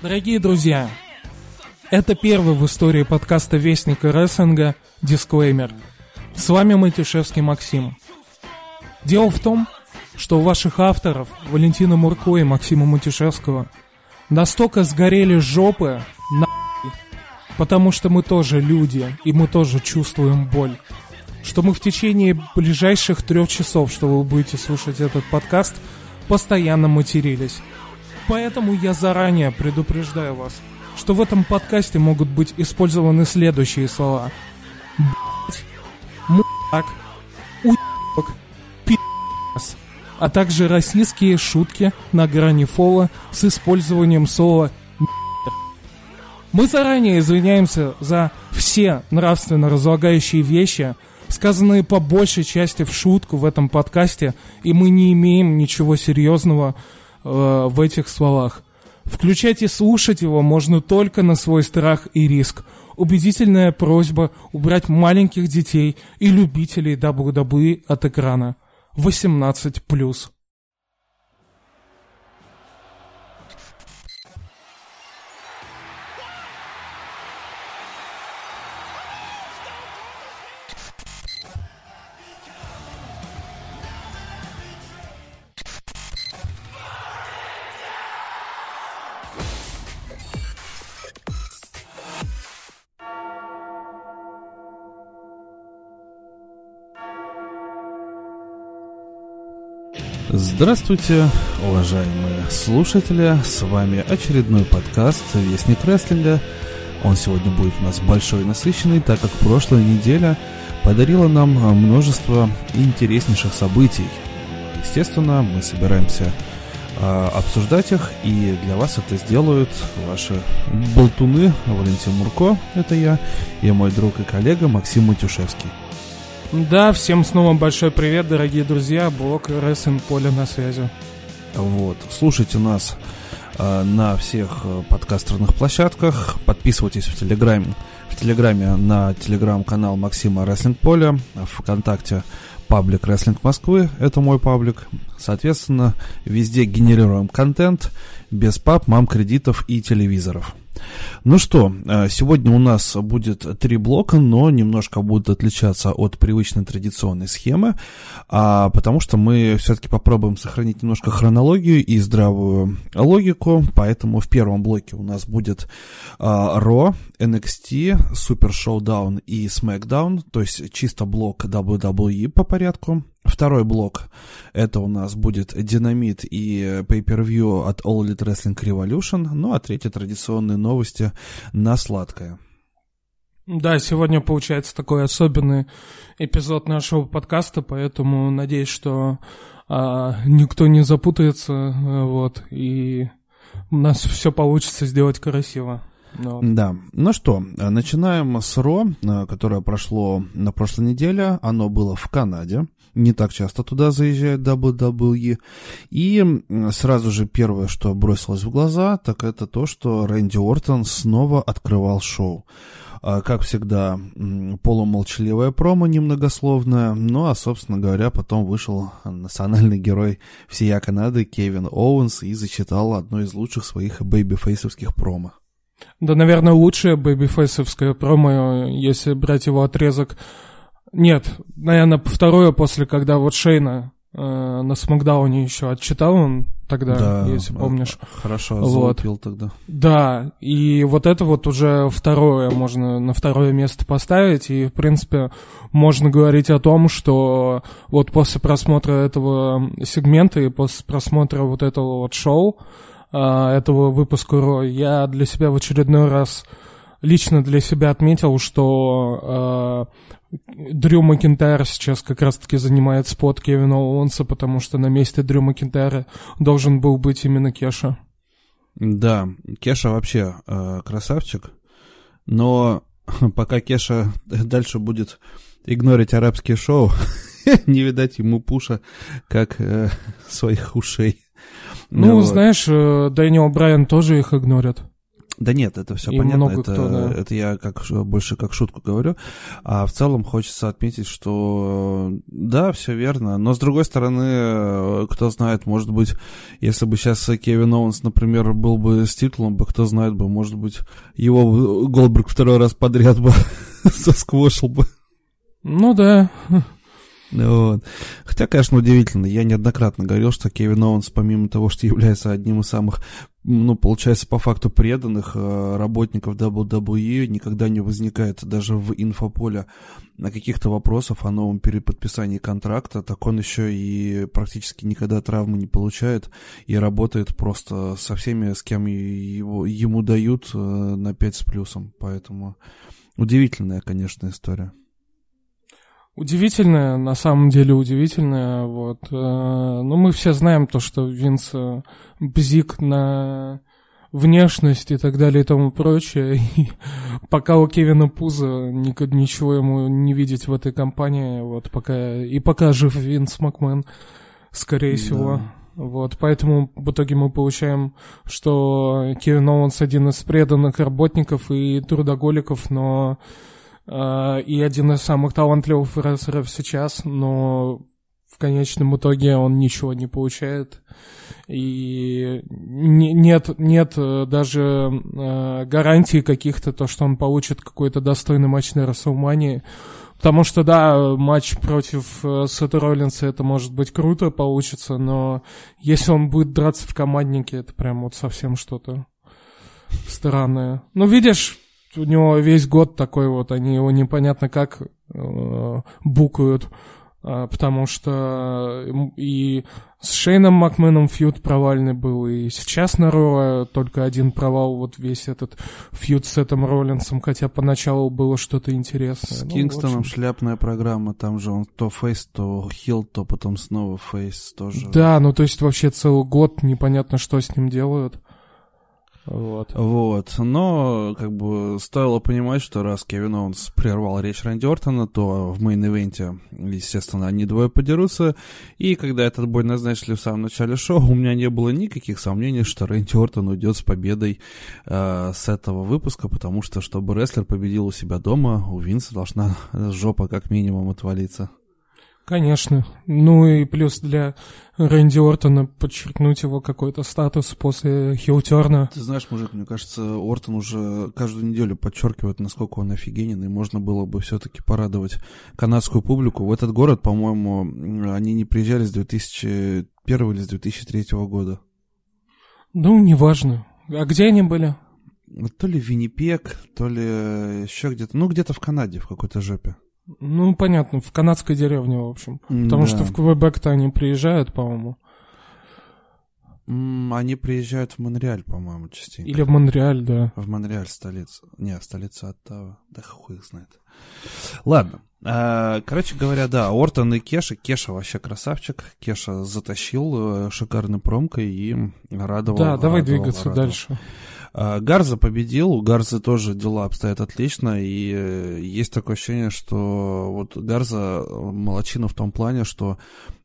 Дорогие друзья, это первый в истории подкаста Вестника рестлинга дисклеймер. С вами Матюшевский Максим. Дело в том, что у ваших авторов, Валентина Мурко и Максима Матюшевского, настолько сгорели жопы на потому что мы тоже люди, и мы тоже чувствуем боль, что мы в течение ближайших трех часов, что вы будете слушать этот подкаст, постоянно матерились. Поэтому я заранее предупреждаю вас, что в этом подкасте могут быть использованы следующие слова. Блять, мудак, уебок, пи***с, а также российские шутки на грани фола с использованием слова. Мы заранее извиняемся за все нравственно разлагающие вещи, сказанные по большей части в шутку в этом подкасте, и мы не имеем ничего серьезного э, в этих словах. Включать и слушать его можно только на свой страх и риск. Убедительная просьба убрать маленьких детей и любителей WWE от экрана. 18+. Здравствуйте, уважаемые слушатели, с вами очередной подкаст «Вестник рестлинга». Он сегодня будет у нас большой и насыщенный, так как прошлая неделя подарила нам множество интереснейших событий. Естественно, мы собираемся э, обсуждать их, и для вас это сделают ваши болтуны Валентин Мурко, это я, и мой друг и коллега Максим Матюшевский. Да, всем снова большой привет, дорогие друзья. Блок Рестлинг Поле на связи. Вот, слушайте нас э, на всех э, подкастерных площадках, подписывайтесь в Телеграме, в Телеграме на телеграм-канал Максима Рестлинг Поля, ВКонтакте паблик Рестлинг Москвы, это мой паблик. Соответственно, везде генерируем контент без пап, мам, кредитов и телевизоров. Ну что, э, сегодня у нас будет три блока, но немножко будут отличаться от привычной традиционной схемы, а, потому что мы все-таки попробуем сохранить немножко хронологию и здравую логику, поэтому в первом блоке у нас будет а, Raw, NXT, Super Showdown и SmackDown, то есть чисто блок WWE по порядку. Второй блок это у нас будет Динамит и Pay-Per-View от All Elite Wrestling Revolution. Ну а третье традиционные новости на сладкое. Да, сегодня получается такой особенный эпизод нашего подкаста, поэтому надеюсь, что а, никто не запутается, вот, и у нас все получится сделать красиво. Ну, да. Ну что, начинаем с Ро, которое прошло на прошлой неделе. Оно было в Канаде. Не так часто туда заезжает WWE. И сразу же первое, что бросилось в глаза, так это то, что Рэнди Ортон снова открывал шоу. А, как всегда, полумолчаливая промо немногословная, ну а, собственно говоря, потом вышел национальный герой всея Канады Кевин Оуэнс и зачитал одно из лучших своих babyface овских промо. Да, наверное, лучшее babyface овское промо, если брать его отрезок. Нет, наверное, второе после, когда вот Шейна э, на Смакдауне еще отчитал он тогда, да, если помнишь. Хорошо, вот. тогда. Да, и вот это вот уже второе можно на второе место поставить, и, в принципе, можно говорить о том, что вот после просмотра этого сегмента и после просмотра вот этого вот шоу, а, этого выпуска Ро, я для себя в очередной раз лично для себя отметил, что э, Дрю Макинтайр сейчас как раз-таки занимает спот Кевина Оуэнса, потому что на месте Дрю Макинтайра должен был быть именно Кеша. Да, Кеша вообще э, красавчик, но пока Кеша дальше будет игнорить арабские шоу, не видать ему пуша, как э, своих ушей. Ну, ну вот. знаешь, э, Дэниел Брайан тоже их игнорит. Да нет, это все И понятно. много это, кто, да. это я как, больше как шутку говорю. А в целом хочется отметить, что да, все верно. Но с другой стороны, э, кто знает, может быть, если бы сейчас Кевин Оуэнс, например, был бы с титулом, бы, кто знает бы, может быть, его бы Голдберг второй раз подряд бы сосквошил бы. Ну да. Вот. Хотя, конечно, удивительно. Я неоднократно говорил, что Кевин Оуэнс, помимо того, что является одним из самых, ну, получается, по факту преданных э, работников WWE, никогда не возникает даже в инфополе на каких-то вопросов о новом переподписании контракта, так он еще и практически никогда травмы не получает и работает просто со всеми, с кем его, ему дают э, на 5 с плюсом. Поэтому удивительная, конечно, история. Удивительная, на самом деле удивительная. Вот. э, Ну, мы все знаем то, что Винс э, бзик на внешность и так далее и тому прочее. И пока у Кевина Пуза ничего ему не видеть в этой компании, вот пока и пока жив Винс Макмен, скорее Да. всего. Вот, поэтому в итоге мы получаем, что Кевин Оуэнс один из преданных работников и трудоголиков, но и один из самых талантливых рестлеров сейчас, но в конечном итоге он ничего не получает. И не- нет, нет э, даже э, гарантий каких-то, то, что он получит какой-то достойный матч на Расселмании. Потому что, да, матч против э, Сета Роллинса это может быть круто получится, но если он будет драться в команднике, это прям вот совсем что-то странное. Ну, видишь, у него весь год такой вот, они его непонятно как э, букают, а, потому что и с Шейном Макменом фьюд провальный был, и сейчас на Ро только один провал, вот весь этот feud с этим Роллинсом, хотя поначалу было что-то интересное. С Ну, Кингстоном шляпная программа, там же он то face, то heel, то потом снова face тоже. Да, ну то есть вообще целый год непонятно, что с ним делают. Вот. Вот, но как бы стоило понимать, что раз Кевин Оуэнс прервал речь Рэнди Ортона, то в main event е, естественно, они двое подерутся, и когда этот бой назначили в самом начале шоу, у меня не было никаких сомнений, что Рэнди Ортон уйдет с победой э, с этого выпуска, потому что, чтобы рестлер победил у себя дома, у Винса должна жопа как минимум отвалиться. Конечно. Ну и плюс для Рэнди Ортона подчеркнуть его какой-то статус после хилтерна. Ты знаешь, мужик, мне кажется, Ортон уже каждую неделю подчеркивает, насколько он офигенен, и можно было бы все-таки порадовать канадскую публику. В этот город, по-моему, они не приезжали с 2001 или с 2003 года. Ну, неважно. А где они были? То ли Виннипек, то ли еще где-то, ну где-то в Канаде, в какой-то жопе. Ну, понятно, в канадской деревне, в общем. Потому Да. что в Квебек-то они приезжают, по-моему. Они приезжают в Монреаль, по-моему, частенько. Или в Монреаль, да. В Монреаль столица. Не, столица Оттава. Да хуй их знает. Ладно. А, Короче говоря, да, Ортон и Кеша. Кеша вообще красавчик. Кеша затащил э, шикарной промкой и радовал. да, давай радовал, двигаться радовал. дальше. А, Гарза победил, у Гарзы тоже дела обстоят отлично, и э, есть такое ощущение, что вот Гарза э, молочина в том плане, что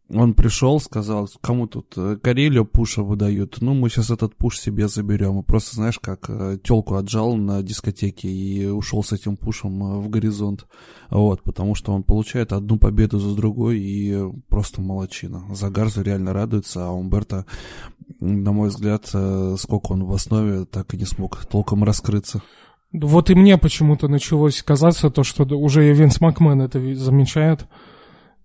он пришел, сказал, кому тут э, Карелию пуша выдают, ну, мы сейчас этот пуш себе заберем. И просто, знаешь, как телку отжал на дискотеке и ушел с этим пушем э, в горизонт. Вот, потому что он получает одну победу за другой и э, просто молочина. За Гарзу реально радуется, а Умберто, на мой взгляд, э, сколько он в основе, так и не смог толком раскрыться. Вот и мне почему-то началось казаться то, что уже и Винс Макмен это замечает.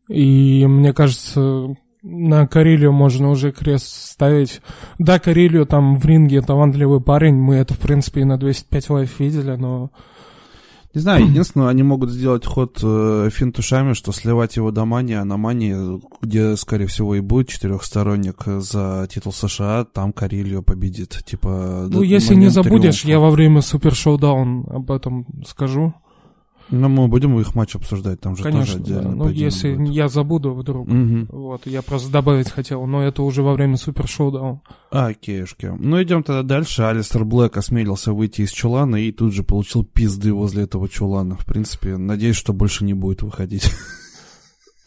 И мне кажется, на Карелию можно уже крест ставить. Да, Карелию там в ринге талантливый парень, мы это, в принципе, и на 205 лайф видели, но... Не знаю, единственное, они могут сделать ход э, финтушами, что сливать его до Мани, а на Мани, где, скорее всего, и будет четырехсторонник за титул США, там Карелию победит. Типа, Ну, если не забудешь, триумфа. я во время Супер Шоудаун об этом скажу. Ну, мы будем их матч обсуждать, там же Конечно, тоже да. Ну, если будет. я забуду вдруг. Мгм. Вот, я просто добавить хотел, но это уже во время Супер Шоудаун. А, окейшки. Ну, идем тогда дальше. Алистер Блэк осмелился выйти из чулана и тут же получил пизды возле этого чулана. В принципе, надеюсь, что больше не будет выходить.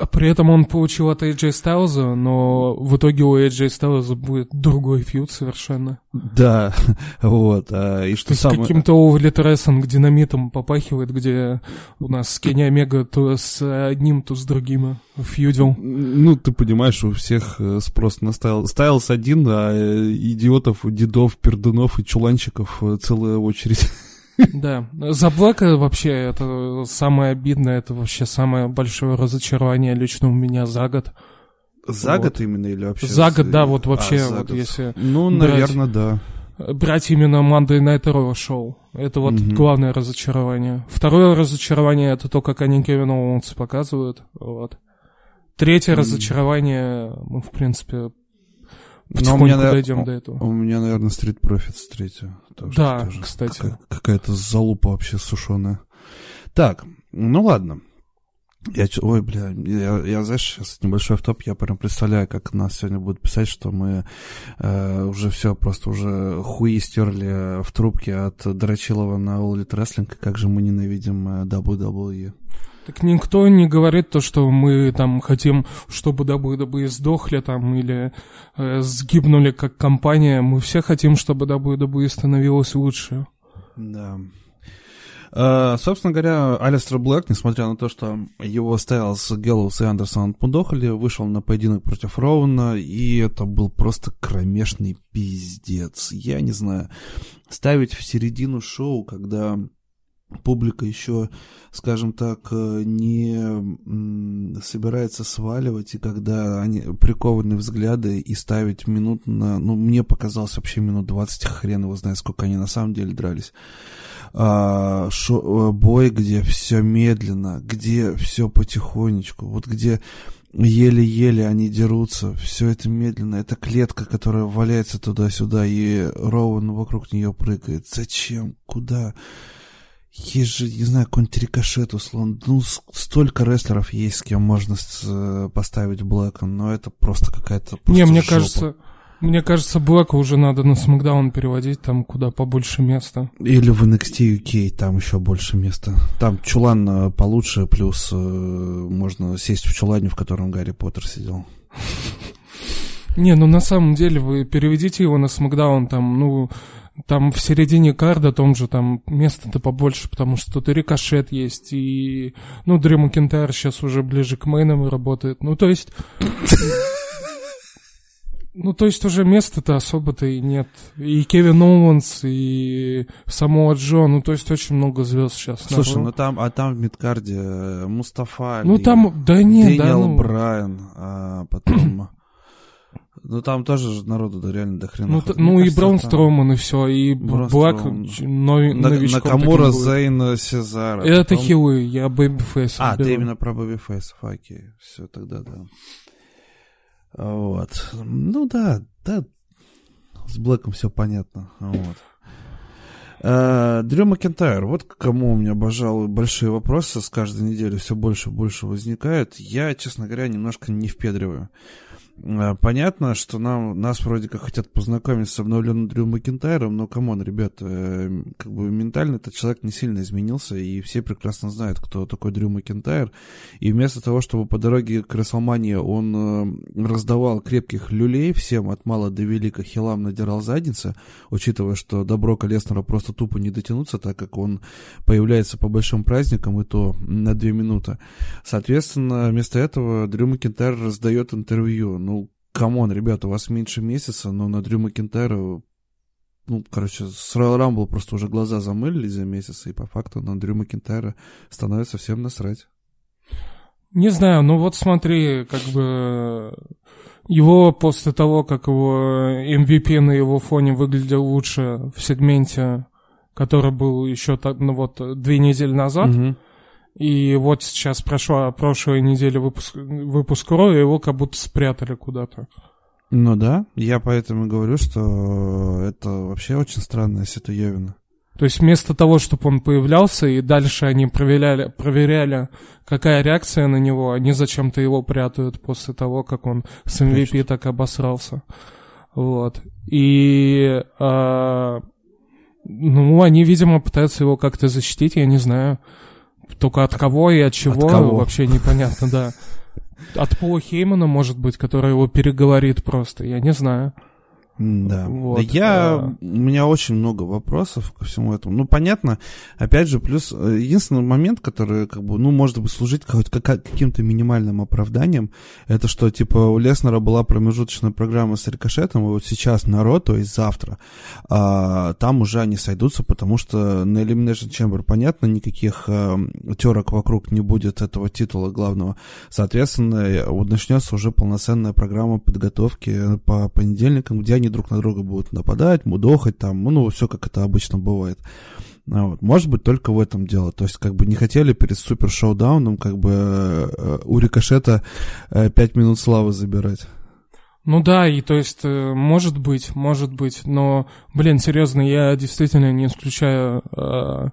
А при этом он получил от AJ Styles, но в итоге у AJ Styles будет другой фьюд совершенно. Да, вот. А, и что То есть самое... каким-то Овлет Рестлинг динамитом попахивает, где у нас Кенни Омега то с одним, то с другим фьюдил. Ну, ты понимаешь, у всех э, спрос на Стайл. Стайлс один, а э, идиотов, дедов, пердунов и чуланчиков э, целая очередь. Да, за Блэка вообще это самое обидное, это вообще самое большое разочарование лично у меня за год. За Вот. год именно или вообще? За год, да, вот А, вообще, за вот год. если Ну, брать. наверное, да. брать именно Monday Night Raw шоу, это вот Мгм. главное разочарование. Второе разочарование это то, как они Кевина Оуэнса показывают, вот. Третье М. разочарование, мы, в принципе, Но у меня, дойдем до этого. У меня, наверное, Street Profits третья. Потому что Да, тоже кстати. какая- какая-то залупа вообще сушеная. Так, ну ладно. Я, ой, бля, я, я, знаешь, сейчас небольшой автоп, я прям представляю, как нас сегодня будут писать, что мы э, уже все, просто уже хуи стерли в трубке от Дрочилова на All Elite Wrestling, как же мы ненавидим э, WWE. Так никто не говорит то, что мы там хотим, чтобы WWE сдохли там или э, сгибнули как компания. Мы все хотим, чтобы WWE становилась лучше. Да. Э, собственно говоря, Алистер Блэк, несмотря на то, что его Стайлз, Геллоус и Андерсон отмудохали, вышел на поединок против Роуна, и это был просто кромешный пиздец. Я не знаю, ставить в середину шоу, когда публика еще, скажем так, э, не собирается сваливать, и когда они прикованы взгляды, и ставить минут на... Ну, мне показалось вообще минут 20, хрен его знает, сколько они на самом деле дрались. А, шо- э, бой, где все медленно, где все потихонечку, вот где еле-еле они дерутся, все это медленно, это клетка, которая валяется туда-сюда, и Роуэн вокруг нее прыгает. Зачем? Куда? Есть же, не знаю, какой-нибудь рикошет, условно. Ну, столько рестлеров есть, с кем можно с- э, поставить Блэка, но это просто какая-то Не, просто мне жопа. кажется, мне кажется, Блэка уже надо на Смакдаун переводить, там куда побольше места. Или в NXT UK, там еще больше места. Там чулан э, получше, плюс э, можно сесть в чулане, в котором Гарри Поттер сидел. Не, ну на самом деле вы переведите его на Смакдаун, там, ну, там в середине карда том же там места-то побольше, потому что тут и рикошет есть, и, ну, Дрю Макентайр сейчас уже ближе к мейнам работает. Ну, то есть... Ну, то есть уже места-то особо-то и нет. И Кевин Оуэнс, и Самоа Джо, ну, то есть очень много звезд сейчас. Слушай, ну там, а там в midcard е Мустафа Ну, Али, там, да нет, да, Дэниел ну, Брайан, а потом... Ну, там тоже же народу да, реально до хрена. ну, т- ну и кажется, Браун там Строуман, и все, и Блэк нови- На- новичком Накамура. Зейн, Сезаро. Это потом- heel ы, я babyface. А, ты именно про babyface, окей, все, тогда да. Вот. Ну да, да, с Блэком все понятно. Вот. А, Дрю Макентайр, вот к кому у меня, пожалуй, большие вопросы с каждой недели все больше и больше возникают. Я, честно говоря, немножко не впедриваю. А, Понятно, что нам, нас вроде как хотят познакомить с обновленным Дрю Макентайром, но, come on, ребят, э, как бы ментально этот человек не сильно изменился, и все прекрасно знают, кто такой Дрю Макентайр. И вместо того, чтобы по дороге к Рестлмании он э, раздавал крепких люлей всем от мала до велика heel ам надирал задницы, учитывая, что до Брока Леснера просто тупо не дотянуться, так как он появляется по большим праздникам, и то на две минуты. Соответственно, вместо этого Дрю Макентайр раздает интервью. Ну, come on, ребята, у вас меньше месяца, но на Дрю Макентайра ну, короче, с Royal Rumble просто уже глаза замылились за месяц, и по факту на Дрю Макентайра становится всем насрать. Не знаю, ну вот смотри, как бы его после того, как его MVP на его фоне выглядел лучше в сегменте, который был еще так, ну вот две недели назад, Мгм. И вот сейчас прошла прошлая неделя выпуск, выпуск Ро, и его как будто спрятали куда-то. Ну да, я поэтому говорю, что это вообще очень странная ситуевина. То есть вместо того, чтобы он появлялся, и дальше они проверяли, проверяли, какая реакция на него, они зачем-то его прятают после того, как он с MVP Конечно. так обосрался. Вот. И, а, ну, они, видимо, пытаются его как-то защитить, я не знаю. Только от кого и от чего, кого? вообще непонятно, да. От Пола Хеймана, может быть, который его переговорит просто, я не знаю. Да. Вот, Да я, а. у меня очень много вопросов ко всему этому. Ну, понятно, опять же, плюс э, единственный момент, который, как бы, ну, может быть, служить как- каким-то минимальным оправданием, это что, типа, у Леснера была промежуточная программа с Рикошетом, и вот сейчас народ, то есть завтра, а, там уже они сойдутся, потому что на Elimination Chamber, понятно, никаких а, терок вокруг не будет этого титула главного. Соответственно, э, вот начнется уже полноценная программа подготовки по понедельникам, где они друг на друга будут нападать, мудохать там, ну, все как это обычно бывает. А вот. Может быть, только в этом дело. То есть, как бы не хотели перед супер шоу-дауном, как бы э, у Рикошета э, пять минут славы забирать. Ну да, и то есть, э, может быть, может быть, но, блин, серьезно, я действительно не исключаю э,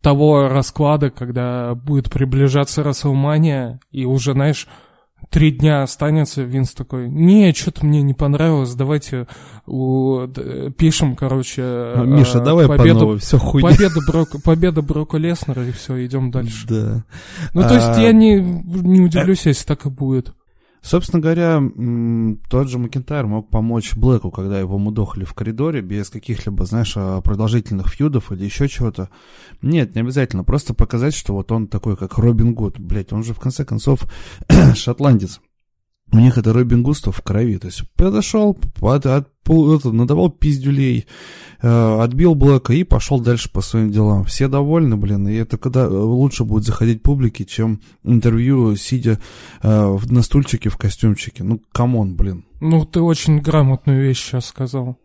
того расклада, когда будет приближаться Расселмания, и уже, знаешь, три дня останется, Винс такой, не, что-то мне не понравилось, давайте у- пишем, короче, э, Миша, давай по победу, новой, все хуйня. победа, Брок, победа Брока Леснера, и все, идем дальше. Да. Ну, то есть, А, я не, не удивлюсь, если так и будет. Собственно говоря, тот же Макентайр мог помочь Блэку, когда его мудохали в коридоре, без каких-либо, знаешь, а, продолжительных фьюдов или еще чего-то. Нет, не обязательно. Просто показать, что вот он такой, как Робин Гуд. Блять, он же, в конце концов, шотландец. У них это Робин Гудство в крови. То есть подошел, под- от- это, надавал пиздюлей, э, отбил Блэка и пошел дальше по своим делам. Все довольны, блин, и это когда э, лучше будет заходить публике, чем интервью, сидя э, на стульчике в костюмчике. Ну, come on, блин. Ну, ты очень грамотную вещь сейчас сказал.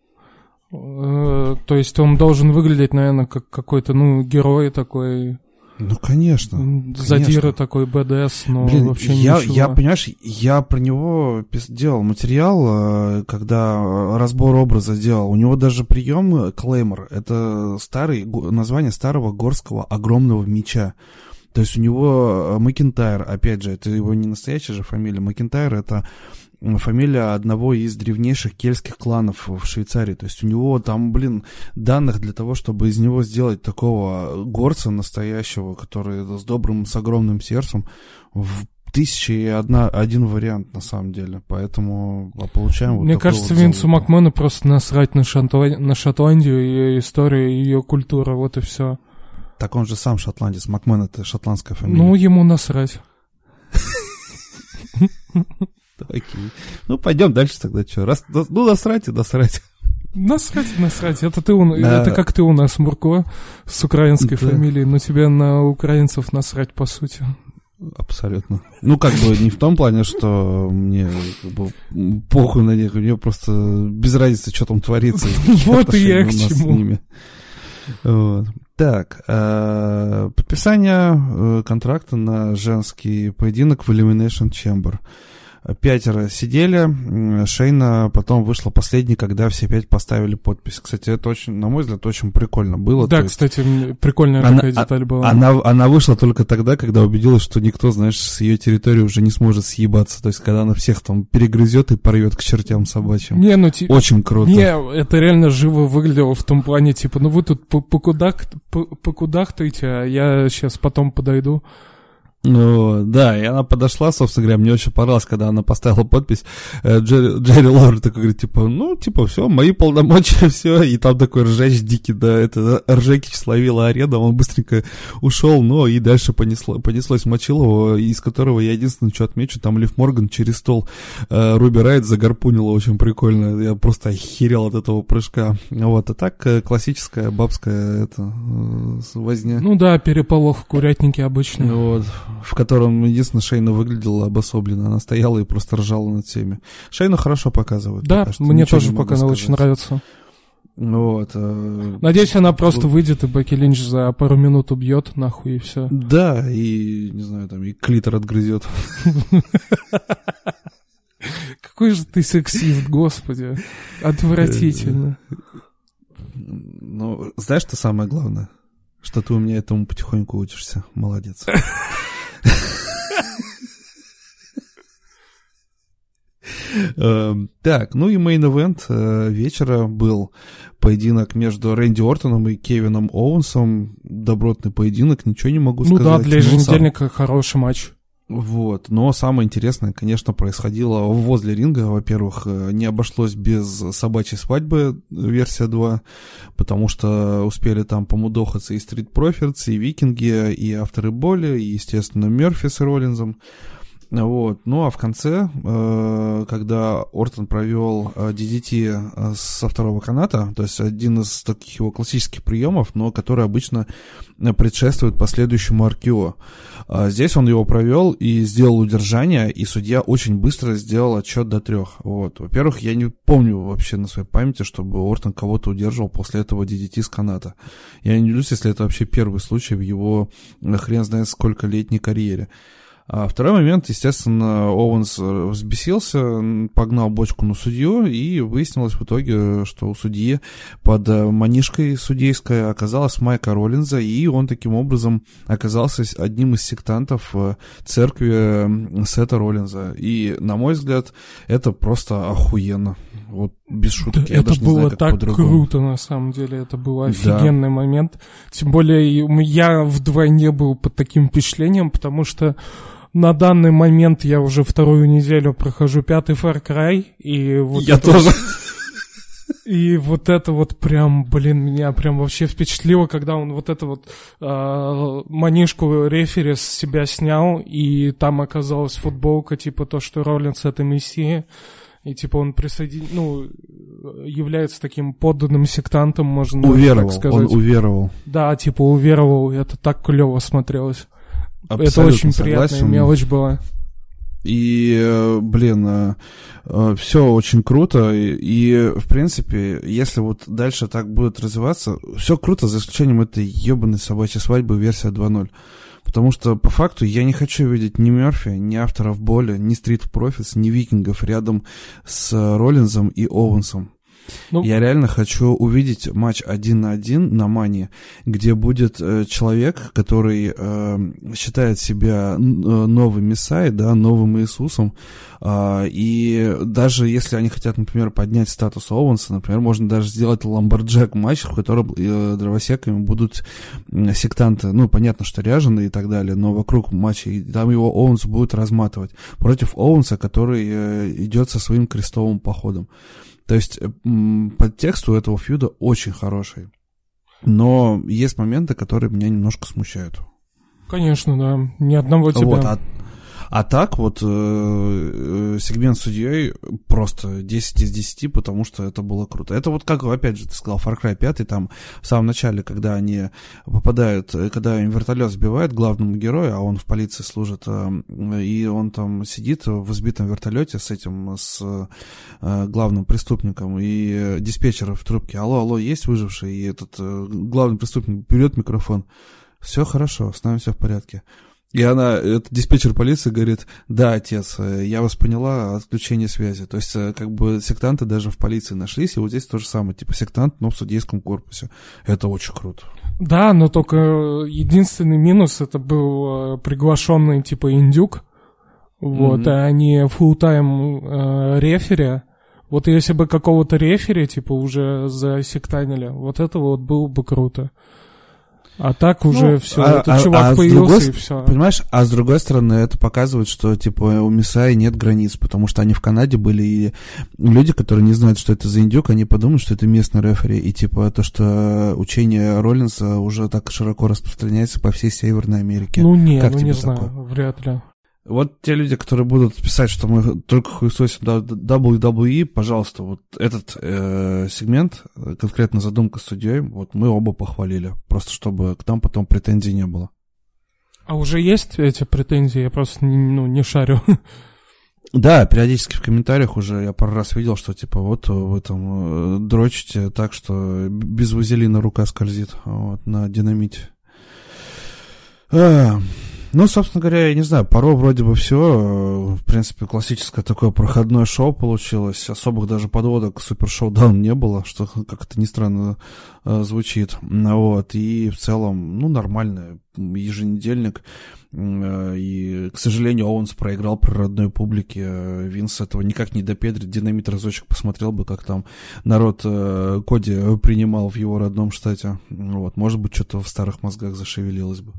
Э, То есть он должен выглядеть, наверное, как какой-то, ну, герой такой, Ну, конечно. задира конечно. такой БДС, но Блин, вообще я, ничего. я, понимаешь, я про него делал материал, э, когда э, разбор образа делал. У него даже прием Клеймор. Это старый, название старого горского огромного меча. То есть у него э, Макентайр, опять же, это его не настоящая же фамилия. Макентайр это фамилия одного из древнейших кельтских кланов в Швейцарии. То есть у него там, блин, данных для того, чтобы из него сделать такого горца настоящего, который с добрым, с огромным сердцем, в тысячи и одна, один вариант на самом деле. Поэтому а, получаем вот Мне кажется, вот Винсу залуп. Макмену просто насрать на, Шотла- на Шотландию, ее историю, ее культуру, вот и все. Так он же сам шотландец. Макмен это шотландская фамилия. Ну, ему насрать. Окей. Ну, пойдем дальше тогда, что. Раз, ну, насрать и насрать. Насрать, насрать. Это ты, у- Да. это как ты у нас, Мурко, с украинской Да. фамилией, но тебе на украинцев насрать, по сути. Абсолютно. Ну, как бы не в том плане, что мне как бы, похуй на них, мне просто без разницы, что там творится. Вот и я к чему. Вот. Так, э, подписание э, контракта на женский поединок в Elimination Chamber. Пятеро сидели, Шейна потом вышла последней, когда все пять поставили подпись. Кстати, это очень, на мой взгляд, очень прикольно было. Да, есть кстати, прикольная Она- такая деталь была. она, она вышла только тогда, когда убедилась, что никто, знаешь, с ее территории уже не сможет съебаться. То есть, когда она всех там перегрызет и порвет к чертям собачьим. Не, ну, ти- Очень круто. Не, это реально живо выглядело в том плане, типа, ну вы тут по- покудак, по- покудахтаете, а я сейчас потом подойду. Ну, да, и она подошла, собственно говоря, мне очень понравилось, когда она поставила подпись, э, Джерри, Джерри Лор такой говорит, типа, ну, типа, все, мои полномочия, все, и там такой ржач дикий, да, это Ржекич словила арена, он быстренько ушел, но и дальше понесло, понеслось Мочилово, из которого я единственное, что отмечу, там Лив Морган через стол э, Руби Райт загорпунила очень прикольно, я просто охерел от этого прыжка, вот, а так э, классическая бабская, это, э, возня. Ну да, переполох в курятнике обычно. Вот, в котором единственное Шейна выглядела обособленно. Она стояла и просто ржала над всеми. Шейну хорошо показывают. Да, мне ничего тоже пока она очень нравится. Вот. э, Надеюсь, она просто Вот. выйдет, и Бекки Линч за пару минут убьет, нахуй, и все. Да, и, не знаю, там, и клитор отгрызет. Какой же ты сексист, господи. Отвратительно. Ну, знаешь, что самое главное? Что ты у меня этому потихоньку учишься. Молодец. Эм, Так, ну и main event вечера был поединок между Рэнди Ортоном и Кевином Оуэнсом. Добротный поединок, ничего не могу Ну сказать. да, для Ну, еженедельника хороший матч. Вот. Но самое интересное, конечно, происходило возле ринга. Во-первых, э, не обошлось без собачьей свадьбы версия 2, потому что успели там помудохаться и Street Profits, и Викинги, и авторы боли, и, естественно, Мерфи с Роллинзом. Вот. Ну а в конце, э, когда Ортон провел DDT э, со второго каната, то есть один из таких его классических приемов, но который обычно предшествует последующему RKO. А здесь он его провел и сделал удержание, и судья очень быстро сделал отчет до трех. Вот. Во-первых, я не помню вообще на своей памяти, чтобы Ортон кого-то удерживал после этого DDT с каната. Я не удивлюсь, если это вообще первый случай в его хрен знает сколько летней карьере. А второй момент, естественно, Оуэнс взбесился, погнал бочку на судью, и выяснилось в итоге, что у судьи под э, манишкой судейской оказалась Майка Роллинза, и он таким образом оказался одним из сектантов э, церкви Сета Роллинза. И, на мой взгляд, это просто охуенно. Вот без шутки. Да, это было знаю, так круто, на самом деле. Это был офигенный да. момент. Тем более, я вдвойне был под таким впечатлением, потому что на данный момент я уже вторую неделю прохожу пятый Far Cry, и вот Я это... тоже. И вот это вот прям, блин, меня прям вообще впечатлило, когда он вот это вот э, манишку рефери с себя снял, и там оказалась футболка, типа то, что Роллинс это мессия. И типа он присоедин... ну, является таким подданным сектантом, можно уверовал, так сказать. Он уверовал. Да, типа уверовал, это так клево смотрелось. Абсолютно Это очень согласен. приятная мелочь была. И, э, блин, э, э, все очень круто. И, в принципе, если вот дальше так будет развиваться, все круто, за исключением этой ебаной собачьей свадьбы версия 2.0. Потому что, по факту, я не хочу видеть ни Мерфи, ни авторов боли, ни Стрит Профис, ни Викингов рядом с Роллинзом и Оуэнсом. Ну, я реально хочу увидеть матч один на один на Мании, где будет э, человек, который э, считает себя э, новым Мессией, да, новым Иисусом, э, и даже если они хотят, например, поднять статус Оуэнса, например, можно даже сделать lumberjack матч, в котором э, дровосеками будут сектанты, ну, понятно, что ряженые и так далее, но вокруг матча, и там его Оуэнс будет разматывать против Оуэнса, который э, идет со своим крестовым походом. То есть подтекст у этого фьюда очень хороший. Но есть моменты, которые меня немножко смущают. Конечно, да. Ни одного тебя. Вот, а, а так вот э, э, сегмент с судьей просто 10 из 10, потому что это было круто. Это вот как, опять же, ты сказал, Far Cry 5, там в самом начале, когда они попадают, э, когда им вертолет сбивает главному герою, а он в полиции служит, э, и он там сидит в избитом вертолете с этим, с э, главным преступником, и диспетчер в трубке, алло, алло, есть выживший? И этот э, главный преступник берет микрофон, все хорошо, с нами все в порядке. И она, этот диспетчер полиции говорит, да, отец, э, я вас поняла, отключение связи. То есть, э, как бы сектанты даже в полиции нашлись, и вот здесь то же самое, типа сектант, но в судейском корпусе. Это очень круто. Да, но только единственный минус, это был э, приглашенный, типа, индюк, вот, mm-hmm. а не full-time э, рефери. Вот если бы какого-то рефери, типа, уже засектанили, вот это вот было бы круто. А так уже ну, все, а, этот а, чувак а появился другой, и все. Понимаешь, а с другой стороны, это показывает, что типа у Мисаи нет границ, потому что они в Канаде были, и люди, которые не знают, что это за индюк, они подумают, что это местный рефери, и типа то, что учение Роллинса уже так широко распространяется по всей Северной Америке. Ну не, как ну не такое? знаю, вряд ли. Вот те люди, которые будут писать, что мы только хуесосим WWE, пожалуйста, вот этот э, сегмент, конкретно задумка с судьей, вот мы оба похвалили, просто чтобы к нам потом претензий не было. А уже есть эти претензии? Я просто ну, не шарю. Да, периодически в комментариях уже я пару раз видел, что типа вот вы там э, дрочите так, что без вазелина рука скользит вот, на динамите. А, ну, собственно говоря, я не знаю, порой вроде бы все. В принципе, классическое такое проходное шоу получилось. Особых даже подводок супер шоу-даун не было, что как-то не странно э, звучит. Вот. И в целом, ну, нормальный еженедельник. Э, и, к сожалению, Оуэнс проиграл при родной публике. Винс этого никак не допедрит. Динамит разочек посмотрел бы, как там народ э, Коди принимал в его родном штате. Вот. Может быть, что-то в старых мозгах зашевелилось бы.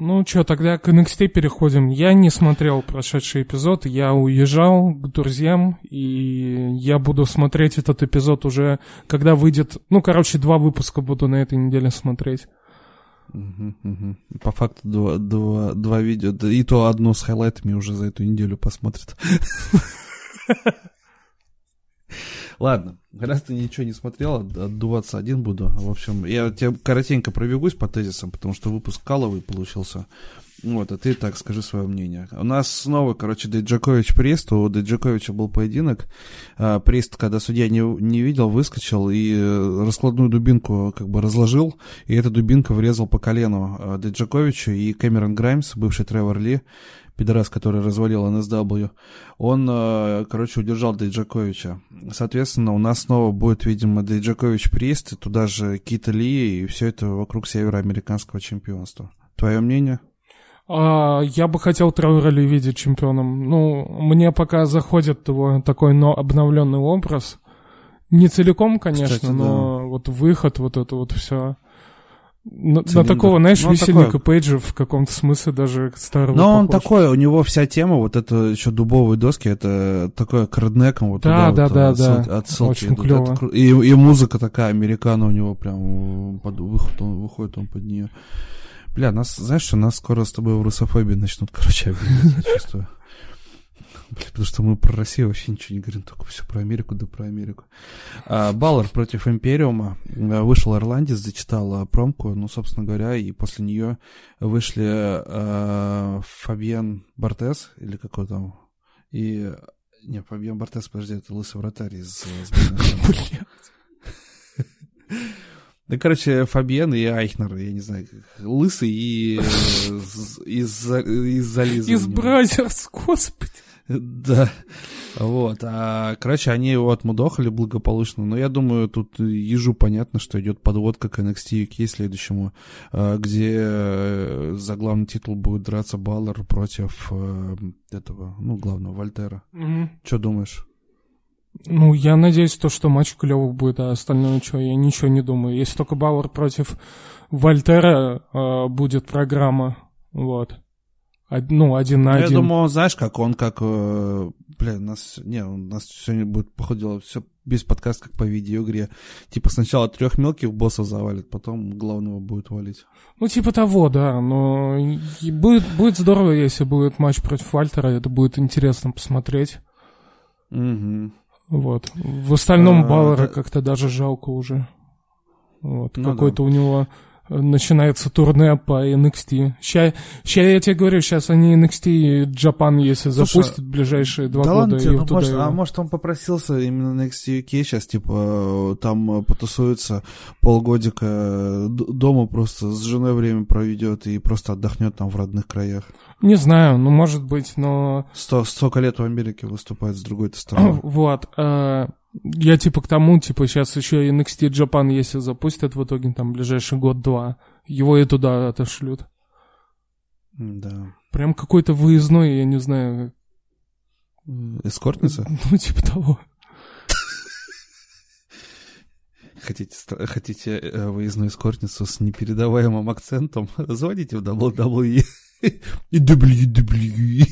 Ну что, тогда к NXT переходим. Я не смотрел прошедший эпизод, я уезжал к друзьям, и я буду смотреть этот эпизод уже, когда выйдет... Ну, короче, два выпуска буду на этой неделе смотреть. По факту два, два, два видео, и то одно с хайлайтами уже за эту неделю посмотрят. Ладно, раз ты ничего не смотрел, отдуваться один буду. В общем, я тебе коротенько пробегусь по тезисам, потому что выпуск каловый получился. Вот, а ты так скажи свое мнение. У нас снова, короче, Дейджакович Прест. У Дейджаковича был поединок. А, Прест, когда судья не, не видел, выскочил и э, раскладную дубинку как бы разложил, и эта дубинка врезал по колену а, Дейджаковичу, и Кэмерон Граймс, бывший Тревор Ли, пидорас, который развалил NSW, он, э, короче, удержал Дейджаковича. Соответственно, у нас снова будет, видимо, Дейджакович Приест, и туда же Кита Ли, и все это вокруг североамериканского чемпионства. Твое мнение? А, я бы хотел Тревора Ли видеть чемпионом. Ну, мне пока заходит его такой но обновленный образ. Не целиком, конечно, Кстати, но да. вот выход, вот это вот все. На, на такого, знаешь, ну, весельника такой... Пейджа в каком-то смысле даже старого Но он такой, у него вся тема, вот это еще дубовые доски, это такое к реднекам вот да, туда да, вот, да, отсылки, да. отсылки Очень идут. клево. Это, и, и музыка такая, американо у него прям под выход, он, выходит он под нее. Бля, нас, знаешь, что нас скоро с тобой в русофобии начнут, короче, обвинять, я чувствую. Потому что мы про Россию вообще ничего не говорим, только все про Америку, да про Америку. А, Баллар против Империума. А, вышел Ирландец, зачитал а, промку, ну, собственно говоря, и после нее вышли а, Фабиан Бортес, или какой там, и... Не, Фабиан Бортес, подожди, это лысый вратарь из э. Да, короче, Фабиан и Айхнер, я не знаю, лысый и э, из, из зализа. Из Brothers, господи. Да. Вот. А, короче, они его отмудохали благополучно. Но я думаю, тут ежу понятно, что идет подводка к NXT UK следующему, а, где э, за главный титул будет драться Балор против э, этого, ну, главного, Вальтера. Угу. Что думаешь? Ну, я надеюсь, то, что матч клевый будет, а остальное что, я ничего не думаю. Если только Бауэр против Вольтера э, будет программа, вот. Ну, один на ну, один. Я думаю, знаешь, как он, как... Э, бля, у нас... Не, у нас сегодня будет, походу, все без подкаста, как по видеоигре. Типа сначала трех мелких боссов завалит, потом главного будет валить. Ну, типа того, да. Но будет, будет здорово, если будет матч против Вальтера. Это будет интересно посмотреть. Угу. Вот. В остальном а, Баллера да... как-то даже жалко уже. Вот. Ну, Какой-то да. у него начинается турне по NXT. Сейчас, сейчас я тебе говорю, сейчас они NXT и Japan, если Слушай, запустят в ближайшие два да года. Ладно, и ну, может, а может он попросился именно NXT UK сейчас, типа, там потусуется полгодика дома просто с женой время проведет и просто отдохнет там в родных краях. Не знаю, ну может быть, но... Сто, столько лет в Америке выступает с другой-то стороны. Вот. Я типа к тому, типа сейчас еще NXT Japan, если запустят в итоге там ближайший год-два, его и туда отошлют. Да. Прям какой-то выездной, я не знаю. Эскортница? Ну, типа того. Хотите, хотите э, выездную эскортницу с непередаваемым акцентом? Звоните в WWE. WWE.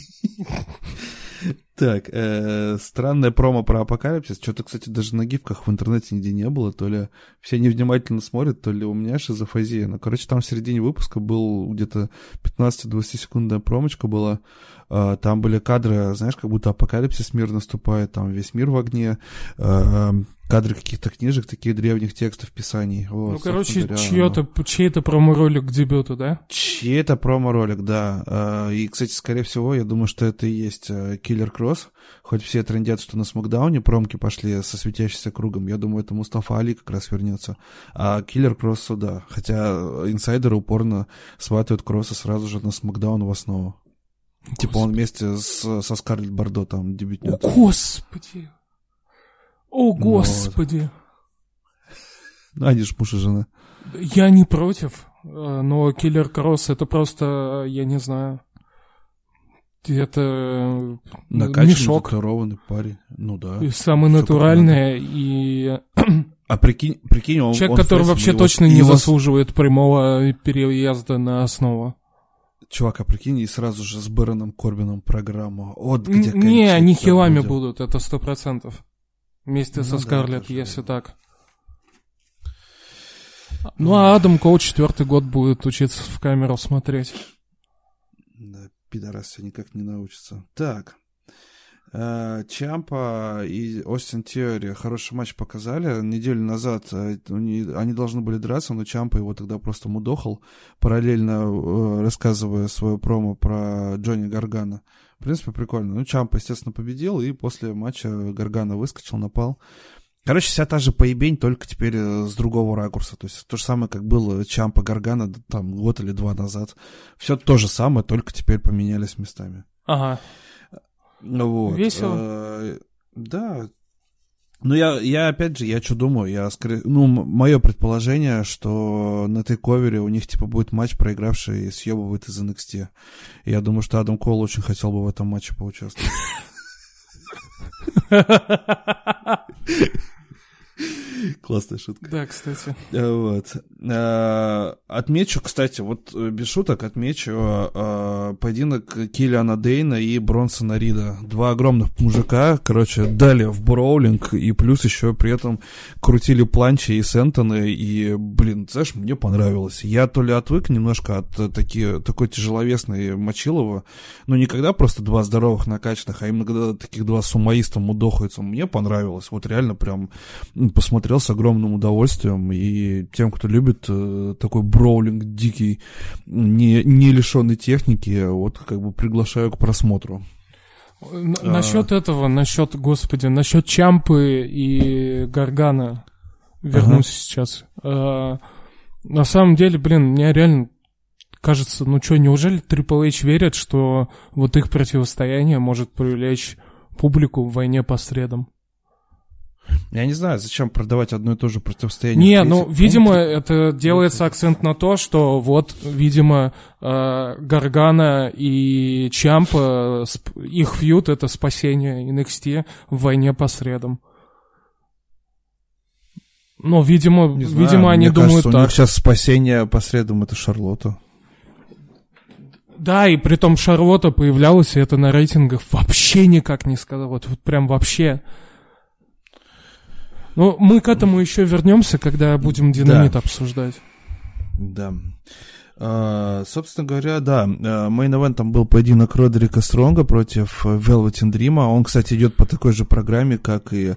Так, э, странная промо про апокалипсис. Что-то, кстати, даже на гифках в интернете нигде не было. То ли все невнимательно смотрят, то ли у меня шизофазия. Ну, короче, там в середине выпуска был где-то 15-20 секундная промочка была. Э, там были кадры, знаешь, как будто апокалипсис мир наступает, там весь мир в огне. Э, кадры каких-то книжек, таких древних текстов, писаний. Вот, ну, короче, чьё-то, ну... чей-то промо-ролик к дебюту, да? Чей-то промо-ролик, да. А, и, кстати, скорее всего, я думаю, что это и есть Киллер Кросс. Хоть все трендят, что на Смакдауне промки пошли со светящимся кругом. Я думаю, это Мустафа Али как раз вернется. А Киллер Кроссу, да. Хотя инсайдеры упорно сватают Кросса сразу же на Смакдаун в основу. Господи. Типа он вместе с, со Скарлетт Бордо там дебютнет. О, господи! О, господи. Ну, они же муж и жена. Я не против, э, но Киллер Кросс это просто, я не знаю, это э, Накачанный, мешок. татуированный парень, ну да. И самый натуральный, и... А прикинь, прикинь он... Человек, он который вообще его, точно не заслуживает прямого переезда на основу. Чувак, а прикинь, и сразу же с Бэроном Корбином программу. Вот где Не, они хилами будем. будут, это сто процентов. Вместе ну, со Скарлетт, да, если так. Ну, а Адам Коу четвертый год будет учиться в камеру смотреть. Да, пидорас все никак не научится. Так. Э, Чампа и Остин Теори хороший матч показали. Неделю назад э, они должны были драться, но Чампа его тогда просто мудохал, параллельно э, рассказывая свою промо про Джонни Гаргана. В принципе, прикольно. Ну, Чампа, естественно, победил, и после матча Гаргана выскочил, напал. Короче, вся та же поебень, только теперь с другого ракурса. То есть то же самое, как было Чампа Гаргана там год или два назад. Все то же самое, только теперь поменялись местами. Ага. Вот. Весело. А, да. Ну, я, я, опять же, я что думаю, я скорее, ну, мое предположение, что на тейковере у них, типа, будет матч, проигравший съебывает из NXT. И я думаю, что Адам Кол очень хотел бы в этом матче поучаствовать. Классная шутка. Да, кстати. Э, вот. Э, отмечу, кстати, вот э, без шуток отмечу поединок Киллиана Дейна и Бронсона Рида. Два огромных мужика, короче, дали в броулинг, и плюс еще при этом крутили планчи и сентоны, и, блин, знаешь, мне понравилось. Я то ли отвык немножко от таки, такой тяжеловесной Мочилова, но никогда просто два здоровых накачанных, а именно когда таких два сумаиста мудохаются. Мне понравилось. Вот реально прям посмотрел с огромным удовольствием. И тем, кто любит э, такой броулинг дикий, не, не лишенный техники, вот как бы приглашаю к просмотру. Насчет а... этого, насчет, господи, насчет Чампы и Гаргана вернусь ага. сейчас. А, на самом деле, блин, мне реально кажется, ну что, неужели Triple H верят, что вот их противостояние может привлечь публику в войне по средам? Я не знаю, зачем продавать одно и то же противостояние. Не, ну, видимо, это делается акцент на то, что вот, видимо, э, Гаргана и Чампа, их фьют — это спасение NXT в войне по средам. Ну, видимо, не знаю, видимо, они думают кажется, так. У них сейчас спасение по средам — это Шарлотта. Да, и при том Шарлотта появлялась, и это на рейтингах вообще никак не сказал. Вот, вот прям вообще. Ну, мы к этому еще вернемся, когда будем динамит да. обсуждать. Да. Uh, собственно говоря, да, мейн-эвентом был поединок Родерика Стронга против Velvet Dream. Он, кстати, идет по такой же программе, как и,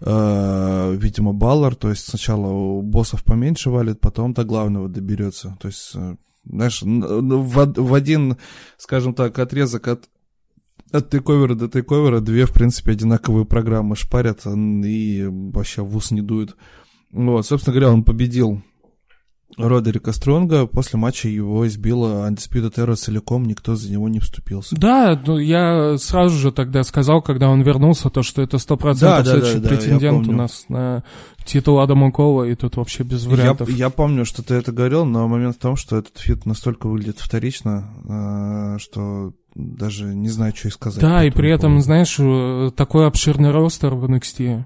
uh, видимо, Баллар. То есть сначала у боссов поменьше валит, потом до главного доберется. То есть, uh, знаешь, в, в один, скажем так, отрезок от от тейковера до тейковера две, в принципе, одинаковые программы шпарят и вообще в ус не дуют. Вот, собственно говоря, он победил Родерика Стронга. После матча его избила Undisputed Era целиком, никто за него не вступился. Да, ну, я сразу же тогда сказал, когда он вернулся, то, что это 100% да, следующий да, да, претендент у нас на титул Адама Коула, и тут вообще без вариантов. Я, я помню, что ты это говорил, но момент в том, что этот feud настолько выглядит вторично, э, что даже не знаю, что и сказать. Да, и при этом, знаешь, э, такой обширный ростер в NXT.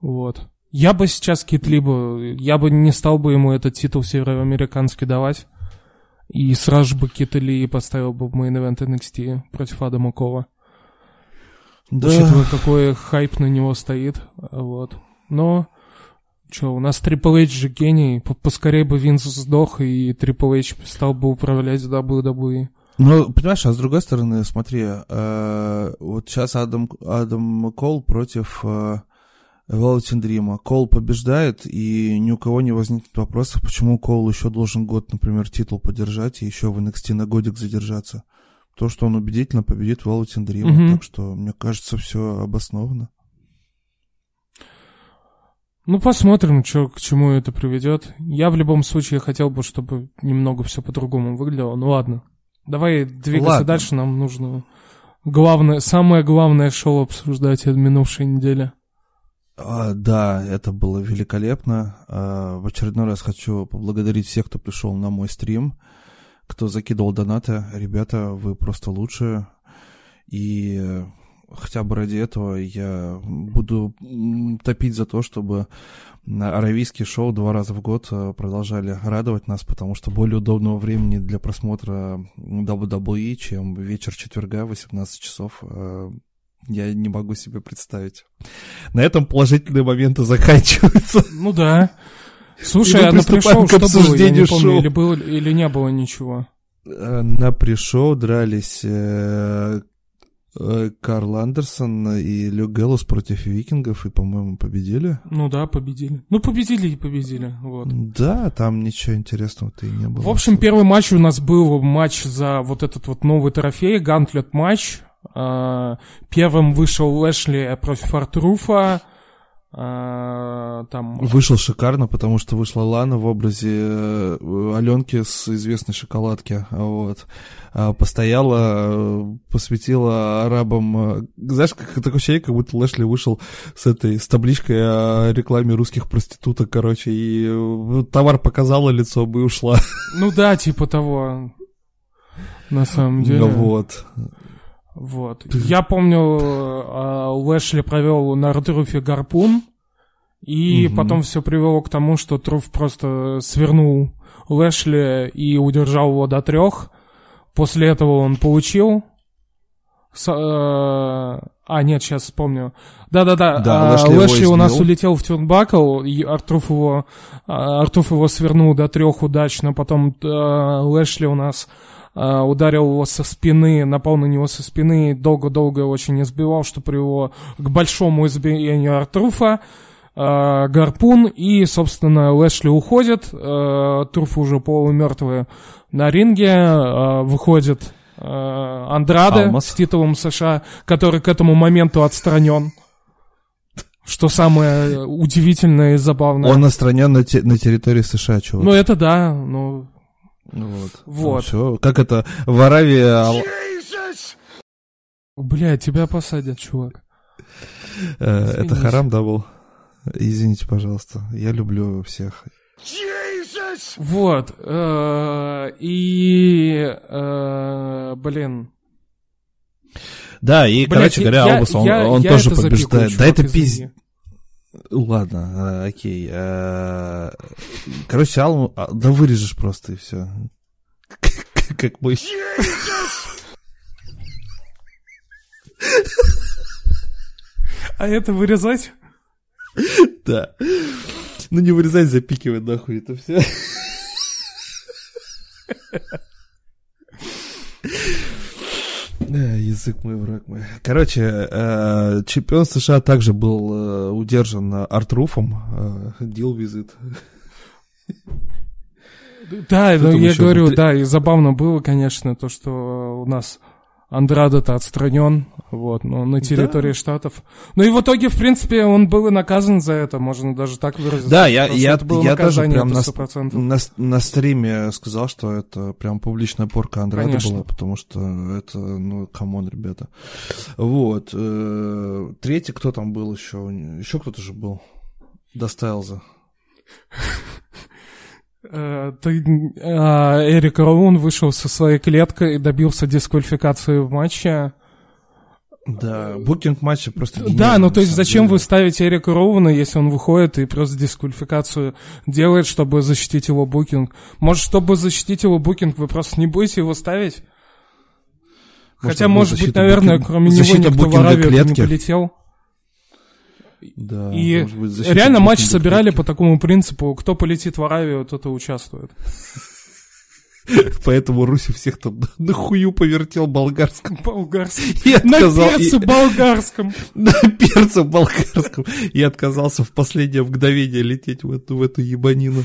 Вот. Я бы сейчас Киту Ли бы, я бы не стал бы ему этот титул североамериканский давать. И сразу бы Кита Ли поставил бы в main event NXT против Адама Коула. Да. Учитывая, какой хайп на него стоит. Вот. Но, что, у нас Triple H же гений. Поскорее бы Винс сдох, и Triple H стал бы управлять WWE. Ну, понимаешь, а с другой стороны, смотри, э, вот сейчас Адам, Адам Кол против э, Дрима. Кол побеждает, и ни у кого не возникнет вопросов, почему Кол еще должен год, например, титул подержать и еще в NXT на годик задержаться. То, что он убедительно победит Велотин Дрима. Mm-hmm. Так что, мне кажется, все обосновано. Ну, посмотрим, что, к чему это приведет. Я в любом случае хотел бы, чтобы немного все по-другому выглядело. Ну ладно. Давай двигаться Ладно. дальше, нам нужно главное, самое главное шоу обсуждать от минувшей недели. А, да, это было великолепно. А, в очередной раз хочу поблагодарить всех, кто пришел на мой стрим, кто закидывал донаты. Ребята, вы просто лучшие. И хотя бы ради этого я буду топить за то, чтобы аравийские шоу два раза в год э, продолжали радовать нас, потому что более удобного времени для просмотра WWE, чем вечер четверга, 18 часов, э, я не могу себе представить. На этом положительные моменты заканчиваются. Ну да. Слушай, а на пришел что было? Я не помню, или, было, или не было ничего. Э, на пришел дрались Карл Андерсон и Люк Гэллус против викингов, и, по-моему, победили. Ну да, победили. Ну, победили и победили, вот. Да, там ничего интересного-то и не было. В общем, первый матч у нас был матч за вот этот вот новый трофей, гантлет матч. А, первым вышел Лэшли против Артруфа. А, там... Вышел шикарно, потому что вышла Лана в образе э, Аленки с известной шоколадки. Вот. А, постояла, э, посвятила арабам... Э, знаешь, как такое ощущение, как будто Лэшли вышел с этой, с табличкой о рекламе русских проституток, короче, и товар показала лицо и ушла. Ну да, типа того. На самом деле. Вот. Вот. Я помню, а, Лэшли провел на Артруфе гарпун, и угу. потом все привело к тому, что Труф просто свернул Лэшли и удержал его до трех. После этого он получил... С, э, а, нет, сейчас вспомню. Да-да-да, да, а, Лэшли, Лэшли у нас улетел в тюрнбакл, и Артруф его, а, Артруф его свернул до трех удачно, потом э, Лэшли у нас ударил его со спины, напал на него со спины, долго-долго очень избивал, что привело к большому избиению Артруфа. Uh, гарпун, и, собственно, Лэшли уходит, uh, Труф уже полумертвый на ринге, выходит Андраде Алмаз. с титулом США, который к этому моменту отстранен. Что самое удивительное и забавное. Он отстранен на, те, на территории США, чего? Ну, это да, ну, вот. Вот. Ну, все. Как это в Аравии... Бля, тебя посадят, чувак. Э, это харам, да, был? Извините, пожалуйста. Я люблю всех. Вот. Э, и... Э, блин. Да, и, короче говоря, Албус, он, он тоже побеждает. Да это пиздец. Ладно, э, окей. Э, короче, Алму... А, да вырежешь просто и все. Как мой... А это вырезать? Да. Ну не вырезать, запикивать нахуй это все. Язык мой, враг мой. Короче, э, чемпион США также был э, удержан Артруфом. Deal with Да, но я говорю, да, и забавно было, конечно, то, что у нас Андраде-то отстранен, вот, но на территории да. Штатов. Ну и в итоге, в принципе, он был и наказан за это, можно даже так выразиться. Да, я, я, это было я даже прям на, на, на стриме сказал, что это прям публичная порка Андраде Конечно. была, потому что это, ну, come on, ребята. Вот. Э, третий, кто там был еще? Еще кто-то же был. Доставился. Э, ты, а, Эрик Роун вышел со своей клеткой и добился дисквалификации в матче. Да, букинг матча просто Да, ну то есть зачем деле. вы ставите Эрика Роуна, если он выходит и просто дисквалификацию делает, чтобы защитить его букинг? Может, чтобы защитить его букинг, вы просто не будете его ставить? Может, Хотя, может быть, наверное, букинг... кроме него никто в Аравию не полетел. Да, и быть, реально матч собирали по такому принципу, кто полетит в Аравию, тот и участвует. Поэтому Руси всех там на хую повертел болгарском. Болгарском. И отказал, на перце и... болгарском. На перце болгарском. И отказался в последнее мгновение лететь в эту, в эту ебанину.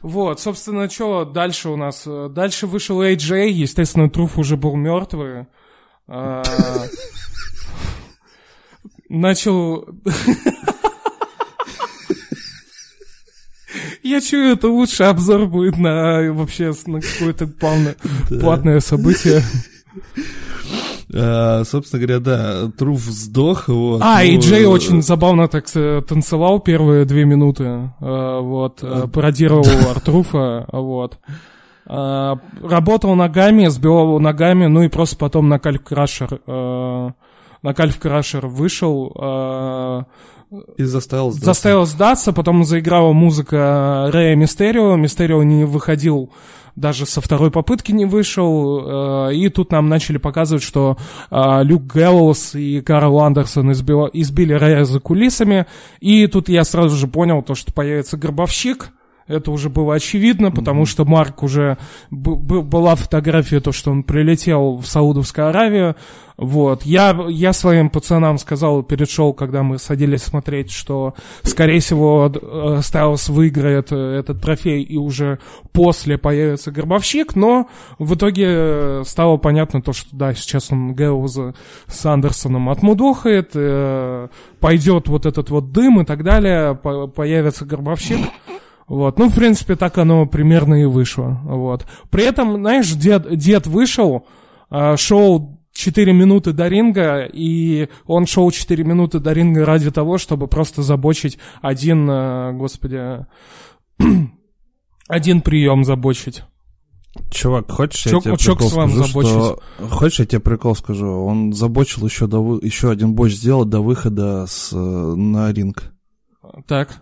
Вот, собственно, что дальше у нас? Дальше вышел AJ, естественно, Труф уже был мертвый. А, начал... Я чую, это лучший обзор будет на вообще на какое-то платное событие. А, собственно говоря, да, Труф сдох. Вот, а, и Джей очень забавно так танцевал первые две минуты. А, вот, а, пародировал Артруфа. Вот. Работал ногами, сбивал ногами, ну и просто потом на калькрашер на Кальф Крашер вышел, э, И заставил сдаться. заставил сдаться, потом заиграла музыка Рэя Мистерио, Мистерио не выходил даже со второй попытки не вышел, э, и тут нам начали показывать, что э, Люк Гэллоус и Карл Андерсон избила- избили Рэя за кулисами, и тут я сразу же понял то, что появится Гробовщик, это уже было очевидно, потому что Марк уже была фотография, то, что он прилетел в Саудовскую Аравию. Вот. Я, я своим пацанам сказал перед шоу, когда мы садились смотреть, что, скорее всего, э, Стайлс выиграет э, этот трофей и уже после появится Гробовщик, но в итоге э, стало понятно то, что да, сейчас он Гэллоуза с Андерсоном отмудохает, пойдет вот этот вот дым и так далее, по- появится Гробовщик. Вот, ну, в принципе, так оно примерно и вышло, вот. При этом, знаешь, дед, дед вышел, а, шел 4 минуты до ринга, и он шел 4 минуты до ринга ради того, чтобы просто забочить один, а, господи, один прием забочить. Чувак, хочешь, Чок- я тебе чок прикол скажу, что... забочусь. Хочешь, я тебе прикол скажу? Он забочил еще, до вы... еще один боч сделал до выхода с... э, на ринг. Так.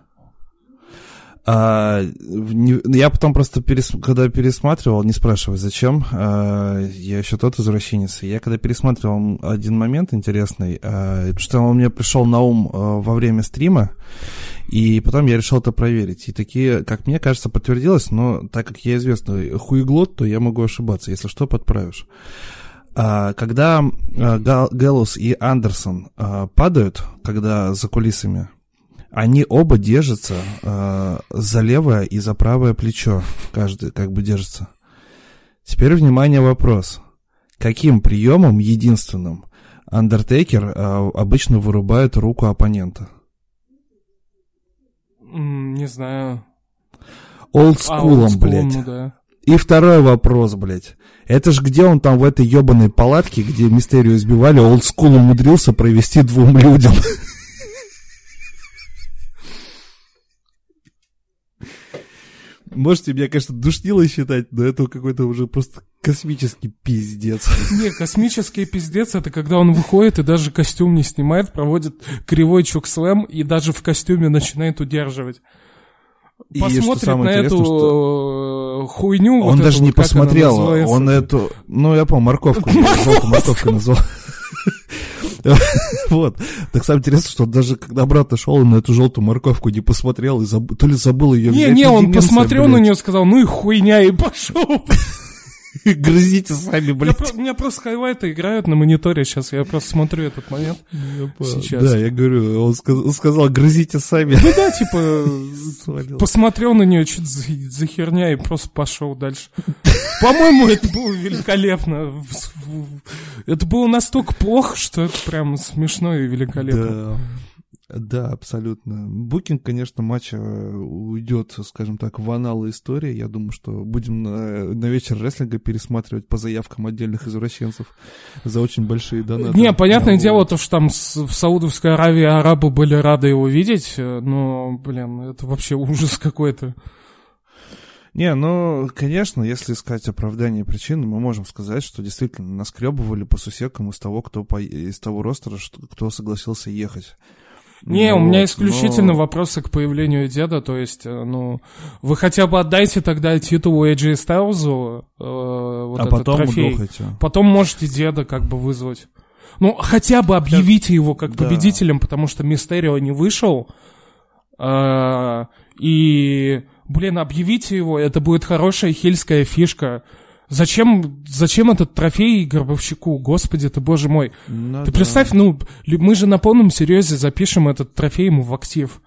А, не- я потом просто, перес- когда пересматривал, не спрашивай, зачем, а, я еще тот извращенец, я когда пересматривал один момент интересный, а, что он мне пришел на ум а, во время стрима, и потом я решил это проверить. И такие, как мне кажется, подтвердилось, но так как я известный хуеглот, то я могу ошибаться. Если что, подправишь. А, когда а, и Андерсон а, падают, когда за кулисами, они оба держатся а, за левое и за правое плечо. Каждый как бы держится. Теперь, внимание, вопрос. Каким приемом единственным Андертейкер а, обычно вырубает руку оппонента? Не знаю. Олдскулом, олдскулом, блядь. ну да. И второй вопрос, блядь. Это ж где он там в этой ебаной палатке, где Мистерию избивали, олдскул умудрился провести двум людям. Можете меня, конечно, душнило считать, но это какой-то уже просто космический пиздец. Не, космический пиздец это когда он выходит и даже костюм не снимает, проводит кривой чукслэм и даже в костюме начинает удерживать. И что Посмотрит на эту интересное, э, хуйню. вот Он эту даже не вот, как она посмотрел, он эту, ну я помню, морковку, морковку назвал. Вот. Так самое интересное, что даже когда обратно шел, он на эту желтую морковку не посмотрел и забыл, то ли забыл ее Не, не, он посмотрел на нее, сказал, ну и хуйня, и пошел. Грызите сами, Я блядь. про- У меня просто хайлайты играют на мониторе сейчас, я просто смотрю этот момент. Сейчас. Да, я говорю, он сказ- сказал, грызите сами. Ну да, типа, посмотрел на нее, что за, за херня, и просто пошел дальше. По-моему, это было великолепно. Это было настолько плохо, что это прям смешно и великолепно. Да. Да, абсолютно. Букинг, конечно, матча уйдет, скажем так, в аналы истории. Я думаю, что будем на, на вечер рестлинга пересматривать по заявкам отдельных извращенцев за очень большие донаты. Не, понятное Вот. дело, то, что там с- в Саудовской Аравии арабы были рады его видеть, э, но, блин, это вообще ужас какой-то. Не, ну, конечно, если искать оправдание причины, мы можем сказать, что действительно наскребывали по сусекам из того, кто по... из того ростера, что... кто согласился ехать. Не, Ну у меня исключительно но- вопросы к появлению деда, то есть, э, ну, вы хотя бы отдайте тогда титул AJ Стайлзу, э, вот а этот потом трофей. удохайте. Потом можете деда как бы вызвать. Ну, хотя бы объявите его как Да. победителем, потому что Мистерио не вышел. А, и, блин, объявите его, это будет хорошая хильская фишка. Зачем, зачем этот трофей Гробовщику? Господи ты, боже мой. Ну Ты да. представь, ну, мы же на полном серьезе запишем этот трофей ему в актив.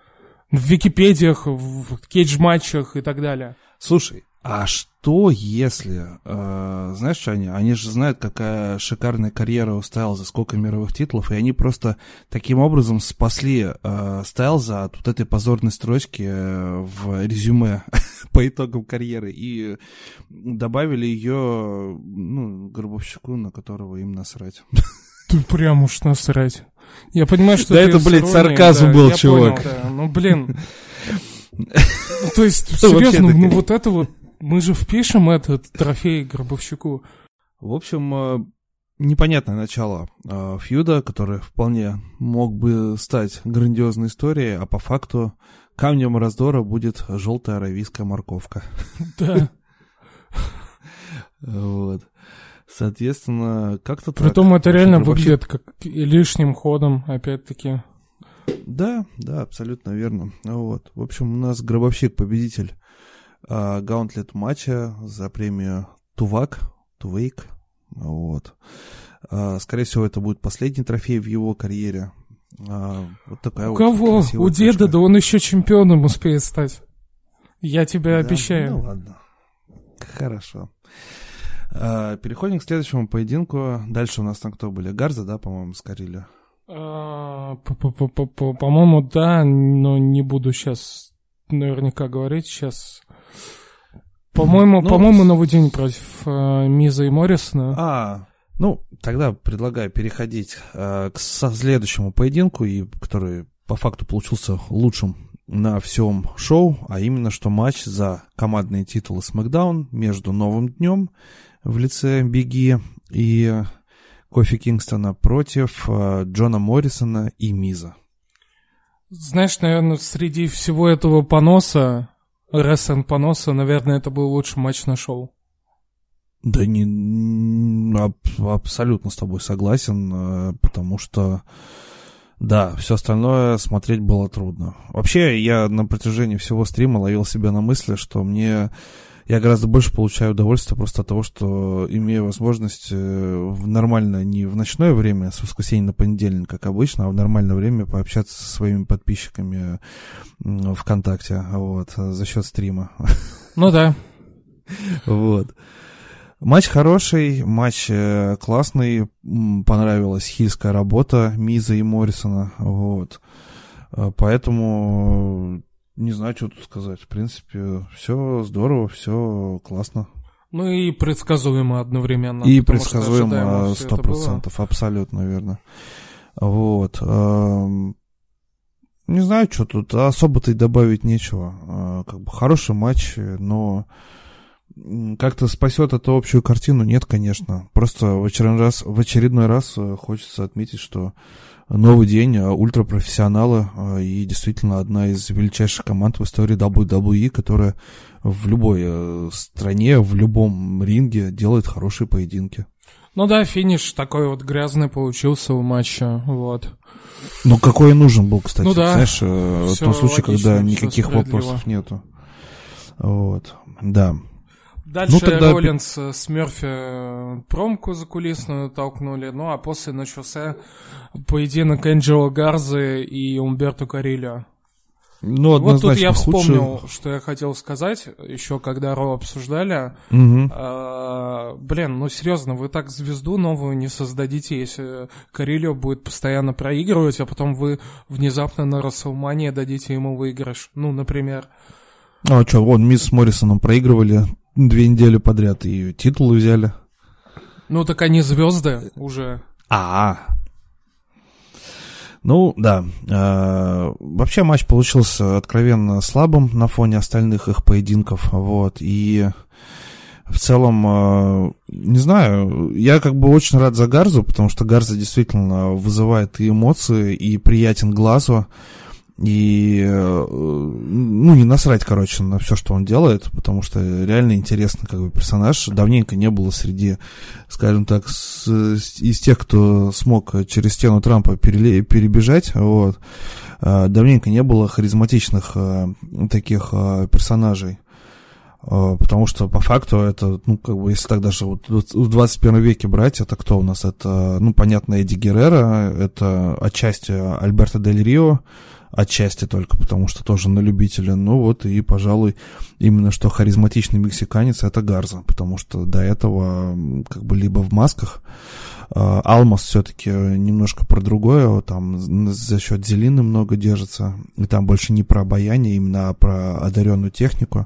В Википедиях, в кейдж-матчах и так далее. Слушай, а что если, э, знаешь, что они, они же знают, какая шикарная карьера у Стайлза, сколько мировых титулов, и они просто таким образом спасли э, Стайлза от вот этой позорной строчки э, в резюме по итогам карьеры и добавили ее, ну, гробовщику, на которого им насрать. Ты прям уж насрать. Я понимаю, что Да это, с блядь, сарказм да, был, чувак. понял, да. Ну, блин. То есть, серьезно, ну вот это вот, мы же впишем этот трофей Гробовщику. В общем, э, непонятное начало э, фьюда, который вполне мог бы стать грандиозной историей, а по факту камнем раздора будет желтая аравийская морковка. Да. Вот. Соответственно, как-то Притом так. это реально выглядит как лишним ходом, опять-таки. Да, да, абсолютно верно. Вот. В общем, у нас гробовщик-победитель а, гаунтлет матча за премию Тувак, Тувейк. Вот. А, скорее всего, это будет последний трофей в его карьере. А, вот такая У вот кого? У деда, точка. да он еще чемпионом успеет стать. Я тебе Да, обещаю. Ну ладно. Хорошо. А, переходим к следующему поединку. Дальше у нас там кто были? Гарза, да, по-моему, скорили. А, По-моему, да, но не буду сейчас наверняка говорить. Сейчас. По-моему, Ну, по-моему, новый день против э, Миза и Моррисона. А, ну, тогда предлагаю переходить э, к со- следующему поединку, и, который по факту получился лучшим на всем шоу, а именно что матч за командные титулы SmackDown между Новым Днем в лице Беги и Кофи Кингстона против э, Джона Моррисона и Миза. Знаешь, наверное, среди всего этого поноса, рестлинг поноса, наверное, это был лучший матч на шоу. Да не аб- абсолютно с тобой согласен, э, потому что да, все остальное смотреть было трудно. Вообще, я на протяжении всего стрима ловил себя на мысли, что мне я гораздо больше получаю удовольствие просто от того, что имею возможность э, в нормально, не в ночное время, с воскресенья на понедельник, как обычно, а в нормальное время пообщаться со своими подписчиками ВКонтакте, вот, за счет стрима. Ну да. Вот. Матч хороший, матч э, классный, понравилась хильская работа Миза и Моррисона, вот. Э, Поэтому не знаю, что тут сказать. В принципе, все здорово, все классно. Ну и предсказуемо одновременно. и предсказуемо сто процентов, абсолютно верно. Вот. Не знаю, что тут особо-то и добавить нечего. Э, Как бы хороший матч, но как-то спасет эту общую картину, нет, конечно. Просто в очередной раз, в очередной раз э, хочется отметить, что новый день, э, ультрапрофессионалы э, и действительно одна из величайших команд в истории WWE, которая в любой э, стране, в любом ринге делает хорошие поединки. Ну да, финиш такой вот грязный получился у матча, вот. Ну, какой и нужен был, кстати. Ну да. Знаешь, э, в том случае, логично, когда никаких вопросов нету. Вот, да. Дальше Ну, тогда- Роллинс э, с Мерфи э, промку закулисную толкнули, ну а после начался поединок Энджела Гарзы и Умберто Карильо. Ну, Вот тут я однозначно худший- вспомнил, что я хотел сказать, еще когда Ро обсуждали. Мгм. А, блин, ну серьезно, вы так звезду новую не создадите, если Карильо будет постоянно проигрывать, а потом вы внезапно на Расселмане дадите ему выигрыш. Ну, например. А что, вон, Мисс с Моррисоном проигрывали две недели подряд и титулы взяли. Ну, так они звезды уже. А, ну да. Э, вообще матч получился откровенно слабым на фоне остальных их поединков. Вот. И в целом, э, не знаю, я как бы очень рад за Гарзу, потому что Гарза действительно вызывает и эмоции, и приятен глазу. И, э, ну, не насрать, короче, на все, что он делает, потому что реально интересный как бы персонаж. Давненько не было среди, скажем так, с- из тех, кто смог через стену Трампа переле- перебежать, вот. А, Давненько не было харизматичных а, таких а, персонажей. Потому что по факту это, ну, как бы, если так даже вот в 21 веке брать, это кто у нас? Это, ну, понятно, Эдди Геррера, это отчасти Альберто Дель Рио, отчасти только, потому что тоже на любителя. Ну вот, и, пожалуй, именно что харизматичный мексиканец это Гарза, потому что до этого как бы либо в масках. а, Алмас все-таки немножко про другое, там за счет Зелины много держится, и там больше не про обаяние, именно а про одаренную технику,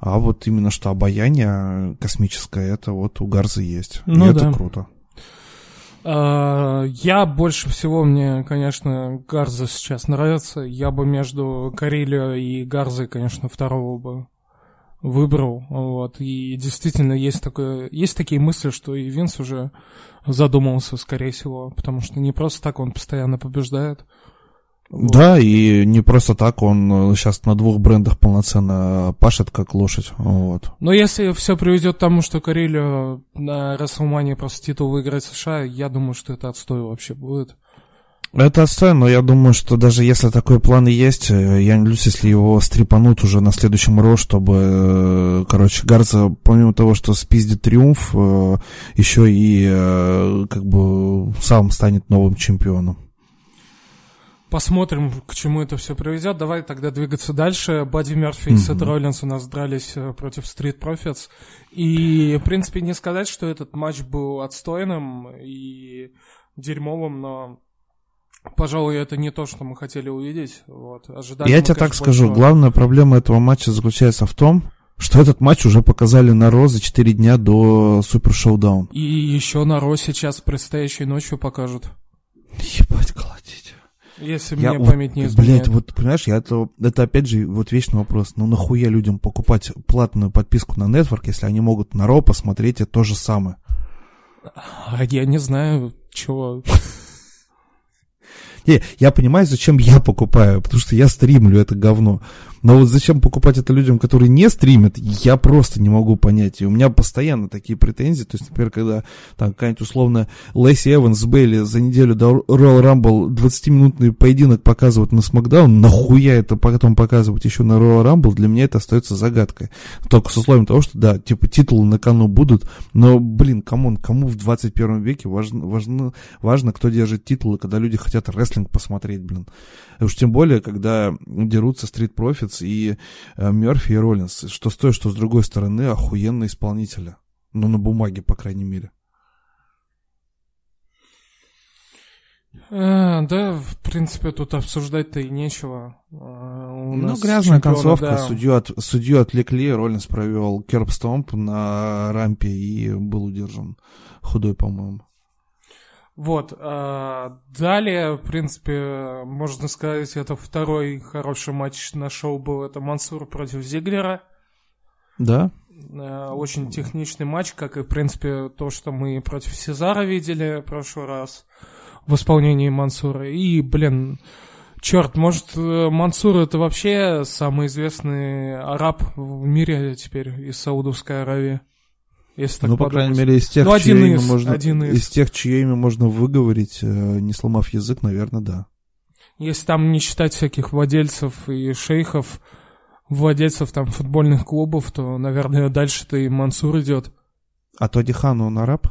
а вот именно что обаяние космическое, это вот у Гарзы есть, Ну и это да. круто. А, Я больше всего, мне, конечно, Гарза сейчас нравится. Я бы между Карильо и Гарзой, конечно, второго бы выбрал, вот, и действительно есть такое, есть такие мысли, что и Винс уже задумался, скорее всего, потому что не просто так он постоянно побеждает. Вот. Да, и не просто так он сейчас на двух брендах полноценно пашет, как лошадь. Вот. Но если все приведет к тому, что Карелио на Расселмане просто титул выиграет США, я думаю, что это отстой вообще будет. Это отстой, но я думаю, что даже если такой план и есть, э, я не люблю, если его стрипанут уже на следующем ро, чтобы, э, короче, Гарца, помимо того, что спиздит триумф, э, еще и как бы сам станет новым чемпионом. Посмотрим, к чему это все приведет. Давай тогда двигаться дальше. Бадди Мерфи и Сет Роллинс у нас дрались против Street Profits. И, в принципе, не сказать, что этот матч был отстойным и дерьмовым, но Пожалуй, это не то, что мы хотели увидеть. Вот. Ожидали Я мы, тебе конечно, так скажу, большого. главная проблема этого матча заключается в том, что этот матч уже показали на Ро за 4 дня до Супер Шоудаун. И еще на Ро сейчас предстоящей ночью покажут. Ебать, колотить. Если я, мне вот, память не изменяет. Блять, вот понимаешь, я это, это опять же вот вечный вопрос. Ну нахуя людям покупать платную подписку на Network, если они могут на Ро посмотреть это то же самое? А я не знаю, чего. Не, я понимаю, зачем я покупаю, потому что я стримлю это говно. Но вот зачем покупать это людям, которые не стримят, я просто не могу понять. И у меня постоянно такие претензии. То есть, например, когда там какая-нибудь условно Лэйси Эванс с Бейли за неделю до Royal Rumble 20-минутный поединок показывают на SmackDown, нахуя это потом показывать еще на Royal Rumble, для меня это остается загадкой. Только с условием того, что да, типа титулы на кону будут, но, блин, come on, кому в 21 веке важно, важно, важно, кто держит титулы, когда люди хотят рестлинг посмотреть, блин. Уж тем более, когда дерутся Street Profits Роллинс и э, Мерфи и Роллинс. Что с той, что с другой стороны, охуенные исполнители. Ну, на бумаге, по крайней мере. А, да, в принципе, тут обсуждать-то и нечего. А, у ну, грязная концовка. Да. Судью, от, судью отвлекли, Роллинс провел кербстомп на рампе и был удержан. Худой, по-моему. Вот. А, далее, в принципе, можно сказать, это второй хороший матч на шоу был. Это Мансур против Зиглера. Да. А, очень техничный матч, как и, в принципе, то, что мы против Сезара видели в прошлый раз в исполнении Мансура. И, блин, черт, может, Мансур это вообще самый известный араб в мире теперь из Саудовской Аравии? Если так ну, по крайней мере, из тех, ну, чье имя из, можно, один из. из тех, чье имя можно выговорить, э, не сломав язык, наверное, да. Если там не считать всяких владельцев и шейхов, владельцев там футбольных клубов, то, наверное, дальше-то и Мансур идет. А Тоди Хан, он араб?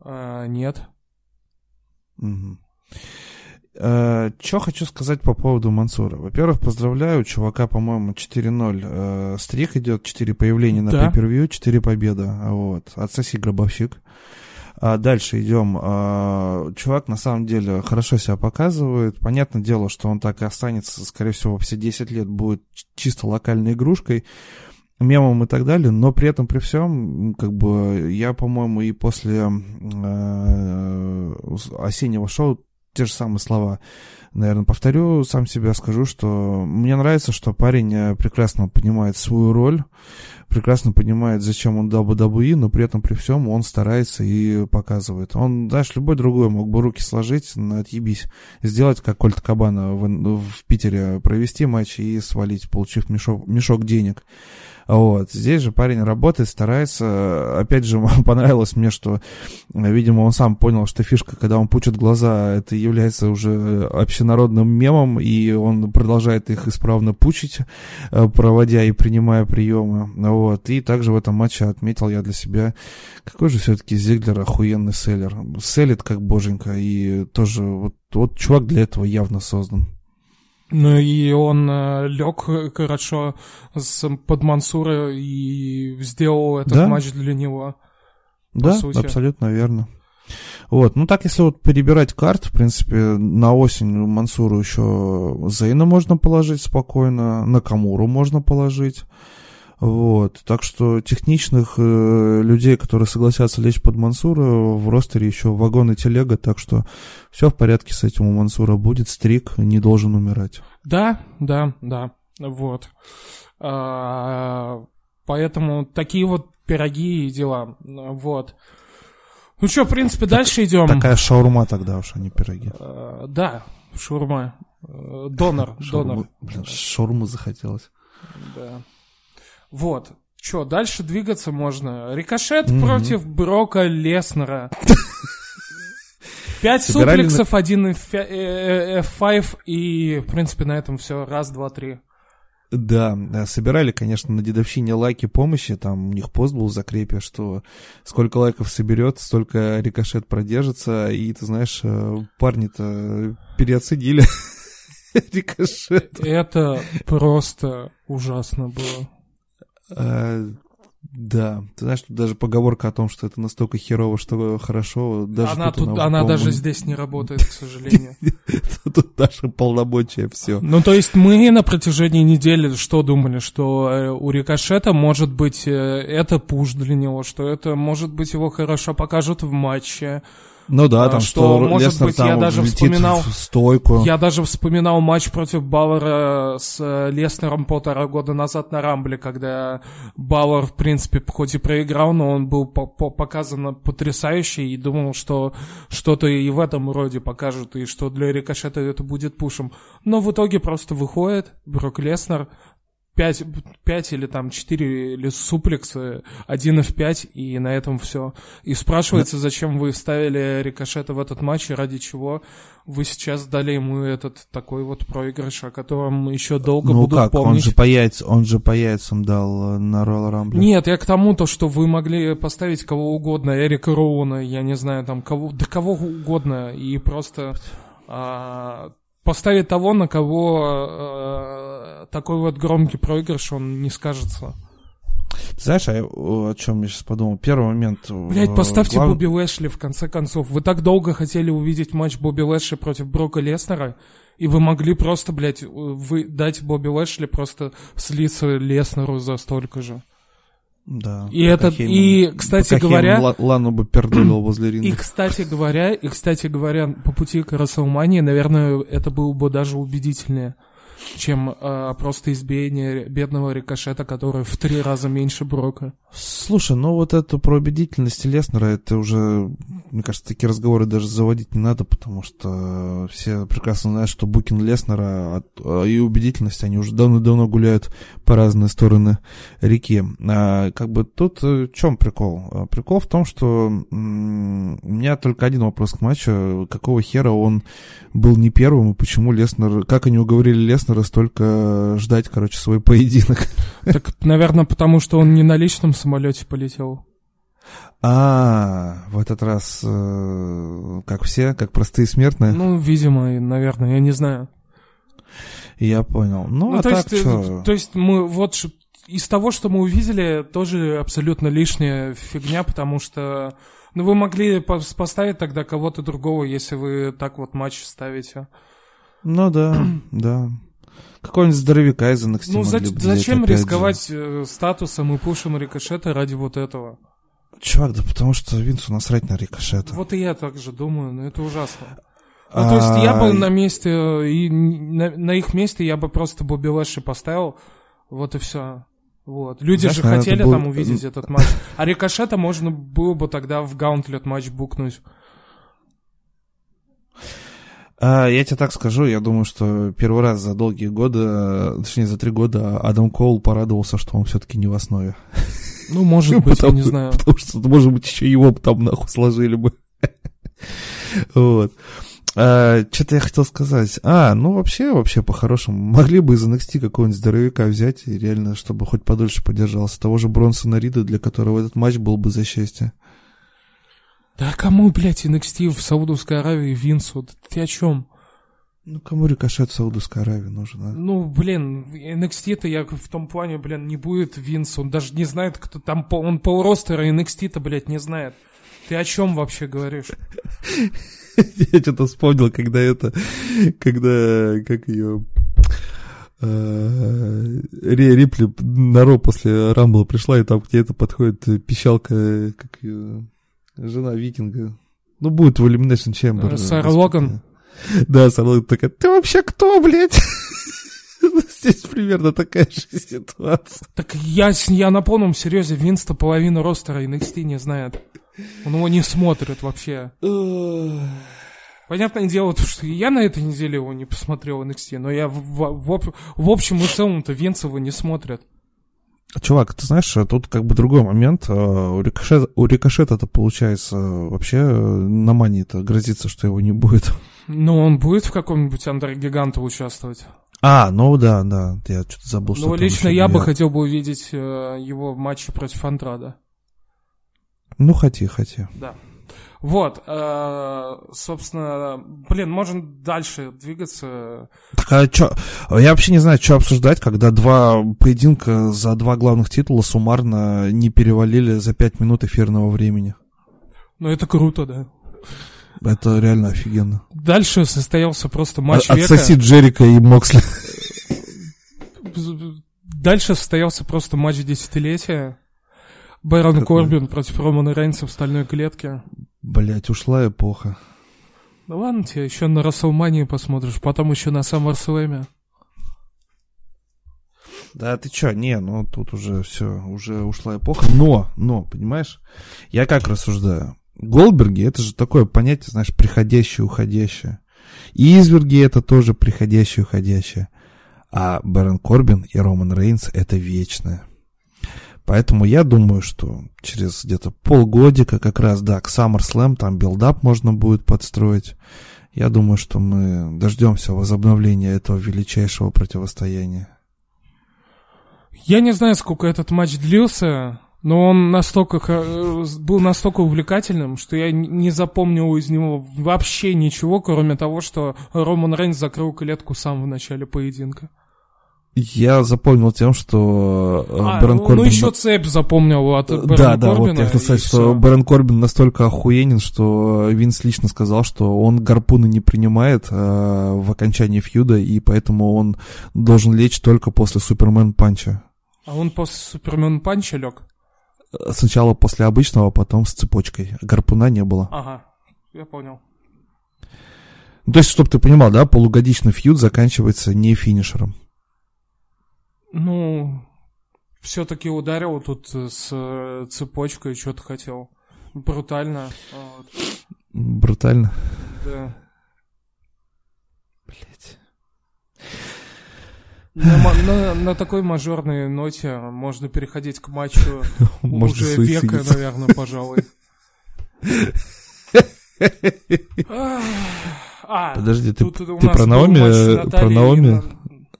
А, нет. Угу. Э, что хочу сказать по поводу Мансура. Во-первых, поздравляю, чувака, по-моему, 4-0. Э, стрик идет, 4 появления на да. pay 4 победа. Вот. Отсоси гробовщик. А дальше идем. А, чувак на самом деле хорошо себя показывает. Понятное дело, что он так и останется, скорее всего, все 10 лет будет чисто локальной игрушкой мемом и так далее, но при этом при всем, как бы я, по-моему, и после э, осеннего шоу те же самые слова, наверное, повторю, сам себя скажу, что мне нравится, что парень э, прекрасно понимает свою роль, прекрасно понимает, зачем он WWE, но при этом при всем он старается и показывает. Он, знаешь, любой другой мог бы руки сложить, отъебись, сделать, как Кольт Кабана в, в Питере, провести матч и свалить, получив мешок, мешок денег. Вот. Здесь же парень работает, старается. Опять же, понравилось мне, что, видимо, он сам понял, что фишка, когда он пучит глаза, это является уже общенародным мемом, и он продолжает их исправно пучить, э, проводя и принимая приемы. Вот. И также в этом матче отметил я для себя, какой же все-таки Зиглер охуенный селлер. Селит как боженька, и тоже вот, вот чувак для этого явно создан. Ну и он э, лег хорошо с, под Мансура и сделал этот да? матч для него. Да, сути. абсолютно верно. Вот, ну так, если вот перебирать карт, в принципе, на осень Мансуру еще Зейна можно положить спокойно, на Камуру можно положить. Вот, так что техничных э, людей, которые согласятся лечь под Мансура, в ростере еще вагон и телега, так что все в порядке с этим у Мансура будет, стрик не должен умирать. Да, да, да, вот. А, Поэтому такие вот пироги и дела. Вот. Ну что, в принципе, дальше идем. Такая шаурма тогда уж, а не пироги. Э, Да, шаурма. Э, Донор, донор. Блин, шаурму захотелось. Да. Вот. Что, дальше двигаться можно. Рикошет Мгм. против Брока Леснера. Пять суплексов, один F- э, F5, и, в принципе, на этом все. Раз, два, три. Да, собирали, конечно, на дедовщине лайки помощи, там у них пост был в закрепе, что сколько лайков соберет, столько рикошет продержится, и ты знаешь, э, парни-то переоценили рикошет. Это просто ужасно было. А, Да, ты знаешь, тут даже поговорка о том, что это настолько херово, что хорошо, даже она тут тут, она даже по-моему, здесь не работает, к сожалению. Тут даже полномочия все. Ну, то есть мы на протяжении недели что думали, что э, у Рикошета может быть э, это пуш для него, что это может быть его хорошо покажут в матче. Ну да, А, там что, что, может Леснер быть, я там даже влетит вспоминал- в стойку. Я даже вспоминал матч против Бауэра с э, Леснером полтора года назад на Рамбле, когда Бауэр, в принципе, хоть и проиграл, но он был по- по- показан потрясающе и думал, что что-то и в этом роде покажут, и что для Рикошета это будет пушем. Но в итоге просто выходит Брок Леснер, 5, 5 или там 4 или суплексы, 1 в 5, и на этом все. И спрашивается, зачем вы вставили Рикошета в этот матч, и ради чего вы сейчас дали ему этот такой вот проигрыш, о котором еще долго ну будут как, он помнить. же по яйцам, он же по яйцам дал э, на Royal Rumble. Нет, я к тому, то, что вы могли поставить кого угодно, Эрика Роуна, я не знаю, там, кого, да кого угодно, и просто а, поставить того, на кого а, такой вот громкий проигрыш, он не скажется. Ты знаешь, а я, о чем я сейчас подумал? Первый момент... э, Блять, поставьте глав- Бобби Лэшли, в конце концов. Вы так долго хотели увидеть матч Бобби Лэшли против Брока Леснера, и вы могли просто, блядь, вы дать Бобби Лэшли просто слиться Леснеру за столько же. Да. И Хейман- и, кстати говоря- Ла- Лану бы пердулил возле ринга. И, кстати говоря, и, кстати говоря, по пути к Расселмании, наверное, это было бы даже убедительнее, чем а, просто избиение бедного рикошета, который в три раза меньше Брока. Слушай, ну вот эту про убедительность Леснера, это уже, мне кажется, такие разговоры даже заводить не надо, потому что все прекрасно знают, что Букин Леснера а, и убедительность, они уже давно-давно гуляют по разные стороны реки. А, как бы тут э, в чем прикол? А, Прикол в том, что у меня только один вопрос к матчу. Какого хера он был не первым, и почему Леснер, как они уговорили Леснера столько ждать, короче, свой поединок? Так, наверное, потому что он не на личном самолете полетел. А, в этот раз, э, как все, как простые смертные, Ну, видимо, наверное, я не знаю. я понял. Ну, Ну, а то, так есть, что? э, то есть мы вот из того, что мы увидели, тоже абсолютно лишняя фигня, потому что ну вы могли пос- поставить тогда кого-то другого, если вы так вот матч ставите. Ну да, да. Какой-нибудь здоровяка из NXT Ну за- взять, зачем опять же. рисковать э, статусом и пушем рикошета ради вот этого? Чувак, да потому что Винсу насрать на рикошета. Вот и я так же думаю, но это ужасно. Ну, то есть я А, бы на месте, и на, на их месте я бы просто Бобби Лэши поставил, вот и все. Вот. Люди Знаешь, же хотели был- там увидеть этот матч. А Рикошета можно было бы тогда в гаунтлет матч букнуть. А, я тебе так скажу, я думаю, что первый раз за долгие годы, э, точнее за три года, Адам Коул порадовался, что он все-таки не в основе. Ну, может быть, я Потому- не знаю. Потому что, может быть, еще его бы там нахуй сложили бы. Вот. Что-то я хотел сказать. А, ну вообще, вообще по-хорошему, могли бы из NXT какого-нибудь здоровяка взять, и реально, чтобы хоть подольше подержался. Того же Бронсона Рида, для которого этот матч был бы за счастье. Да кому, блядь, NXT в Саудовской Аравии Винсу? Ты о чем? Ну, кому рикошет в Саудовской Аравии нужен, а? Ну, блин, NXT-то я в том плане, блин, не будет Винс, он даже не знает, кто там, он полростера NXT-то, блядь, не знает. Ты о чем вообще говоришь? Я что-то вспомнил, когда это, когда, как ее, Рия Рипли на Ро после Рамбла пришла, и там ней это подходит э, пищалка, как ее, жена викинга. Ну, будет в Elimination Chamber. Э, Сара. Логан? Да, Сара Логан такая, ты вообще кто, блядь? Здесь примерно такая же ситуация. Так я, я на полном серьезе Винста половину ростера NXT не знает. Он его не смотрит вообще. Понятное дело, что я на этой неделе его не посмотрел NXT, но я в, в, в общем и целом-то его не смотрит. Чувак, ты знаешь, тут как бы другой момент. А, у, Рикошет, у Рикошета-то, получается, вообще на мании-то грозится, что его не будет. Ну, он будет в каком-нибудь Андер-гиганте участвовать. А, ну да, да, я что-то забыл, что Ну, лично я бы хотел бы увидеть э, его в матче против Андрада. Ну, хоти, хоти. Да. Вот, э, собственно, блин, можем дальше двигаться. Так а чё, я вообще не знаю, что обсуждать, когда два поединка за два главных титула суммарно не перевалили за пять минут эфирного времени. Ну, это круто, да. Это реально офигенно. Дальше состоялся просто матч От, века. Отсоси Джерика и Моксли. Дальше состоялся просто матч десятилетия. Бэрон? Корбин против Романа Рейнса в стальной клетке. Блять, ушла эпоха. Ну ладно, тебе еще на Рестлмании посмотришь, потом еще на SummerSlam е. Да ты чё, не, ну тут уже все, уже ушла эпоха. Но, но, понимаешь, я как рассуждаю. Голдберг и это же такое понятие, знаешь, приходящее, уходящее. И изверги это тоже приходящее, уходящее. А Бэрон Корбин и Роман Рейнс это вечное. Поэтому я думаю, что через где-то полгодика как раз, да, к SummerSlam там build-up можно будет подстроить. Я думаю, что мы дождемся возобновления этого величайшего противостояния. Я не знаю, сколько этот матч длился, но он настолько был настолько увлекательным, что я не запомнил из него вообще ничего, кроме того, что Роман Рейнс закрыл клетку сам в начале поединка. Я запомнил тем, что э, а, Бэрон ну, Корбин... Ну, еще цепь запомнил от Бэрона Да, да, вот я хотел сказать, что все. Бэрон Корбин настолько охуенен, что Винс лично сказал, что он гарпуны не принимает э, в окончании фьюда, и поэтому он должен лечь только после Супермен Панча. А он после Супермен Панча лег? Сначала после обычного, потом с цепочкой. Гарпуна не было. Ага, я понял. Ну, то есть, чтобы ты понимал, да, полугодичный фьюд заканчивается не финишером. Ну, все-таки ударил тут с э, цепочкой, что-то хотел. Брутально. Вот. Брутально? Да. Блять. На, на, на такой мажорной ноте можно переходить к матчу уже века, наверное, пожалуй. А, Подожди, ты, ты про Наоми, про Наоми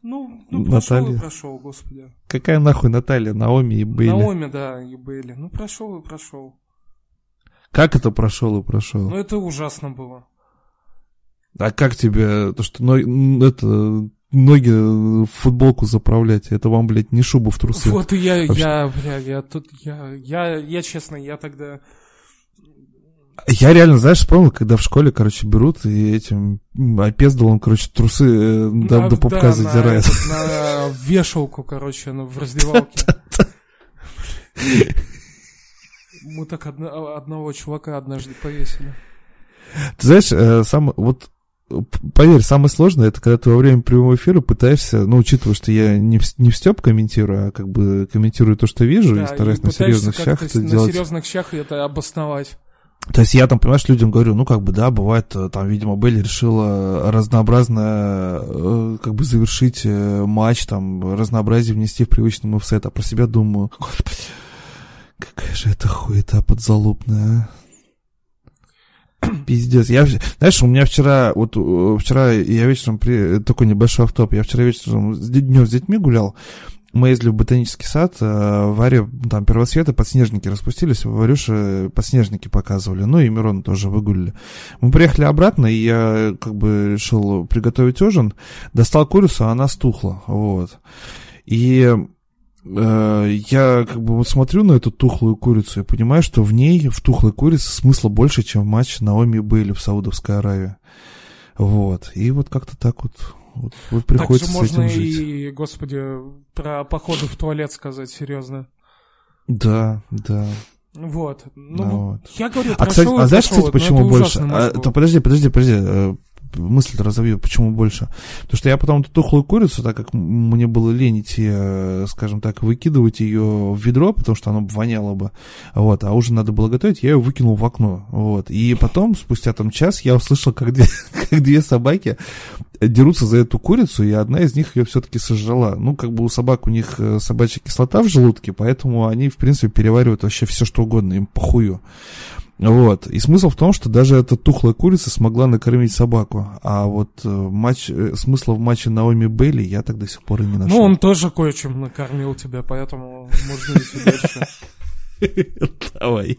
ну, ну прошел Наталья. и прошел, господи. Какая нахуй Наталья, Наоми и Бейли? Наоми, да, и Бейли. Ну, прошел и прошел. Как это прошел и прошел? Ну, это ужасно было. А как тебе, то что ну, это ноги в футболку заправлять, это вам, блядь, не шубу в трусы. Вот и я, Вообще... я, бля, я тут, я, я, я, честно, я тогда я реально, знаешь, вспомнил, когда в школе, короче, берут и этим опездалом, короче, трусы э, до, на, до пупка да, задирают. На, на вешалку, короче, на, в раздевалке. Мы так одно, одного чувака однажды повесили. Ты знаешь, э, сам, вот поверь, самое сложное, это когда ты во время прямого эфира пытаешься, ну, учитывая, что я не в, не в степ комментирую, а как бы комментирую то, что вижу, да, и стараюсь и на серьезных щах это на делать. На серьезных щах это обосновать. То есть я там, понимаешь, людям говорю, ну, как бы, да, бывает, э, там, видимо, Белли решила разнообразно, э, как бы, завершить э, матч, там, разнообразие внести в привычный мувсет, а про себя думаю, какая же это хуета подзалупная, а? Пиздец. Я, знаешь, у меня вчера, вот вчера я вечером, при, такой небольшой автоп, я вчера вечером днем с детьми гулял, мы ездили в ботанический сад, э, Варе, там, первосветы, подснежники распустились, Варюше подснежники показывали, ну и Мирон тоже выгулили. Мы приехали обратно, и я как бы решил приготовить ужин, достал курицу, а она стухла, вот. И э, я как бы вот смотрю на эту тухлую курицу и понимаю, что в ней, в тухлой курице, смысла больше, чем в матче Наоми были в Саудовской Аравии. Вот. И вот как-то так вот вот, вот приходится так же можно с этим жить. и, господи, про походы в туалет сказать, серьезно. Да, да. Вот. Ну, вот. я говорю, а, кстати, а знаешь, кстати, почему больше? А, то подожди, подожди, подожди. Мысль разовью, почему больше. Потому что я потом эту тухлую курицу, так как мне было лень идти, э, скажем так, выкидывать ее в ведро, потому что оно воняло бы, вот, а ужин надо было готовить, я ее выкинул в окно, вот. И потом, спустя там час, я услышал, как две, как две собаки дерутся за эту курицу, и одна из них ее все-таки сожрала. Ну, как бы у собак, у них э, собачья кислота в желудке, поэтому они, в принципе, переваривают вообще все, что угодно, им похую. Вот. И смысл в том, что даже эта тухлая курица смогла накормить собаку. А вот э, матч, э, смысла в матче Наоми Бейли я так до сих пор и не нашел. Ну, он тоже кое-чем накормил тебя, поэтому можно идти дальше. Давай.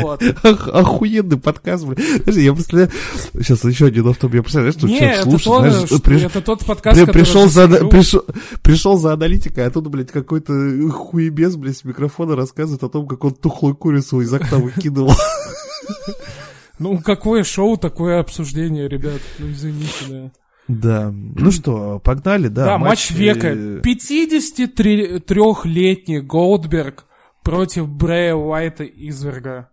Вот. Ох, охуенный подкаст, блин. Подожди, я представляю... Сейчас еще один автоп. Я представляю, что Не, человек это, слушает, то, знаешь, что, приш... это тот подкаст, при, пришел, за, пришел, пришел за аналитикой, а тут, блядь, какой-то хуебес, блядь, с микрофона рассказывает о том, как он тухлую курицу из окна выкидывал. Ну, какое шоу, такое обсуждение, ребят. Ну, извините, да. Да. Ну что, погнали, да. Да, матч, э, века. 53-летний Голдберг против Брэя Уайта Изверга.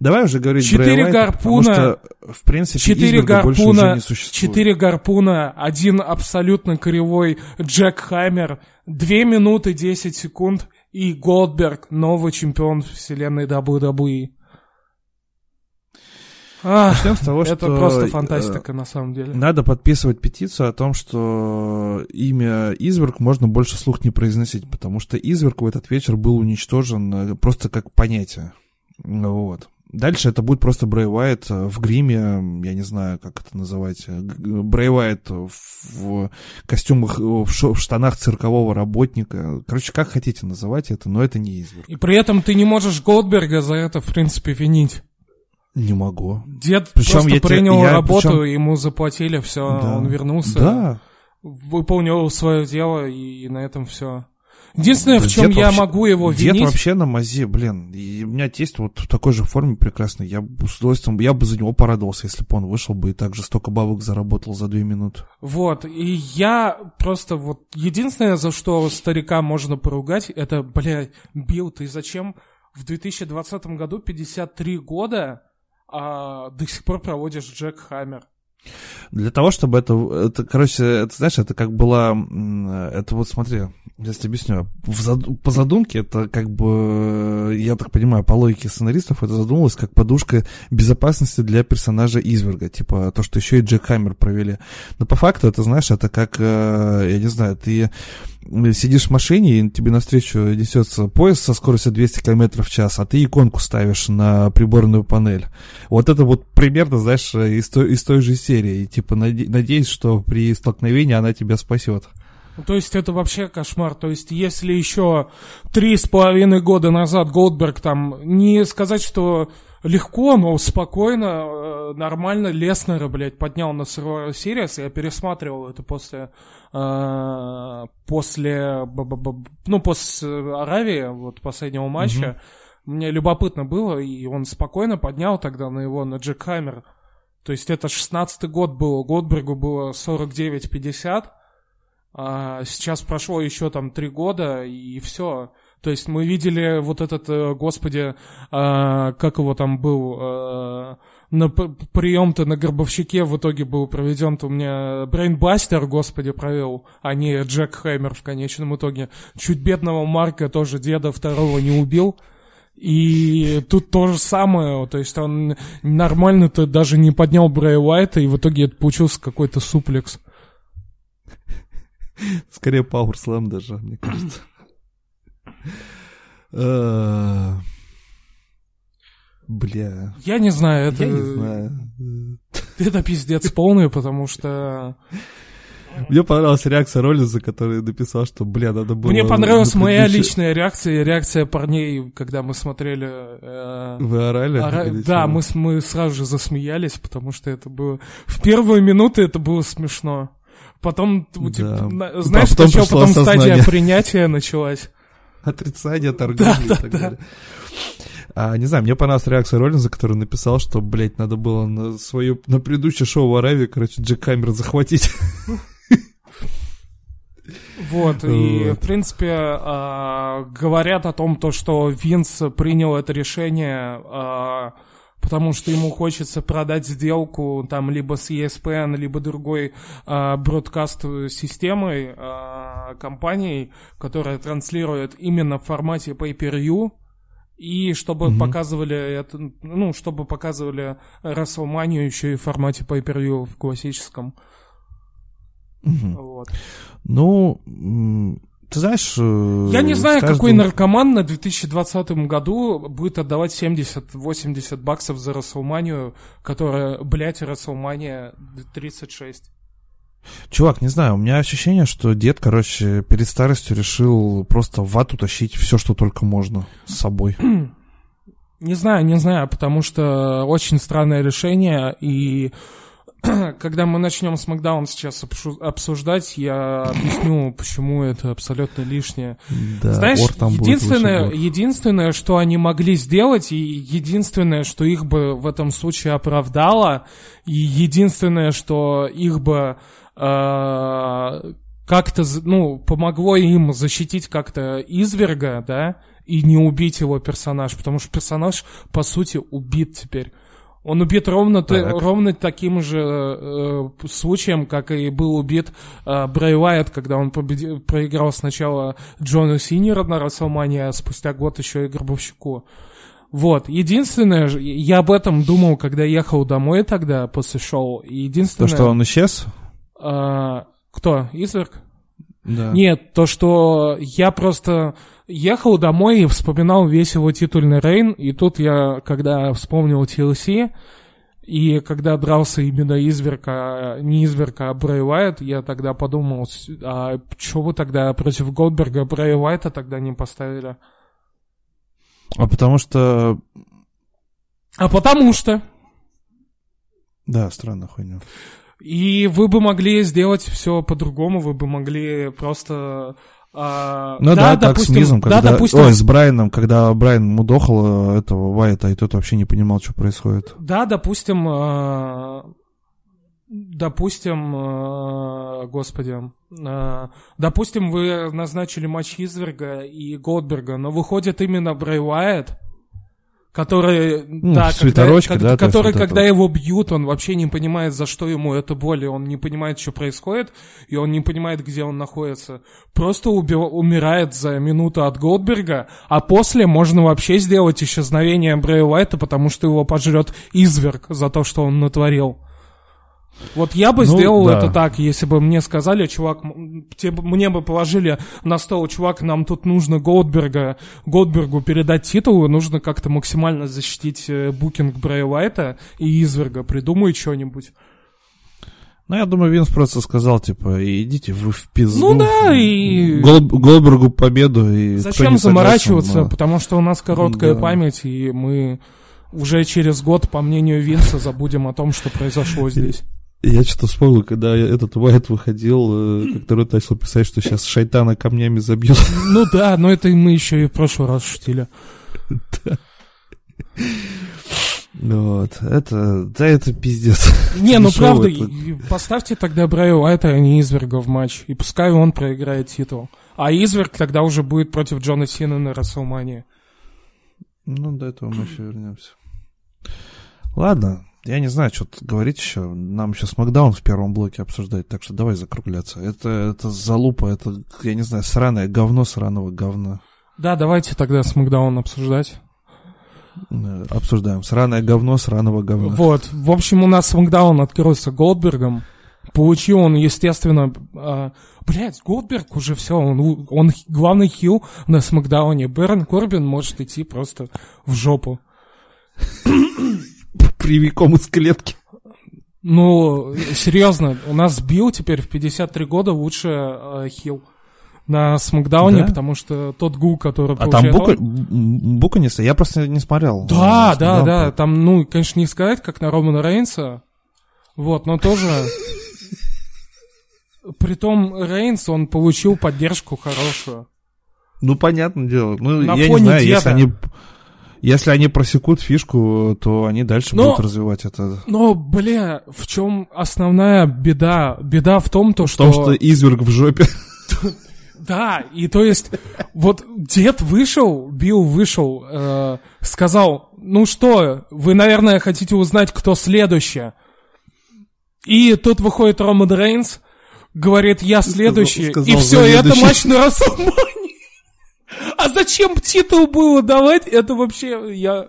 Давай уже говорить Четыре Брэя Уайта, потому гарпуна, что, в принципе, Четыре гарпуна, четыре гарпуна, один абсолютно кривой Джек Хаммер, 2 минуты 10 секунд, и Голдберг, новый чемпион вселенной WWE. Ах, Начнем с того, это что, просто э, фантастика на самом деле. Надо подписывать петицию о том, что имя Изверг можно больше слух не произносить, потому что Изверг в этот вечер был уничтожен э, просто как понятие. Вот. Дальше это будет просто Брэй Уайт э, в гриме, я не знаю, как это называть, э, Уайт в костюмах, э, в штанах циркового работника. Короче, как хотите называть это, но это не Изверг. И при этом ты не можешь Голдберга за это, в принципе, винить. Не могу. Дед Причем просто я принял я- работу, причем- ему заплатили, все, Да. он вернулся, Да, выполнил свое дело, и на этом все. Единственное, Да в чем дед я вообще- могу его Дед винить, вообще на мазе, блин. И у меня тесть вот в такой же форме прекрасный. Я бы с удовольствием, я бы за него порадовался, если бы он вышел бы и так же столько бабок заработал за две минуты. вот, и я просто вот, единственное, за что старика можно поругать, это, бля, Билл, ты зачем в 2020 году 53 года а, до сих пор проводишь Джек Хаммер? Для того, чтобы это, это, короче, это, знаешь, это как была, м, это вот смотри, я тебе объясню, зад- по задумке это как бы, я так понимаю, по логике сценаристов это задумалось как подушка безопасности для персонажа Изверга, типа то, что еще и Джек Хаммер провели. Но по факту это, знаешь, это как, э, я не знаю, ты сидишь в машине, и тебе навстречу несется поезд со скоростью 200 км в час, а ты иконку ставишь на приборную панель. Вот это вот примерно, знаешь, из той, из той же серии. И, типа, наде- надеюсь, что при столкновении она тебя спасет. То есть это вообще кошмар. То есть если еще три с половиной года назад Голдберг там, не сказать, что легко, но спокойно, э, нормально Леснера, блядь, поднял на Survivor Series. Я пересматривал это после, э, после, ну, после Аравии, вот последнего матча. Мне любопытно было, и он спокойно поднял тогда на его, на Джек Хаммер. То есть это 16-й год был, Голдбергу было 49-50, а сейчас прошло еще там три года, и все. То есть мы видели вот этот, э, господи, а, как его там был, э, на прием-то на Горбовщике в итоге был проведен-то у меня Брейнбастер, господи, провел, а не Джек Хэммер в конечном итоге. Чуть бедного Марка тоже деда второго не убил. И тут то же самое, то есть он нормально-то даже не поднял Брэя Уайта, и в итоге это получился какой-то суплекс. Скорее Slam даже, мне кажется. Э, Бля. Я не знаю, это, Я не знаю. это пиздец полный, потому что... Мне понравилась реакция Роллинза, который написал, что, бля, надо было... Мне понравилась моя личная реакция, и реакция парней, когда мы смотрели... э, Вы орали? ора- Да, мы, мы сразу же засмеялись, потому что это было... В первые минуты это было смешно. Потом, типа, Да. знаешь, потом потом стадия принятия началась. Отрицание, торговли и так далее. А, не знаю, мне понравилась реакция Роллинза, который написал, что, блядь, надо было на свое, на предыдущее шоу в Аравии, короче, Джек Камер захватить. Вот, и, в принципе, а, говорят о том, то, что Винс принял это решение а, потому что ему хочется продать сделку там либо с ESPN, либо другой э, бродкаст-системой, э, компанией, которая транслирует именно в формате pay-per-view, и чтобы mm показывали это, ну, чтобы показывали WrestleMania еще и в формате pay-per-view в классическом. mm Вот. Ну, ты знаешь... Э, Я не знаю, каждым... какой наркоман на 2020 году будет отдавать 70-80 баксов за WrestleMania, которая, блядь, WrestleMania 36. Чувак, не знаю, у меня ощущение, что дед, короче, перед старостью решил просто в вату тащить все, что только можно с собой. Не знаю, не знаю, потому что очень странное решение, и когда мы начнем с Макдаун сейчас обсуждать, я объясню, почему это абсолютно лишнее. Да, Знаешь, единственное, единственное, что они могли сделать, и единственное, что их бы в этом случае оправдало, и единственное, что их бы как-то, ну, помогло им защитить как-то изверга, да, и не убить его персонаж, потому что персонаж, по сути, убит теперь. Он убит ровно, так. ровно таким же э, случаем, как и был убит э, Брэй Уайт, когда он победил, проиграл сначала Джону Синера на Расселмане, а спустя год еще и Гробовщику. Вот, единственное, я об этом думал, когда ехал домой тогда после шоу. Единственное... То, что он исчез? А, кто? Изверг? Да. Нет, то, что я просто ехал домой и вспоминал весь его титульный рейн, и тут я, когда вспомнил TLC, и когда дрался именно Изверка, не Изверка, а Брэй Уайт, я тогда подумал, а что вы тогда против Голдберга Брэй Уайта тогда не поставили? А потому что... А потому что... Да, странная хуйня. И вы бы могли сделать все по-другому, вы бы могли просто а, ну да, да, допустим, так с Мизом, когда... Да, допустим... Ой, с Брайаном, когда Брайан мудохал э, этого Вайта, и тот вообще не понимал, что происходит. Да, допустим... А... Допустим, э, господи, э, допустим, вы назначили матч Изверга и Голдберга, но выходит именно Брэй Уайт, который, ну, да, когда, да, который, когда это... его бьют, он вообще не понимает, за что ему это боль, он не понимает, что происходит, и он не понимает, где он находится. Просто убив... умирает за минуту от Голдберга, а после можно вообще сделать исчезновение Брэя Уайта, потому что его пожрет изверг за то, что он натворил. Вот я бы ну, сделал да. это так, если бы мне сказали, чувак, тебе, мне бы положили на стол, чувак, нам тут нужно Голдберга, Голдбергу передать титул, нужно как-то максимально защитить э, букинг Брэй Уайта и Изверга, придумай что-нибудь. Ну, я думаю, Винс просто сказал, типа, идите вы в пизду. Ну да, и... Гол, Голдбергу победу, и Зачем заморачиваться, согласен, но... потому что у нас короткая да. память, и мы уже через год, по мнению Винса, забудем о том, что произошло здесь. Я что-то вспомнил, когда этот Уайт выходил, э, который начал писать, что сейчас шайтана камнями забьют. Ну да, но это мы еще и в прошлый раз шутили. Да. Вот, это, да, это пиздец. Не, ну правда, поставьте тогда Брайа Уайта, а не Изверга в матч, и пускай он проиграет титул. А Изверг тогда уже будет против Джона Сина на Расселмании. Ну, до этого мы еще вернемся. Ладно, я не знаю, что говорить еще. Нам сейчас Макдаун в первом блоке обсуждать, так что давай закругляться. Это, это залупа, это, я не знаю, сраное говно сраного говна. Да, давайте тогда с Макдаун обсуждать. Э, обсуждаем. Сраное говно сраного говна. Вот. В общем, у нас Макдаун открылся Голдбергом. Получил он, естественно... Э, блядь, Голдберг уже все, он, он главный хил на Смакдауне. Бэрон Корбин может идти просто в жопу прямиком из клетки. Ну, серьезно, у нас Билл теперь в 53 года лучше э, хил на Смакдауне, да? потому что тот гул, который А там Бука, он... Буканиса? Я просто не смотрел. Да, да, да, там, ну, конечно, не сказать, как на Романа Рейнса, вот, но тоже... Притом Рейнс, он получил поддержку хорошую. Ну, понятное дело. Ну, на я не знаю, деда. если они если они просекут фишку, то они дальше но, будут развивать это. Но, бля, в чем основная беда? Беда в том, то, в что... В том, что изверг в жопе. Да, и то есть, вот дед вышел, Билл вышел, э, сказал, ну что, вы, наверное, хотите узнать, кто следующий. И тут выходит Роман Рейнс, говорит, я следующий, сказал и все, и это матч на Расселмане. А зачем титул было давать? Это вообще, я...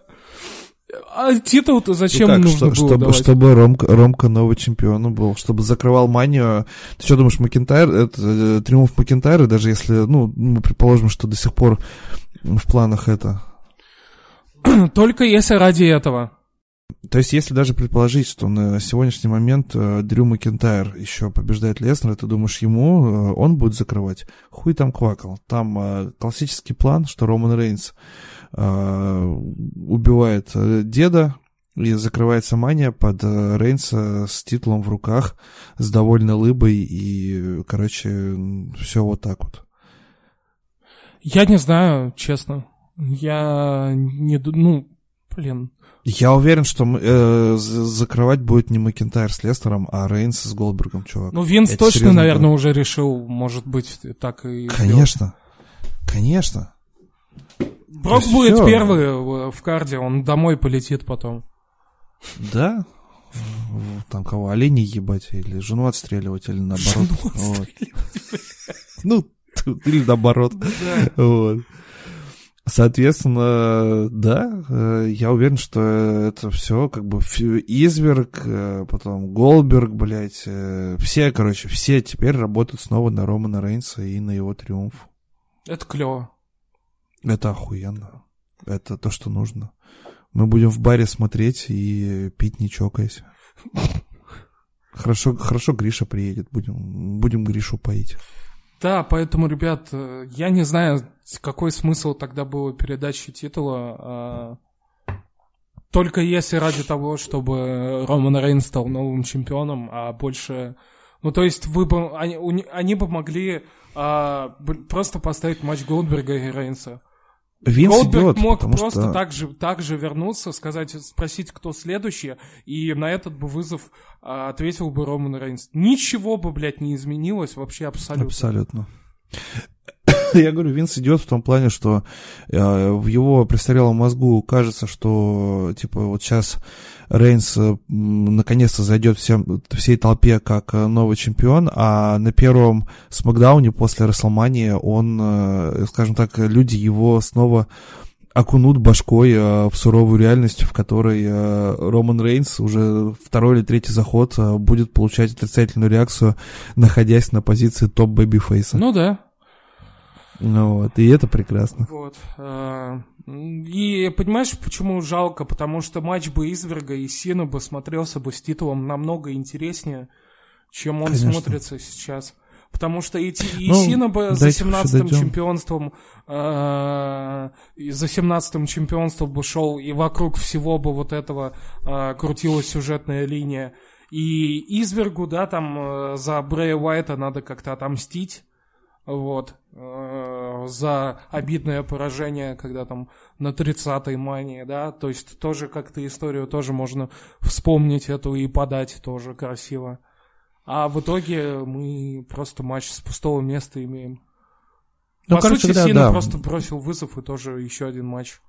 А титул-то зачем как, нужно что- было чтобы, давать? чтобы Ромка, Ромка новый чемпионом был, чтобы закрывал манию. Ты что думаешь, Макентайр, это э, триумф Макентайра, даже если, ну, мы предположим, что до сих пор в планах это. Только если ради этого. То есть, если даже предположить, что на сегодняшний момент э, Дрю Макентайр еще побеждает Леснера, ты думаешь, ему э, он будет закрывать? Хуй там квакал. Там э, классический план, что Роман Рейнс убивает деда, и закрывается мания под Рейнса с титулом в руках, с довольно лыбой, и, короче, все вот так вот. Я не знаю, честно. Я не... Ну, блин. Я уверен, что э, закрывать будет не Макентайр с Лестером, а Рейнс с Голдбергом, чувак. Ну, Винс Это точно, наверное, говорю. уже решил, может быть, так и. Конечно. Конечно. Брок То будет всё. первый в карде, он домой полетит потом. Да. Там кого, оленей ебать, или жену отстреливать, или наоборот. Жену Вот. Ну, или наоборот. Вот. Соответственно, да, э, я уверен, что это все как бы Изверг, э, потом Голберг, блядь, э, все, короче, все теперь работают снова на Романа Рейнса и на его триумф. Это клево. Это охуенно. Это то, что нужно. Мы будем в баре смотреть и пить не чокаясь. Хорошо, хорошо Гриша приедет, будем, будем Гришу поить. Да, поэтому, ребят, э, я не знаю, какой смысл тогда было передачи титула. а, Только если ради того, чтобы Роман Рейнс стал новым чемпионом, а больше... Ну, то есть, вы бы, они, они бы могли а, просто поставить матч Голдберга и Рейнса. Винс Голдберг идет, мог просто что... так, же, так же вернуться, сказать, спросить, кто следующий, и на этот бы вызов а, ответил бы Роман Рейнс. Ничего бы, блядь, не изменилось вообще абсолютно. Абсолютно. Я говорю, Винс идет в том плане, что э, в его престарелом мозгу кажется, что типа вот сейчас Рейнс э, наконец-то зайдет всем, всей толпе как э, новый чемпион, а на первом смакдауне после Расселмании он, э, скажем так, люди его снова окунут башкой э, в суровую реальность, в которой э, Роман Рейнс уже второй или третий заход э, будет получать отрицательную реакцию, находясь на позиции топ бэби-фейса. Ну да. Ну вот, и это прекрасно. Вот. а, И понимаешь, почему жалко? Потому что матч бы Изверга и Сина бы смотрелся бы с титулом намного интереснее, чем он Конечно. смотрится сейчас. Потому что и, и Ну, Сина бы за дайте вообще 17-м дойдем. чемпионством и за 17-м чемпионством бы шел, и вокруг всего бы вот этого а, крутилась сюжетная линия. И Извергу, да, там э, за Брэя Уайта надо как-то отомстить. Вот. Э, за обидное поражение, когда там на 30-й мании, да. То есть тоже как-то историю тоже можно вспомнить эту и подать тоже красиво. А в итоге мы просто матч с пустого места имеем. Ну, По короче сути, говоря, Сина да. просто бросил вызов и тоже еще один матч.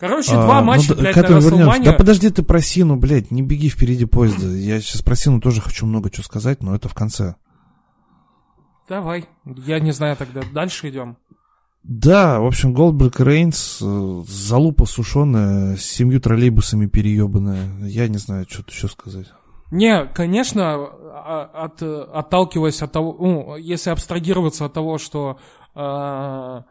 Короче, А, два ну матча, да, блядь, на. Да подожди ты про Сину, блядь, не беги впереди поезда. Я сейчас про Сину тоже хочу много чего сказать, но это в конце. Давай. Я не знаю тогда. Дальше идем. Да, в общем, Голдберг Рейнс, э, залупа сушеная, с семью троллейбусами переебанная. Я не знаю, что тут еще сказать. Не, конечно, а- от, отталкиваясь от того, ну, если абстрагироваться от того, что а,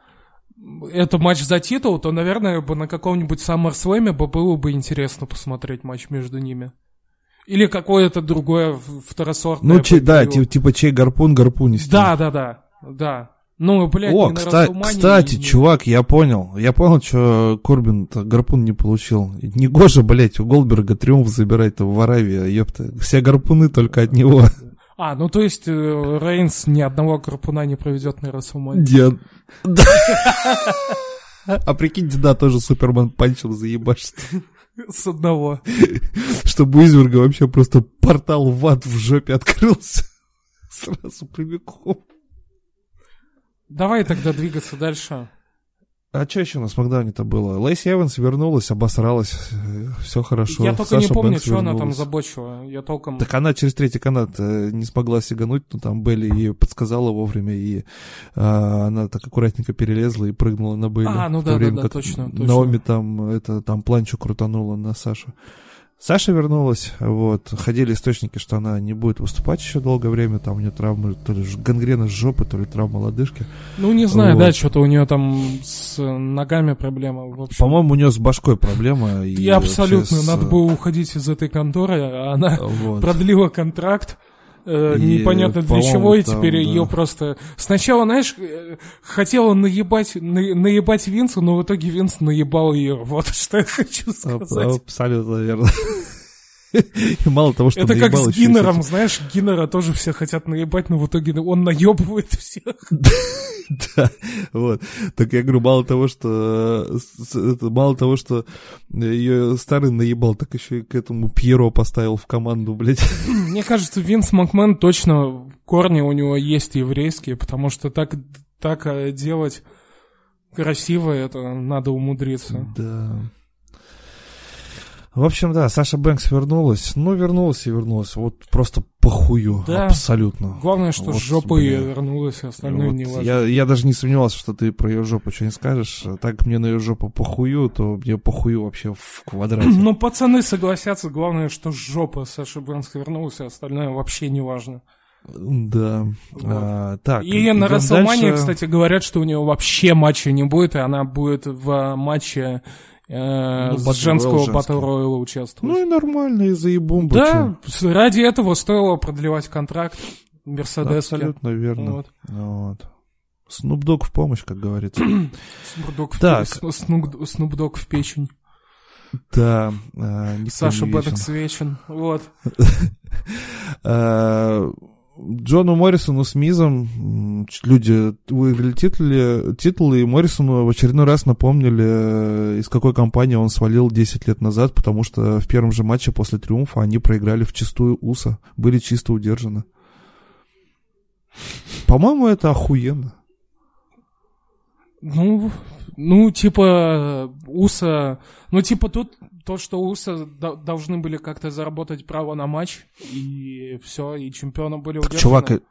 это матч за титул, то, наверное, бы на каком-нибудь SummerSlam бы было бы интересно посмотреть матч между ними. Или какое-то другое второсортное. Ну, чей- да, pay-per-view. ти- типа чей гарпун гарпунистый. Да, да, да, да. Ну, блядь, О, не на кста- WrestleMania, кстати, не- чувак, я понял. Я понял, что Корбин гарпун не получил. Негоже, блядь, у Голдберга триумф забирать-то в Аравии, ёпта. Все гарпуны только от него. А, ну то есть э, Рейнс ни одного гарпуна не проведет на. Дед. Да. А прикиньте, да, тоже Супермен панчил заебашит. С одного. Чтобы у Изверга вообще просто портал в ад в жопе открылся. Сразу прямиком. Давай тогда двигаться дальше. А что еще на Смакдауне-то было? Лейси Эванс вернулась, обосралась, все хорошо. Я только Саша не помню, Бэнкс что она там забочила. Я толком... Так она через третий канат э, не смогла сигануть, но там Белли ей подсказала вовремя, и а, она так аккуратненько перелезла и прыгнула на Белли. А, ну да, да, время да, как точно, точно. Наоми там, это, там планчу крутанула на Сашу. Саша вернулась, вот, ходили источники, что она не будет выступать еще долгое время, там у нее травмы, то ли гангрена с жопы, то ли травма лодыжки. Ну, не знаю, Вот. да, что-то у нее там с ногами проблема. В общем, По-моему, у нее с башкой проблема. И и абсолютно, с, надо э, было уходить из этой конторы, а она вот. продлила контракт. Э, И, непонятно для чего, и там, теперь да. ее просто... Сначала, знаешь, э, хотела наебать, на- наебать Винсу, но в итоге Винс наебал ее. Вот что я хочу Аб- сказать. Абсолютно верно. Мало того, что Это как с Гиннером, знаешь, Гиннера тоже все хотят наебать, но в итоге он наебывает всех. Да, вот. Так я говорю, мало того, что мало того, что ее старый наебал, так еще и к этому Пьеро поставил в команду, блядь. Мне кажется, Винс Макмен точно корни у него есть еврейские, потому что так, так э, делать красиво, это надо умудриться. Да. В общем, да, Саша Бэнкс вернулась. Ну, вернулась и вернулась. Вот просто похую. Да. Абсолютно. Главное, что Вот, с жопой бля. вернулась, а остальное Вот не важно. я, я даже не сомневался, что ты про ее жопу что не скажешь. А Так как мне на ее жопу похую, то мне похую вообще в квадрате. Ну, пацаны согласятся, главное, что жопа Саши Бэнкс вернулась, а остальное вообще не важно. Да. А, так. И на Расселмании, дальше. кстати, говорят, что у нее вообще матча не будет, и она будет в матче э, Ну, с женского. Royale участвовать. Ну и нормально, и заебумба. да, с- ради этого стоило продлевать контракт чё. Мерседеске. Абсолютно верно. Вот. Вот. Dogg в помощь, как говорится. Снупдог в, Так. Снуп- Снупдог в печень. Да. никто Саша не Бэддок вечен. Вот. Джону Моррисону с Мизом люди выиграли титулы, титулы, и Моррисону в очередной раз напомнили, э, из какой компании он свалил 10 лет назад, потому что в первом же матче после триумфа они проиграли в чистую Уса, были чисто удержаны. По-моему, это охуенно. Ну, ну, типа, Уса... Ну, типа, тут то, что Уса до- должны были как-то заработать право на матч, и все, и чемпионы были Так, удержаны. чувак,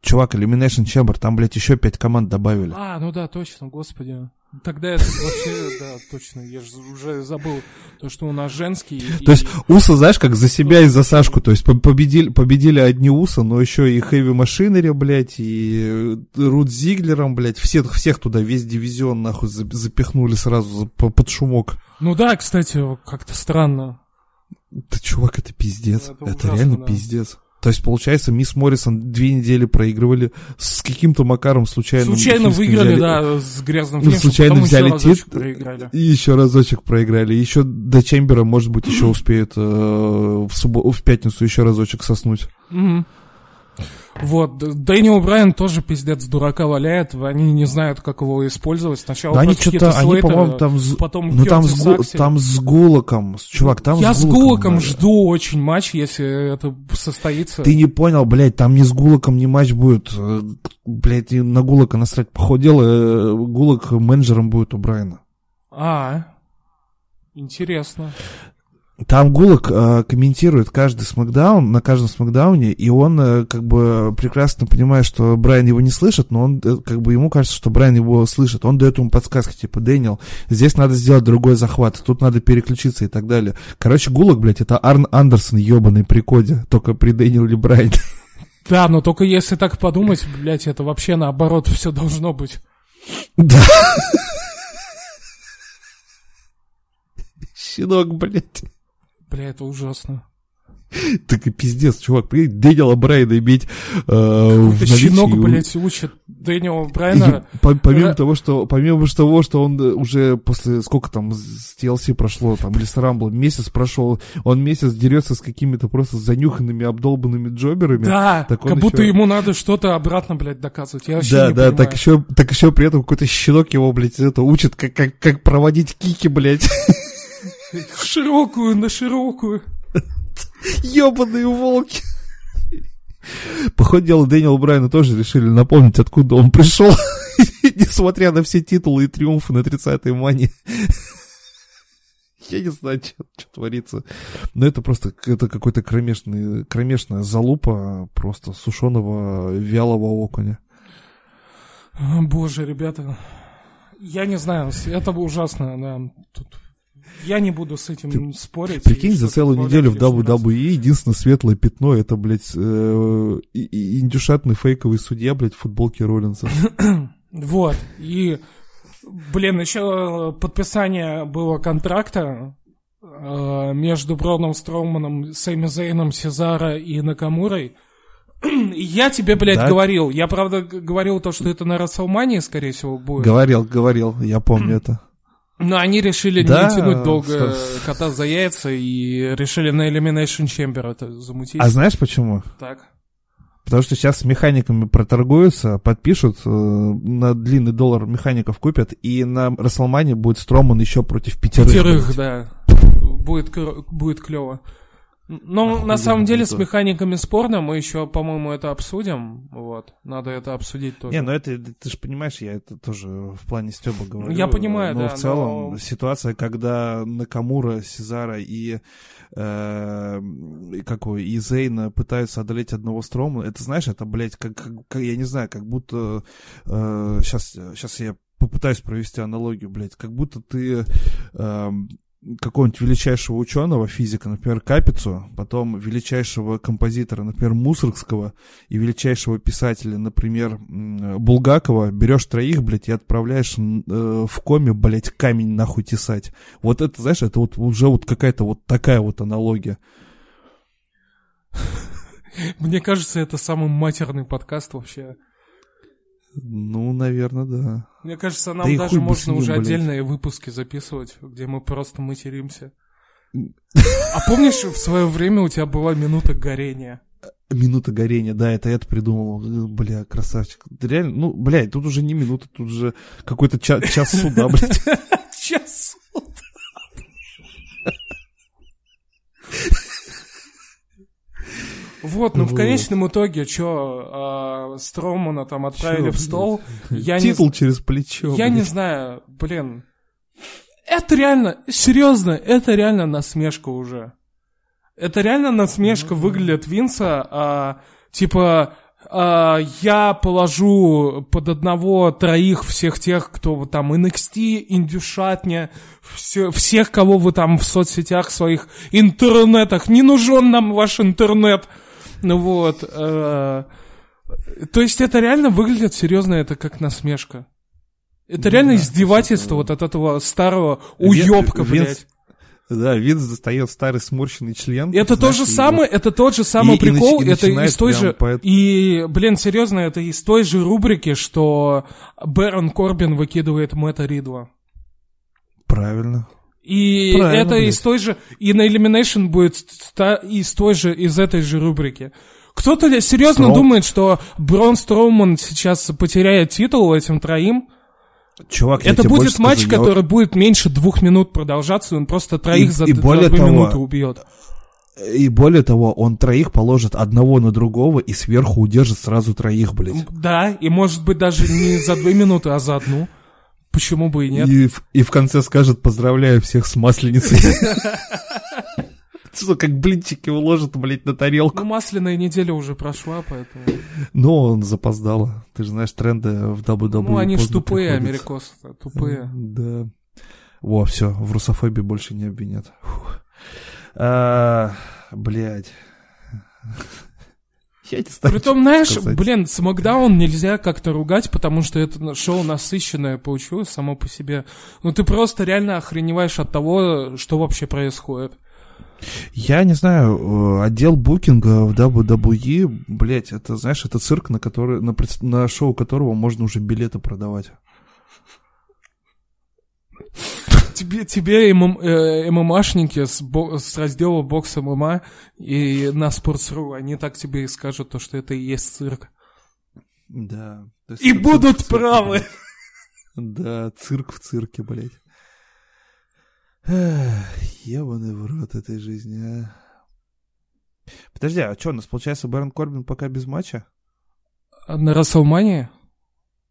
чувак, Elimination Chamber, там, блядь, еще пять команд добавили. А, ну да, точно, господи. Тогда это вообще, да, точно, я же уже забыл то, что у нас женский. То есть Уса, знаешь, как за себя и за Сашку. То есть по- победили, победили одни Уса, но еще и Хэви Машинери, блядь, и э, Рут Зиглером, блядь, всех, всех туда, весь дивизион, нахуй, за- запихнули сразу под шумок. Ну да, кстати, как-то странно. Да, чувак, это пиздец. Это Это, ужасно, реально да. пиздец. То есть, получается, мисс Моррисон две недели проигрывали с каким-то макаром случайно. Случайно выиграли, да, с грязным Ну, финишем, случайно взяли тит- проиграли. И еще разочек проиграли. Еще до Чембера, может быть, еще успеют э, в, суббо- в пятницу еще разочек соснуть. Мгм. Вот, Дэниел Брайан тоже пиздец дурака валяет, они не знают, как его использовать. Сначала Да они что-то, они, по-моему, там... с- потом Ну там с, гу- там с Гулоком, с- чувак, там Я с с Гулоком. Гулоком надо. жду очень матч, если это состоится. Ты не понял, блядь, там не с Гулоком не матч будет. Э, Блядь, на Гулока насрать. По ходу дела, э, Гулок менеджером будет у Брайана. А, интересно. Там Гулок э, комментирует каждый смакдаун, на каждом смакдауне, и он э, как бы прекрасно понимает, что Брайан его не слышит, но он э, как бы ему кажется, что Брайан его слышит. Он дает ему подсказки, типа, Дэниел, здесь надо сделать другой захват, тут надо переключиться и так далее. Короче, Гулок, блядь, это Арн Андерсон ебаный при коде, только при Дэниеле Брайане. Да, но только если так подумать, блядь, это вообще наоборот все должно быть. Да. Щенок, блядь. Бля, это ужасно. Так и пиздец, чувак. Прикинь, Дэниела Брайана иметь э, Какой-то щенок, блядь, учит Дэниела И Брайана. по- помимо Ра- того, что помимо того, что он э, уже после сколько там с TLC прошло, там или с Рамбла, месяц прошел, он месяц дерется с какими-то просто занюханными, обдолбанными джоберами. Да, так как будто еще- ему надо что-то обратно, блядь, доказывать. Я вообще Да, не да, понимаю. так еще, так еще при этом какой-то щенок его, блядь, это учит, как, как, как проводить кики, блядь. Широкую на широкую. Ёбаные волки. По ходу дела Дэниел Брайана тоже решили напомнить, откуда он пришел. Не несмотря на все титулы и триумфы на 30-й мане. Я не знаю, что, что творится. Но это просто это какой-то кромешный, кромешная залупа просто сушеного вялого окуня. Боже, ребята, я не знаю, это ужасно, да. Тут я не буду с этим Ты спорить. Прикинь, за целую неделю в WWE единственное светлое пятно это, блядь, э, индюшатный фейковый судья, блядь, в футболке Роллинса. вот. И, блин, еще подписание было контракта э, между Броном Строуманом, Сэмми Зейном, Сезара и Накамурой. Я тебе, блядь, да? говорил. Я, правда, говорил то, что это на Расселмании, скорее всего, будет. Говорил, говорил, я помню это. Но они решили да, не тянуть долго что... кота за яйца и решили на Elimination Chamber это замутить. А знаешь почему? Так. Потому что сейчас с механиками проторгуются, подпишут, э, на длинный доллар механиков купят, и на Расселмане будет Строман еще против пятерых. Пятерых, да. Будет, будет клево. Ну, на самом деле, с механиками спорно, мы еще, по-моему, это обсудим, вот, надо это обсудить тоже. Не, ну это, ты же понимаешь, я это тоже в плане Стеба говорю. Я понимаю, но да. в целом но... ситуация, когда Накамура, Сезара и, э, какой, и Зейна пытаются одолеть одного Строма, это, знаешь, это, блядь, как, как я не знаю, как будто, э, сейчас, сейчас я попытаюсь провести аналогию, блядь, как будто ты... Э, какого-нибудь величайшего ученого, физика, например, Капицу, потом величайшего композитора, например, Мусоргского, и величайшего писателя, например, Булгакова, берешь троих, блядь, и отправляешь э, в коме, блядь, камень нахуй тесать. Вот это, знаешь, это вот уже вот какая-то вот такая вот аналогия. Мне кажется, это самый матерный подкаст вообще. Ну, наверное, да. Мне кажется, нам да даже можно уже блядь. отдельные выпуски записывать, где мы просто материмся. А помнишь, в свое время у тебя была минута горения? Минута горения, да, это я придумал. Бля, красавчик. Реально, ну, блядь, тут уже не минута, тут уже какой-то час суда, блядь. Час суда. Вот, ну в конечном итоге, что, э, Стромана там отправили чё, в стол. Я Титул не, через плечо. Я блин. не знаю, блин. Это реально, серьезно, это реально насмешка уже. Это реально насмешка mm-hmm. выглядит Винса, а, типа, а, я положу под одного троих всех тех, кто вы там NXT, Индюшатня, все, всех, кого вы там в соцсетях своих, интернетах, не нужен нам ваш интернет. Ну вот. Э, то есть это реально выглядит серьезно, это как насмешка. Это реально да, издевательство вот от этого старого уебка, Вин, блядь. Да, Винс достает старый сморщенный член. Это то же самое, это тот же самый и, прикол, и, и это из той же... По... И, блин, серьезно, это из той же рубрики, что Бэрон Корбин выкидывает Мэтта Ридла. Правильно. И Правильно, это блядь. из той же, и на Elimination будет из той же, из этой же рубрики. Кто-то серьезно Строу... думает, что Брон Строуман сейчас потеряет титул этим троим? Чувак, это будет матч, скажу, который я... будет меньше двух минут продолжаться, он просто троих и, за, и более за две того, минуты убьет. И более того, он троих положит одного на другого и сверху удержит сразу троих, блядь. Да, и может быть даже не за две минуты, а за одну. Почему бы и нет? И, и в конце скажет «Поздравляю всех с Масленицей». Что, как блинчики уложит, блядь, на тарелку. Ну, масляная неделя уже прошла, поэтому... Ну, он запоздал. Ты же знаешь, тренды в WWE Ну, они ж тупые, америкосы тупые. Да. О, все, в русофобии больше не обвинят. А, блядь. Я не знаю, Притом, знаешь, сказать. блин, Смакдаун нельзя как-то ругать, потому что это шоу насыщенное получилось само по себе. Ну ты просто реально охреневаешь от того, что вообще происходит. Я не знаю, э, отдел букинга в WWE, блять, это, знаешь, это цирк, на, который, на, на шоу которого можно уже билеты продавать тебе, тебе ММ, э, ММАшники с, бо, с раздела бокс ММА и на Sports.ru, они так тебе и скажут, то, что это и есть цирк. Да. И будут цирк, правы. Да, цирк в цирке, блядь. Ебаный в рот этой жизни, а. Подожди, а что, у нас получается Бэрон Корбин пока без матча? На Расселмании?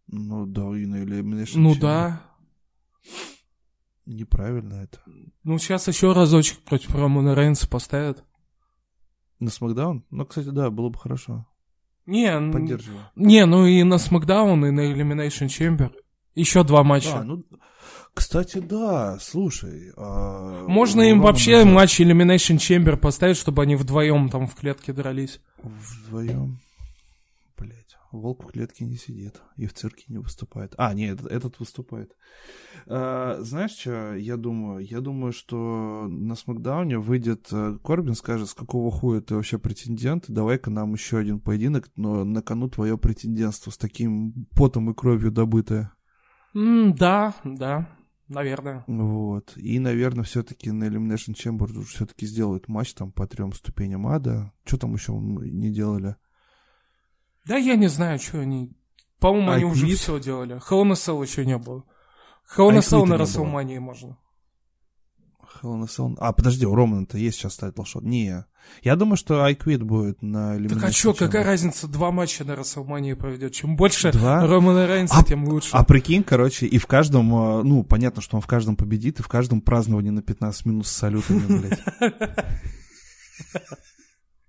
Ну да, и на Ну да. Неправильно это. Ну, сейчас еще разочек против Романа Рейнса поставят. На Смакдаун? Ну, кстати, да, было бы хорошо. Не, Поддерживаю. не, ну и на Смакдаун, и на Elimination Chamber. Еще два матча. А, ну, кстати, да, слушай. а, Можно им вообще матч Elimination Chamber поставить, чтобы они вдвоем там в клетке дрались. Вдвоем. Волк в клетке не сидит и в цирке не выступает. А, нет, этот, этот выступает. А, знаешь что, я думаю? Я думаю, что на Смакдауне выйдет э, Корбин, скажет, с какого хуя ты вообще претендент, давай-ка нам еще один поединок, но на кону твое претендентство с таким потом и кровью добытое. М, да, да, наверное. Вот. И, наверное, все-таки на Elimination Chamber все-таки сделают матч там по трем ступеням ада. Что там еще не делали? Да я не знаю, что они... По-моему, А они уже Quit? все делали. Hell еще не было. Hell А на. Расселмании можно. Hell in. А, подожди, у Романа-то есть сейчас тайтл шот. Не. Я думаю, что Quit будет на Elimination Так а что, какая разница, два матча на Расселмании проведет. Чем больше Два? Романа Рейнса, А- тем лучше. А прикинь, короче, и в каждом, э, ну, понятно, что он в каждом победит, и в каждом праздновании на 15 минут с салютами, блядь.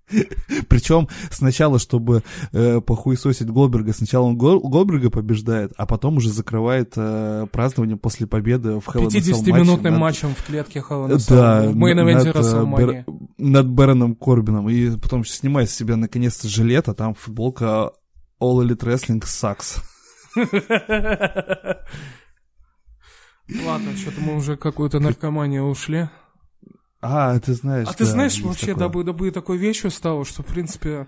Причем сначала, чтобы э, похуесосить Голдберга, сначала он Гол- Голдберга побеждает, а потом уже закрывает э, празднование после победы в Hell in a Cell 50-минутным над- матчем в клетке Hell Cell. Да, в мейн-эвенте над, э, над Корбином. И потом снимает с себя наконец-то жилет, а там футболка All Elite Wrestling Sucks. Ладно, что-то мы уже какую-то наркоманию ушли. А, ты знаешь, А ты да, знаешь, есть вообще такое. WWE такой вещью стало, что, в принципе,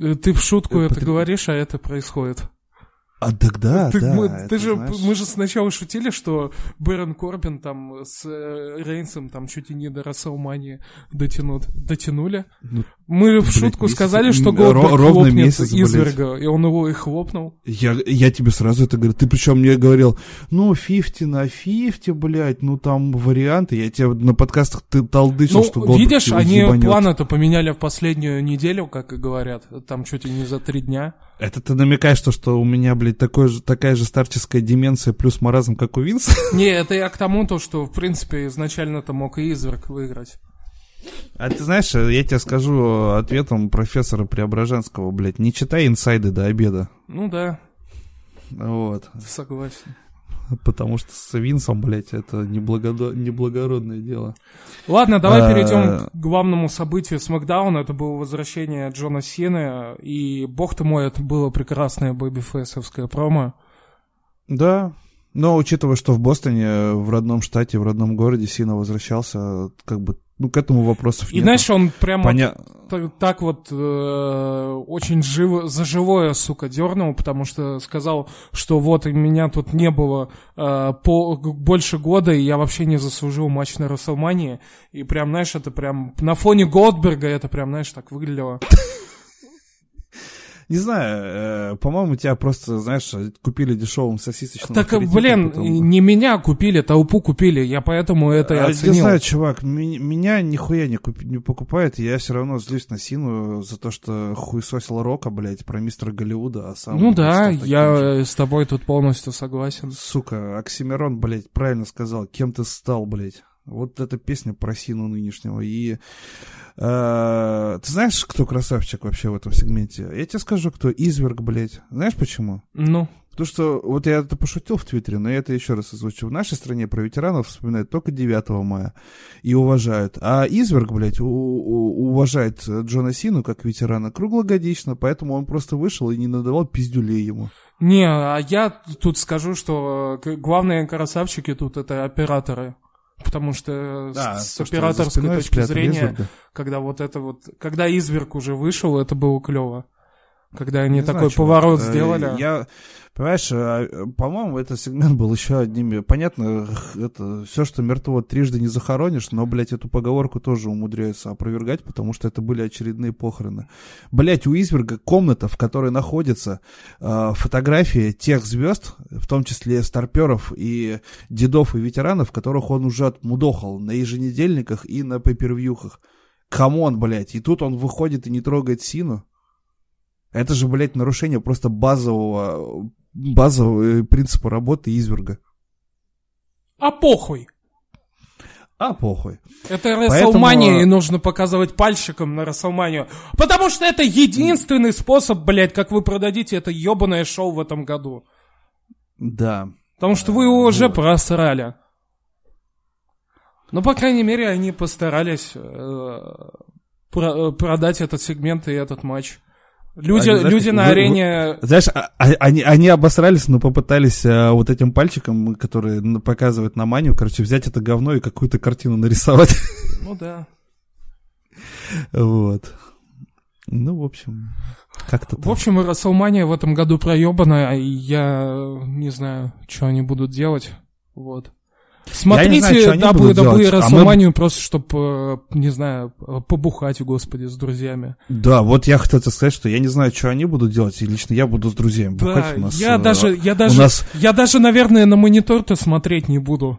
э, ты в шутку Э, это потр- говоришь, а это происходит. А тогда, Ты- да. мы, это, ты же, знаешь, мы же сначала шутили, что Бэрон Корбин там с э, Рейнсом там чуть и не до Расселмании дотянут. Дотянули. ну, Мы в Блядь, шутку месяц- сказали, что Голдберг ро- ровно хлопнет месяц, блядь. изверга, и он его и хлопнул. я, я тебе сразу это говорю. Ты причем мне говорил, ну, 50 на 50, блядь, ну, там варианты. Я тебе на подкастах ты толдычил, Ну, что Голдберг видишь, они ебанет. планы-то поменяли в последнюю неделю, как и говорят. Там чуть ли не за три дня. Это ты намекаешь, то, что у меня, блядь, такой же, такая же старческая деменция плюс маразм, как у Винса? Не, это я к тому, то, что, в принципе, изначально-то мог и изверг выиграть. А ты знаешь, я тебе скажу ответом профессора Преображенского, блядь, не читай инсайды до обеда. Ну да, Вот. согласен. Потому что с Винсом, блядь, это неблагодо- неблагородное дело. Ладно, давай А, перейдем к главному событию Смакдауна. Это было возвращение Джона Сины. И, бог ты мой, это было прекрасное бэби-фейсовское промо. Да, но учитывая, что в Бостоне, в родном штате, в родном городе Сина возвращался, как бы, ну, к этому вопросов И нет. знаешь, он прямо Поня... та- так вот э, очень живо, за живое, сука, дернул, потому что сказал, что вот и меня тут не было э, по, больше года, и я вообще не заслужил матч на Расселмании. И прям, знаешь, это прям на фоне Голдберга это прям, знаешь, так выглядело. Не знаю, э, по-моему, тебя просто, знаешь, купили дешевым сосисочным Так, блин, потом- не меня купили, толпу купили, я поэтому это и А, оценил. Не знаю, чувак, ми- меня нихуя не, куп- не покупает, я все равно злюсь на Сину за то, что хуесосил Рока, блядь, про мистера Голливуда, а сам... Ну да, стал таким же. я с тобой тут полностью согласен. Сука, Оксимирон, блядь, правильно сказал, кем ты стал, блядь. Вот эта песня про Сину нынешнего. И э, ты знаешь, кто красавчик вообще в этом сегменте? Я тебе скажу, кто изверг, блядь. Знаешь почему? Ну, Потому что, вот я это пошутил в Твиттере, но я это еще раз озвучу. В нашей стране про ветеранов вспоминают только 9 мая и уважают. А Изверг, блядь, у- у- уважает Джона Сину как ветерана круглогодично, поэтому он просто вышел и не надавал пиздюлей ему. не, а я тут скажу, что э, главные красавчики тут это операторы. Потому что Да, с, с операторской точки зрения, Изверга. когда вот это вот, когда изверг уже вышел, это было клево. Когда они Не такой знаю, поворот Э, сделали. Я, понимаешь, э, по-моему, этот сегмент был еще одними. Понятно, это все, что мертво, трижды не захоронишь, но, блядь, эту поговорку тоже умудряются опровергать, потому что это были очередные похороны. Блядь, у Изверга комната, в которой находятся э, фотографии тех звезд, в том числе старперов и дедов и ветеранов, которых он уже отмудохал на еженедельниках и на pay-per-view хах. Come on, блядь, и тут он выходит и не трогает Сину. Это же, блядь, нарушение просто базового, базового принципа работы изверга. А похуй. А похуй. Это Рестлмания, Поэтому... и нужно показывать пальчиком на Рестлманию. Потому что это единственный способ, блядь, как вы продадите это ебаное шоу в этом году. Да. Потому что вы его уже вот. просрали. Ну, по крайней мере, они постарались э, про- продать этот сегмент и этот матч. Люди, они, знаешь, люди на вы, арене... Вы, знаешь, а, а, они, они обосрались, но попытались а, вот этим пальчиком, который показывает на манию, короче, взять это говно и какую-то картину нарисовать. Ну да. Вот. Ну, в общем, как-то В общем, Расселмания в этом году проебана, и я не знаю, что они будут делать. Вот. Смотрите WWE Расселманию а мы... просто, чтобы, э, не знаю, побухать, господи, с друзьями. Да, вот я хотел сказать, что я не знаю, что они будут делать, и лично я буду с друзьями да, бухать. У нас, я, э, даже, я, даже, нас... я даже, наверное, на монитор-то смотреть не буду.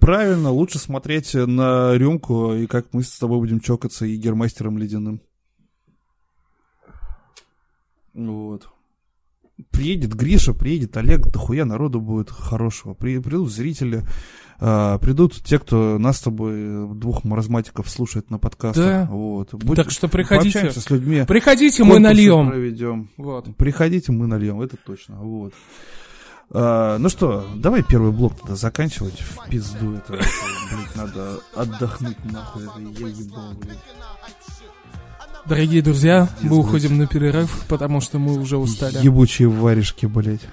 Правильно, лучше смотреть на рюмку, и как мы с тобой будем чокаться и гермастером ледяным. Вот приедет Гриша, приедет Олег, дохуя народу будет хорошего. При, придут зрители, а, придут те, кто нас с тобой, двух маразматиков, слушает на подкастах. Да. Вот. Будь, так что приходите. с людьми. Приходите, мы нальем. Проведем. Вот. Приходите, мы нальем, это точно. Вот. А, ну что, давай первый блок тогда заканчивать. В пизду это, это блядь, надо отдохнуть нахуй. Это я ебал, блядь. Дорогие друзья, мы уходим на перерыв, потому что мы уже устали. Ебучие варежки, блядь.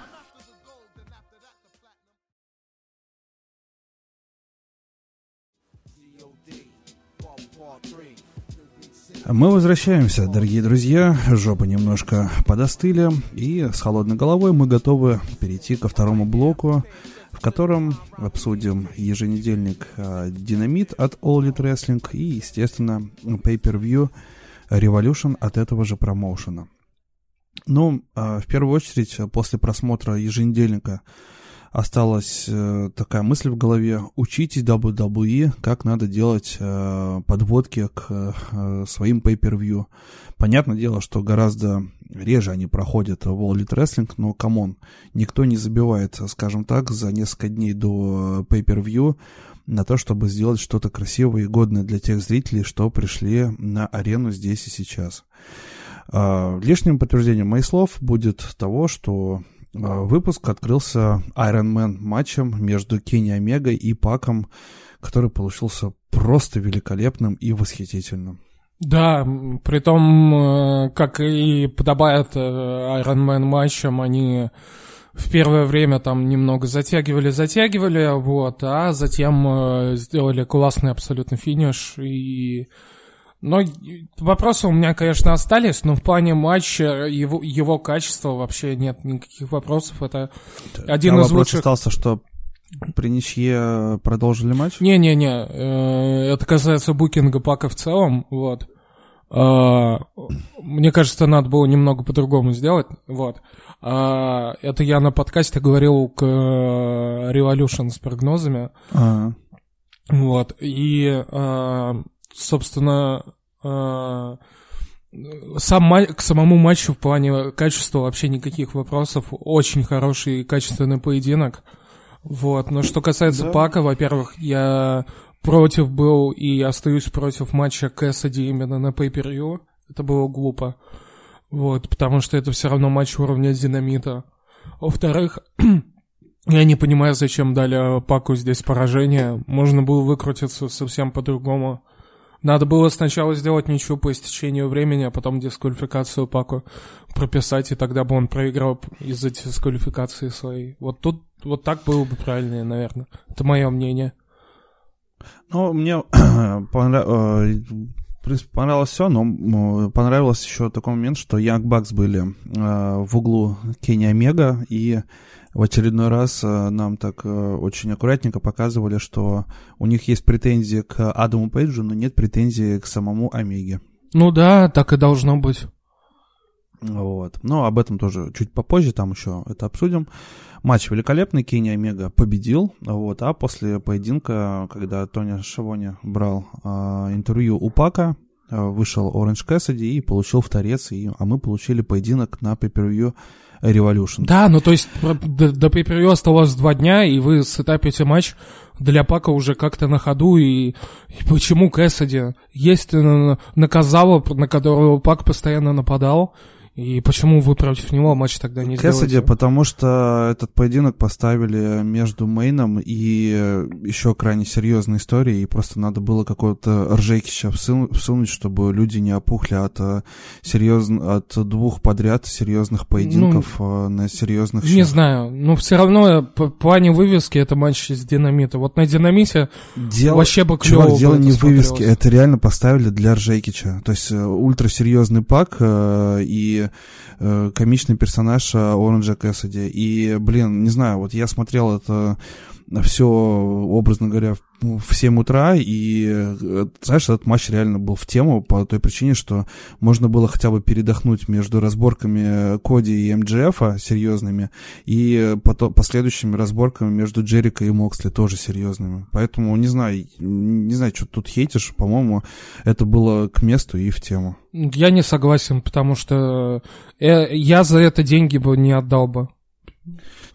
Мы возвращаемся, дорогие друзья. Жопы немножко подостыли. И с холодной головой мы готовы перейти ко второму блоку, в котором обсудим еженедельник а, «Динамит» от All Elite Wrestling и, естественно, Pay-Per-View Revolution от этого же промоушена. Ну, а, в первую очередь, после просмотра еженедельника осталась э, такая мысль в голове. Учитесь WWE, как надо делать э, подводки к э, своим pay-per-view. Понятное дело, что гораздо реже они проходят в All Elite Wrestling, но, come on, никто не забивает, скажем так, за несколько дней до pay-per-view на то, чтобы сделать что-то красивое и годное для тех зрителей, что пришли на арену здесь и сейчас. А, лишним подтверждением моих слов будет того, что а, выпуск открылся Iron Man матчем между Кенни Омегой и Паком, который получился просто великолепным и восхитительным. Да, при том, э, как и подобает э, Iron Man матчам, они в первое время там немного затягивали, затягивали, вот, а затем э, сделали классный абсолютно финиш и... Но вопросы у меня, конечно, остались, но в плане матча его, его качества вообще нет никаких вопросов. Это один а из вопрос лучших... остался, что при ничье продолжили матч? Не-не-не, э, это касается букинга пака в целом, вот. Э, мне кажется, надо было немного по-другому сделать, вот. А, это я на подкасте говорил к э, Revolution с прогнозами. А-а-а. Вот. И, а, собственно, а, сам к самому матчу в плане качества вообще никаких вопросов. Очень хороший и качественный поединок. Вот. Но что касается да. Пака, во-первых, я против был и остаюсь против матча Кэссиди именно на pay Это было глупо. Вот, потому что это все равно матч уровня динамита. Во-вторых, я не понимаю, зачем дали Паку здесь поражение. Можно было выкрутиться совсем по-другому. Надо было сначала сделать ничего по истечению времени, а потом дисквалификацию Паку прописать, и тогда бы он проиграл из-за дисквалификации своей. Вот тут вот так было бы правильнее, наверное. Это мое мнение. Ну, мне э, принципе, понравилось все, но понравилось еще такой момент, что Young Bucks были э, в углу Кенни Омега, и в очередной раз э, нам так э, очень аккуратненько показывали, что у них есть претензии к Адаму Пейджу, но нет претензий к самому Омеге. Ну да, так и должно быть. Вот. Но об этом тоже чуть попозже, там еще это обсудим. Матч великолепный, Кенни Омега победил, вот, а после поединка, когда Тони Шавони брал э, интервью у Пака, вышел Оранж Кэссиди и получил в торец, и, а мы получили поединок на pay Revolution. Да, ну то есть до, до pay осталось два дня, и вы сетапите матч для Пака уже как-то на ходу, и, и почему Кэссиди? Есть э, Наказава, на которого Пак постоянно нападал, и почему вы против него матч тогда не Кэссиди, сделаете? потому что этот поединок поставили между Мейном и э, еще крайне серьезной историей, и просто надо было какого-то Ржекича всунуть, чтобы люди не опухли от, э, серьезно, от двух подряд серьезных поединков ну, на серьезных Не знаю, но все равно по плане вывески это матч с Динамита. Вот на Динамите дело, вообще бы клево Чувак, дело не в вывеске, это реально поставили для Ржекича. То есть ультрасерьезный пак и э, комичный персонаж э, Оранжа Кэссиди. И, блин, не знаю, вот я смотрел это все, образно говоря, в 7 утра, и, э, знаешь, этот матч реально был в тему по той причине, что можно было хотя бы передохнуть между разборками Коди и МДФ серьезными, и потом, последующими разборками между Джерика и Моксли тоже серьезными. Поэтому, не знаю, не знаю, что тут хейтишь, по-моему, это было к месту и в тему. Я не согласен, потому что э, я за это деньги бы не отдал бы.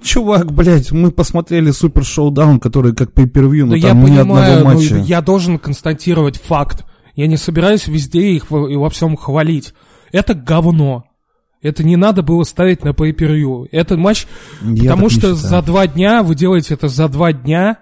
Чувак, блядь, мы посмотрели Супер Шоудаун, который как pay-per-view, но да там я ни понимаю, одного матча. Ну, я должен констатировать факт. Я не собираюсь везде их и во всем хвалить. Это говно. Это не надо было ставить на pay-per-view. Это матч, я потому что за два дня, вы делаете это за два дня,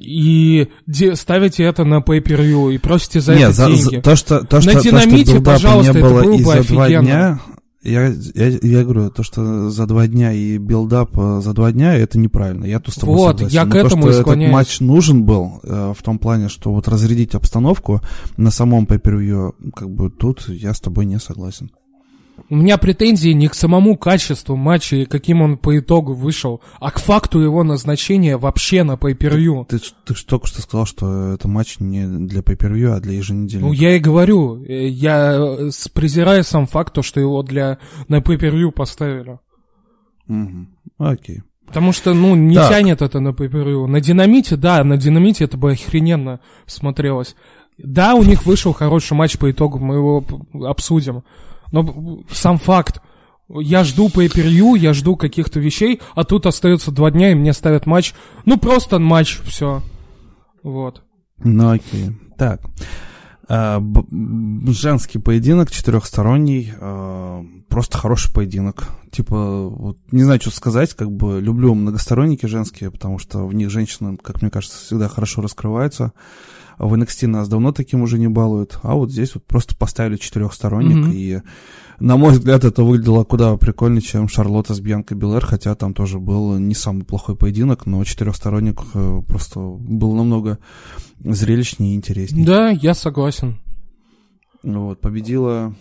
и де- ставите это на pay-per-view и просите за не, это за, деньги. За, то, что, то, что, на динамите, то, что пожалуйста, не было это было бы за два дня, я, я, я говорю, то, что за два дня и билдап э, за два дня, это неправильно. Я тут с тобой вот, согласен. я Но к этому то, и что склоняюсь. этот матч нужен был, э, в том плане, что вот разрядить обстановку на самом pay как бы тут я с тобой не согласен. У меня претензии не к самому качеству матча и каким он по итогу вышел, а к факту его назначения вообще на -per Ты, ты, ты же только что сказал, что это матч не для pay а для еженедельного. Ну, я и говорю. э, Я э, презираю сам факт, то, что его для на pay поставили. Угу. Окей. Потому что, ну, не так. тянет это на pay На динамите, да, на динамите это бы охрененно смотрелось. Да, у них вышел хороший матч по итогу, мы его обсудим. Но сам факт, я жду pay per я жду каких-то вещей, а тут остается два дня, и мне ставят матч. Ну, просто матч, все. Вот. Ну, окей. Так. А, женский поединок, четырехсторонний, а, просто хороший поединок. Типа, вот, не знаю, что сказать, как бы люблю многосторонники женские, потому что в них женщины, как мне кажется, всегда хорошо раскрываются. В NXT нас давно таким уже не балуют, а вот здесь вот просто поставили четырехсторонник, mm-hmm. и, на мой взгляд, это выглядело куда прикольнее, чем Шарлотта с Бьянкой Белэр, хотя там тоже был не самый плохой поединок, но четырехсторонник э, просто был намного зрелищнее и интереснее. Да, я согласен. Вот, победила...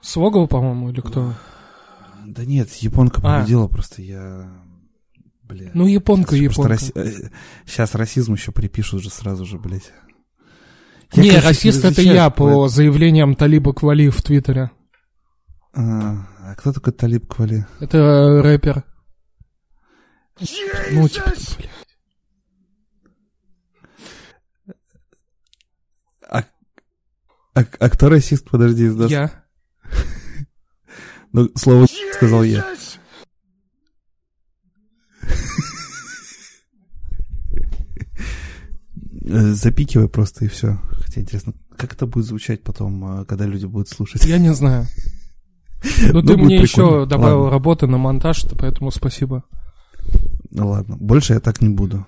Свогова, по-моему, или кто? Да нет, японка а. победила, просто я Бля. Ну, японка, сейчас японка. Раси... Сейчас расизм еще припишут же сразу же, блядь. Я, не, расист это я по заявлениям Талиба Квали в Твиттере. А, а кто такой Талиб Квали? Это рэпер. Jesus! Ну, типа, блядь. А, а, а кто расист? Подожди, издаст. Я. Ну, слово сказал я. Э, запикивай просто и все. Хотя интересно, как это будет звучать потом, э, когда люди будут слушать? Я не знаю. Ну, ты мне еще добавил работы на монтаж, поэтому спасибо. Ну ладно, больше я так не буду.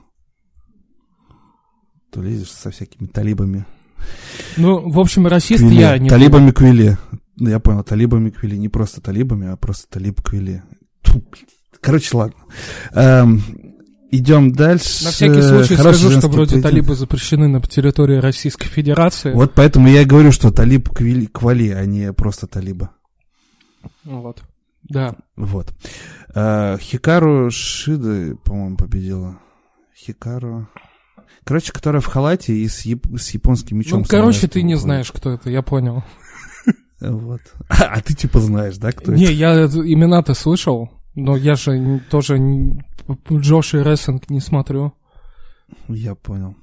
То лезешь со всякими талибами. Ну, в общем, расист Квили. я не Талибами буду. Квили. Я понял, талибами Квили. Не просто талибами, а просто талиб Квили. Короче, ладно. Эм, Идем дальше. На всякий случай Хороший скажу, что вроде поединок. талибы запрещены на территории Российской Федерации. Вот поэтому я и говорю, что талиб квали, квали а не просто талиба. Вот. Да. Вот. А, Хикару Шида, по-моему, победила. Хикару... Короче, которая в халате и с, яп... с японским мечом. Ну, короче, ты не знаешь, кто это, я понял. Вот. А, а ты типа знаешь, да, кто не, это? Не, я имена-то слышал, но я же тоже Джош и рестлинг не смотрю. Я понял.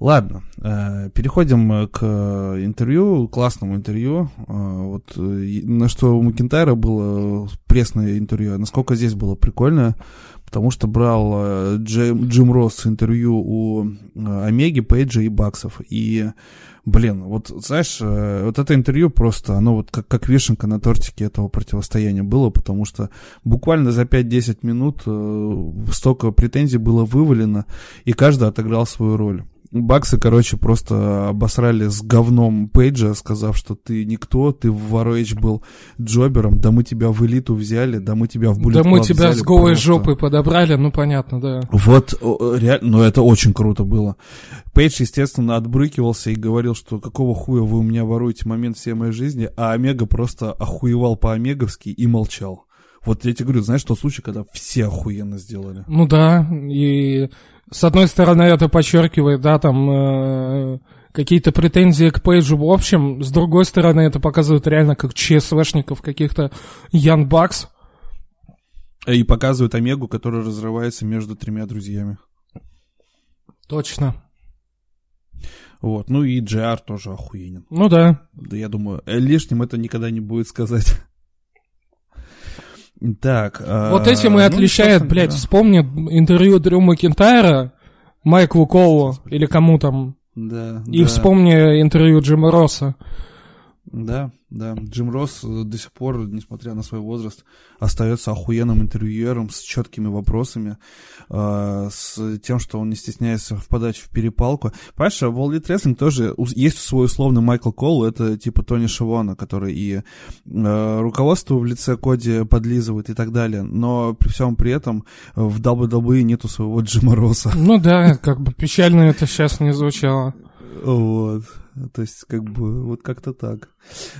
Ладно, э, переходим к интервью, классному интервью. Э, вот на что у Макентайра было пресное интервью, а насколько здесь было прикольно, потому что брал Джим, Джим Росс интервью у Омеги, Пейджа и Баксов. И блин, вот знаешь, э, вот это интервью просто, оно вот как, как вишенка на тортике этого противостояния было, потому что буквально за 5-10 минут э, столько претензий было вывалено, и каждый отыграл свою роль. Баксы, короче, просто обосрали с говном Пейджа, сказав, что ты никто, ты в ROH был джобером, да мы тебя в элиту взяли, да мы тебя в Bullet Да мы тебя взяли, с голой просто. жопой подобрали, ну понятно, да. Вот, реально, ну это очень круто было. Пейдж, естественно, отбрыкивался и говорил, что какого хуя вы у меня воруете момент всей моей жизни, а Омега просто охуевал по-омеговски и молчал. Вот я тебе говорю, знаешь, тот случай, когда все охуенно сделали. Ну да, и с одной стороны это подчеркивает, да, там э, какие-то претензии к Пейджу в общем, с другой стороны это показывает реально как ЧСВшников каких-то Ян Бакс. И показывает Омегу, которая разрывается между тремя друзьями. Точно. Вот, ну и GR тоже охуенен. Ну да. Да я думаю, лишним это никогда не будет сказать. Так. Вот этим и ну, отличает, блядь, да. вспомни интервью Дрю Макентайра Майклу Колу или кому там. Да, И да. вспомни интервью Джима Росса. Да, да. Джим Росс э, до сих пор, несмотря на свой возраст, остается охуенным интервьюером с четкими вопросами, э, с тем, что он не стесняется впадать в перепалку. Понимаешь, в All Elite Wrestling тоже есть свой условный Майкл Кол, это типа Тони Шивона, который и э, руководство в лице Коди подлизывает и так далее, но при всем при этом в WWE нету своего Джима Росса. Ну да, как бы печально это сейчас не звучало. Вот. То есть, как бы, вот как-то так.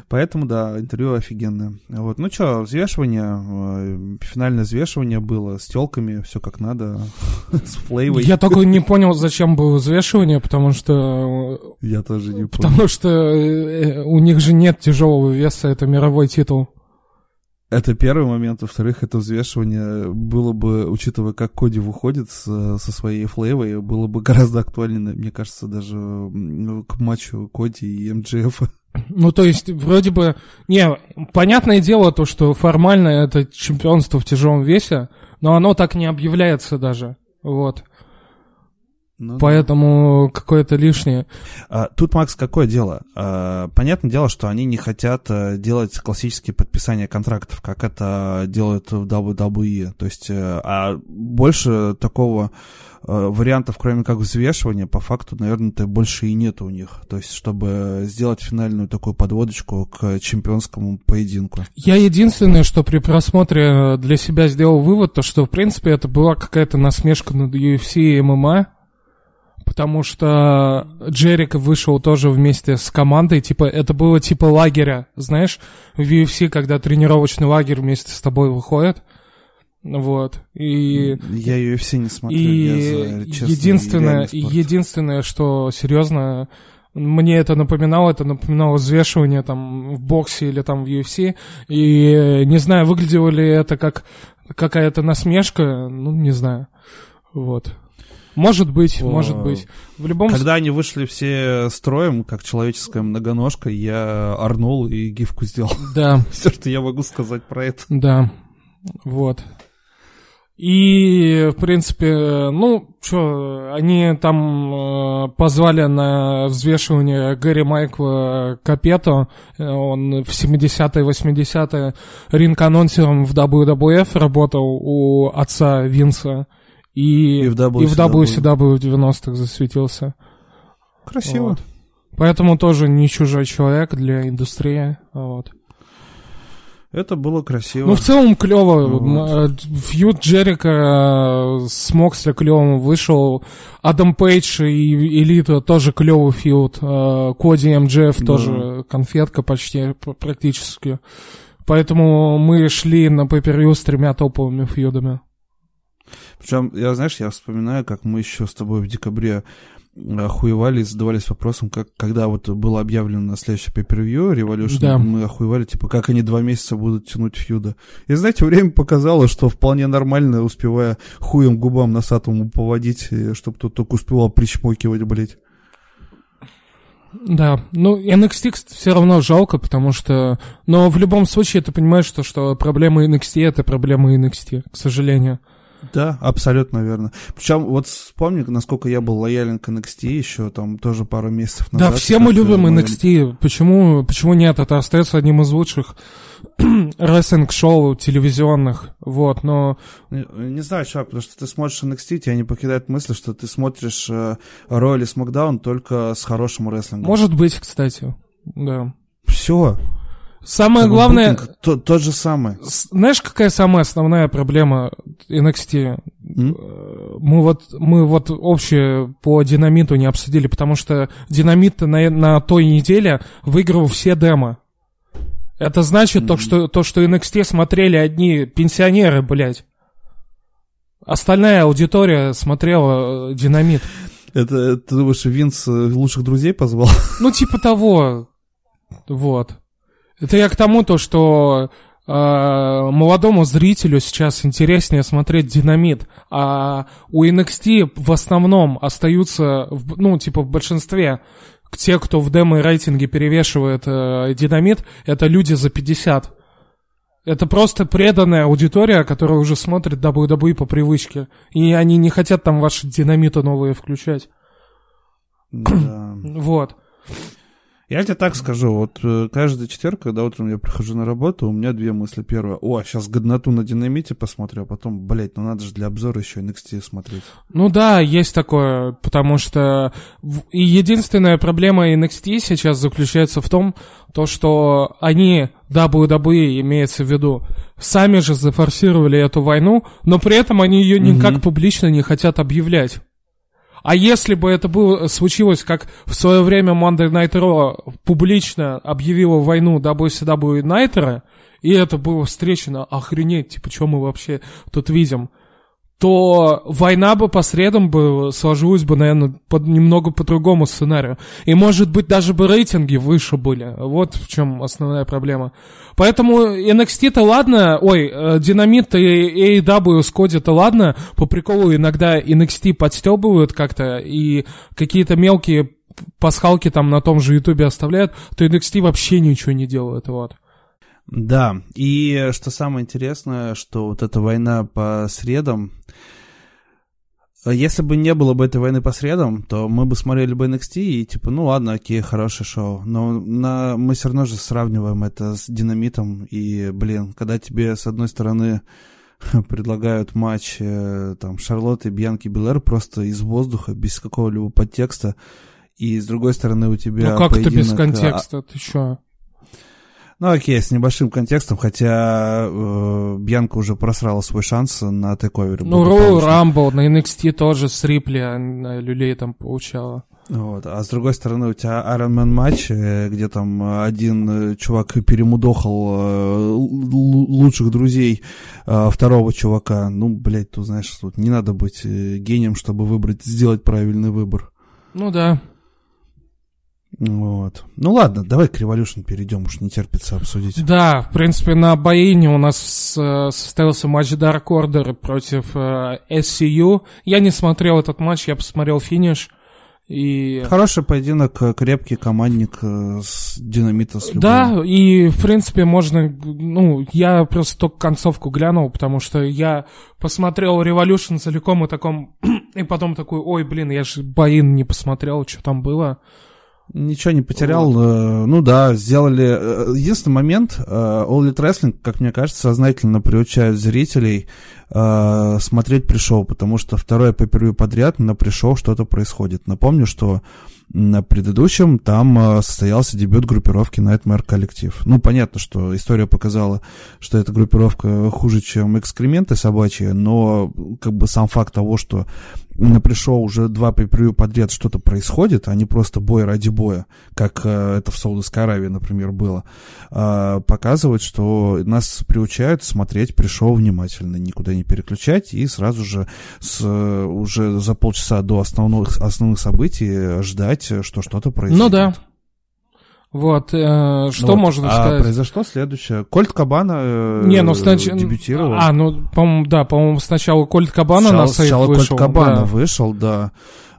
Поэтому, да, интервью офигенное. Вот. Ну что, взвешивание, э, финальное взвешивание было с телками, все как надо, с флейвой. Я только не понял, зачем было взвешивание, потому что Я тоже не понял. потому что э, у них же нет тяжелого веса, это мировой титул. Это первый момент. Во-вторых, это взвешивание было бы, учитывая, как Коди выходит с- со своей флейвой, было бы гораздо актуальнее, мне кажется, даже м, к матчу Коди и МДФ. Ну, то есть, вроде бы... Не, понятное дело то, что формально это чемпионство в тяжелом весе, но оно так не объявляется даже. Вот. Ну да. Поэтому какое-то лишнее. А, Тут, Макс, какое дело? А, Понятное дело, что они не хотят э, делать классические подписания контрактов, как это делают в WWE. То есть, э, а больше такого э, вариантов, кроме как взвешивания, по факту, наверное-то больше и нет у них. То есть, чтобы сделать финальную такую подводочку к чемпионскому поединку. Я единственное, что при просмотре для себя сделал вывод, то что, в принципе, это была какая-то насмешка над UFC и ММА, потому что Джерика вышел тоже вместе с командой, типа, это было типа лагеря, знаешь, в UFC, когда тренировочный лагерь вместе с тобой выходит, вот, и... Я UFC не смотрю. И я за честный единственное, единственное, что серьезно, мне это напоминало, это напоминало взвешивание там в боксе или там в UFC. И не знаю, выглядело ли это как какая-то насмешка, ну, не знаю. Вот. Может быть, О, может быть. В любом. Когда они вышли все строем, как человеческая многоножка, я орнул и гифку сделал. Да, Все, что я могу сказать про это. да. Вот. И, в принципе, ну, что, они там э, позвали на взвешивание Гэри Майкла Капето, Э, он в 70-е, 80-е ринг-анонсером в WWF работал у отца Винса, и, И в WCW. и в WCW в 90-х засветился. Красиво. Вот. Поэтому тоже не чужой человек для индустрии. Вот. Это было красиво. Ну, в целом клево. Вот. Фьюд Джерика э, с Моксли клевым вышел. Адам Пейдж и Элита тоже клевый фьюд. Э, Коди МДФ Да. тоже конфетка почти, практически. Поэтому мы шли на пейпервью с тремя топовыми фьюдами. Причем, я, знаешь, я вспоминаю, как мы еще с тобой в декабре охуевали и задавались вопросом, как, когда вот было объявлено на следующий pay-per-view Revolution, Да. мы охуевали, типа, как они два месяца будут тянуть фьюда. И, знаете, время показало, что вполне нормально, успевая хуем губам носатому поводить, чтобы тот только успевал причмокивать, блядь. Да, ну NXT все равно жалко, потому что... Но в любом случае ты понимаешь, что, что проблема NXT это проблема NXT, к сожалению. Да, абсолютно верно. Причем вот вспомни, насколько я был лоялен к NXT еще там тоже пару месяцев назад. да, все мы любим NXT. Почему, почему нет? Это остается одним из лучших рестлинг-шоу телевизионных. Вот, но... Не, не знаю, чувак, потому что ты смотришь NXT, тебя не покидает мысль, что ты смотришь э, или SmackDown только с хорошим рестлингом. Может быть, кстати. Да. Все. Самое главное... тот, тот же самый. с- Знаешь, какая самая основная проблема NXT? М? Э, Мы вот, мы вот общее по динамиту не обсудили, потому что динамит на, на той неделе выиграл все демо. Это значит то, что, то, что NXT смотрели одни пенсионеры, блядь. Остальная аудитория смотрела э, динамит. Это, ты думаешь, Винс лучших друзей позвал? Ну, типа того. Вот. Это я к тому, то, что э, молодому зрителю сейчас интереснее смотреть динамит, а у NXT в основном остаются, в- ну, типа в большинстве, те, кто в демо-рейтинге перевешивает э, динамит, это люди за 50. Это просто преданная аудитория, которая уже смотрит WWE по привычке. И они не хотят там ваши динамиты новые включать. Да. Вот. Я тебе так скажу, вот э, каждый четверг, когда утром я прихожу на работу, у меня две мысли. Первая, о, сейчас годноту на динамите посмотрю, а потом, блядь, ну надо же для обзора еще NXT смотреть. Ну да, есть такое, потому что и единственная проблема NXT сейчас заключается в том, то что они, WWE имеется в виду, сами же зафорсировали эту войну, но при этом они ее никак Мгм. публично не хотят объявлять. А если бы это было, случилось, как в свое время Monday Night Raw публично объявила войну WCW Найтера, и это было встречено, охренеть, типа, что мы вообще тут видим, то война бы по средам бы сложилась бы, наверное, под немного по другому сценарию. И, может быть, даже бы рейтинги выше были. Вот в чем основная проблема. Поэтому NXT-то ладно, ой, э, Динамит и AEW с Коди-то ладно, по приколу иногда NXT подстебывают как-то, и какие-то мелкие пасхалки там на том же Ютубе оставляют, то NXT вообще ничего не делает, вот. Да, и что самое интересное, что вот эта война по средам, если бы не было бы этой войны по средам, то мы бы смотрели бы NXT и типа, ну ладно, окей, хорошее шоу. Но на, мы все равно же сравниваем это с динамитом. И, блин, когда тебе с одной стороны предлагают матч э, там Шарлотты, Бьянки, Белэр просто из воздуха, без какого-либо подтекста, и с другой стороны у тебя Ну как это без поединок, а, контекста, ты чё? Ну окей, с небольшим контекстом, хотя э, Бьянка уже просрала свой шанс на тековере. Ну, Роу Рамбл на NXT тоже с Рипли а, на люлей там получала. Вот. А с другой стороны, у тебя Iron Man матч, э, где там один э, чувак перемудохал э, лучших друзей второго чувака. Ну, блядь, ты знаешь, тут не надо быть гением, чтобы выбрать, сделать правильный выбор. Ну да. Вот. Ну ладно, давай к Revolution перейдем, уж не терпится обсудить. Да, в принципе, на Баине у нас э, состоялся матч Dark Order против э, SCU. Я не смотрел этот матч, я посмотрел финиш. И... Хороший поединок, э, крепкий командник с динамита с любым. Да, и в принципе можно, ну, я просто только концовку глянул, потому что я посмотрел Revolution целиком и таком, и потом такой, ой, блин, я же Баин не посмотрел, что там было. Ничего не потерял. э, Ну да, сделали... э, Единственный момент, э, All Elite Wrestling, как мне кажется, сознательно приучает зрителей смотреть пришел, потому что второе по подряд на пришел что-то происходит. Напомню, что на предыдущем там состоялся дебют группировки Nightmare Коллектив. Ну, понятно, что история показала, что эта группировка хуже, чем экскременты собачьи, но как бы сам факт того, что на пришел уже два пейпервью подряд что-то происходит, а не просто бой ради боя, как э, это в Саудовской Аравии, например, было, э, показывает, что нас приучают смотреть пришел внимательно, никуда не переключать и сразу же с, уже за полчаса до основных, основных событий ждать, что что-то произойдет. Ну да. Вот, э, что вот. можно а сказать? произошло следующее. Кольт Кабана э, Не, ну снач... дебютировал. А, ну, по-моему, да, по-моему, сначала Кольт Кабана сначала, на сейф сначала вышел. Кольт Кабана да. вышел, да.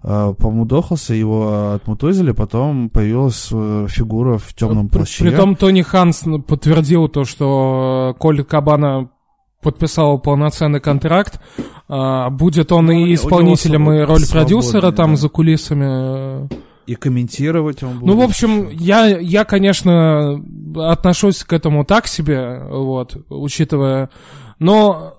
А, по-моему, дохался, его отмутузили, потом появилась э, фигура в темном плаще. Притом Тони Ханс подтвердил то, что Кольт Кабана подписал полноценный контракт. А, будет он и исполнителем, и роль продюсера там да. за кулисами. И комментировать он будет. Ну, в общем, я, я, конечно, отношусь к этому так себе, вот, учитывая, но...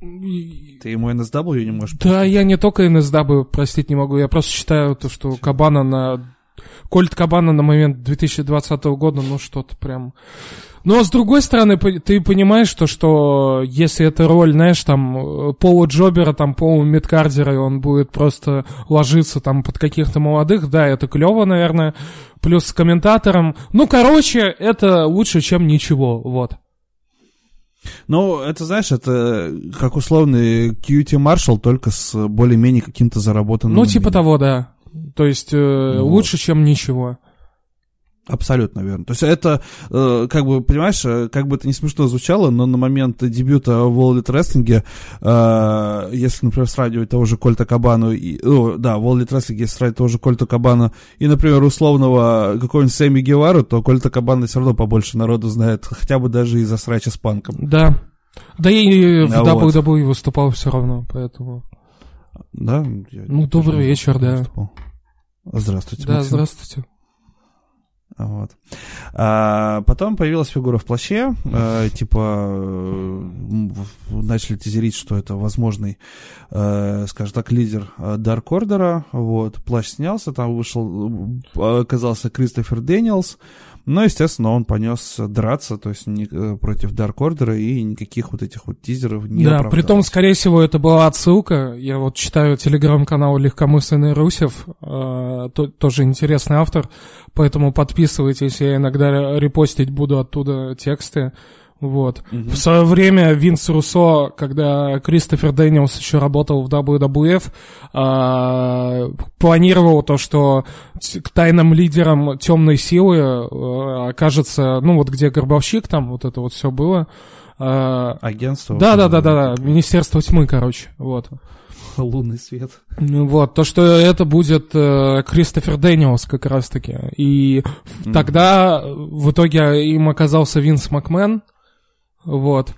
Ты ему NSW не можешь Да, я не только NSW простить не могу, я просто считаю то, что Кабана на... Кольт Кабана на момент 2020 года, ну, что-то прям... Но с другой стороны, ты понимаешь, что, что если эта роль, знаешь, там, Пола Джобера, там, Пола Мидкардера, и он будет просто ложиться там под каких-то молодых, да, это клево, наверное. Плюс с комментатором. Ну, короче, это лучше, чем ничего, вот. Ну, это, знаешь, это как условный QT Marshall, только с более-менее каким-то заработанным... Ну, типа того, да. То есть, э, ну, лучше, вот. чем ничего. Абсолютно верно. То есть это, э, как бы, понимаешь, э, как бы это не смешно звучало, но на момент дебюта в World Wrestling, э, если, например, сравнивать того же Кольта Кабану, и, о, да, в World Wrestling, если сравнивать того же Кольта Кабана и, например, условного какого-нибудь Сэмми Гевару, то Кольта Кабана все равно побольше народу знает, хотя бы даже из-за срача с панком. Да. Да и в а WWE вот. выступал все равно, поэтому... Да? ну, добрый вечер, да. Выступал. Здравствуйте, Да, Максим. здравствуйте. Вот. А, потом появилась фигура в плаще, э, типа э, начали тизерить, что это возможный, э, скажем так, лидер Dark Order. Вот. Плащ снялся, там вышел, оказался Кристофер Дэниелс. Но, естественно, он понес драться, то есть не, против Dark Order и никаких вот этих вот тизеров не Да, при том, скорее всего, это была отсылка. Я вот читаю телеграм-канал Легкомысленный Русев, э, то, тоже интересный автор, поэтому подписывайтесь, я иногда репостить буду оттуда тексты. Вот. Мгм. В свое время Винс Руссо, когда Кристофер Дэниелс еще работал в WWF, а, планировал то, что тайным лидером темной силы а, окажется, ну вот где Гробовщик, там вот это вот все было. А, Агентство. да, да, да, да, да, Министерство тьмы, короче, вот. Лунный свет. Ну Вот, то, что это будет э, Кристофер Дэниелс как раз-таки. И Мгм. тогда э, в итоге им оказался Винс Макмен, вот.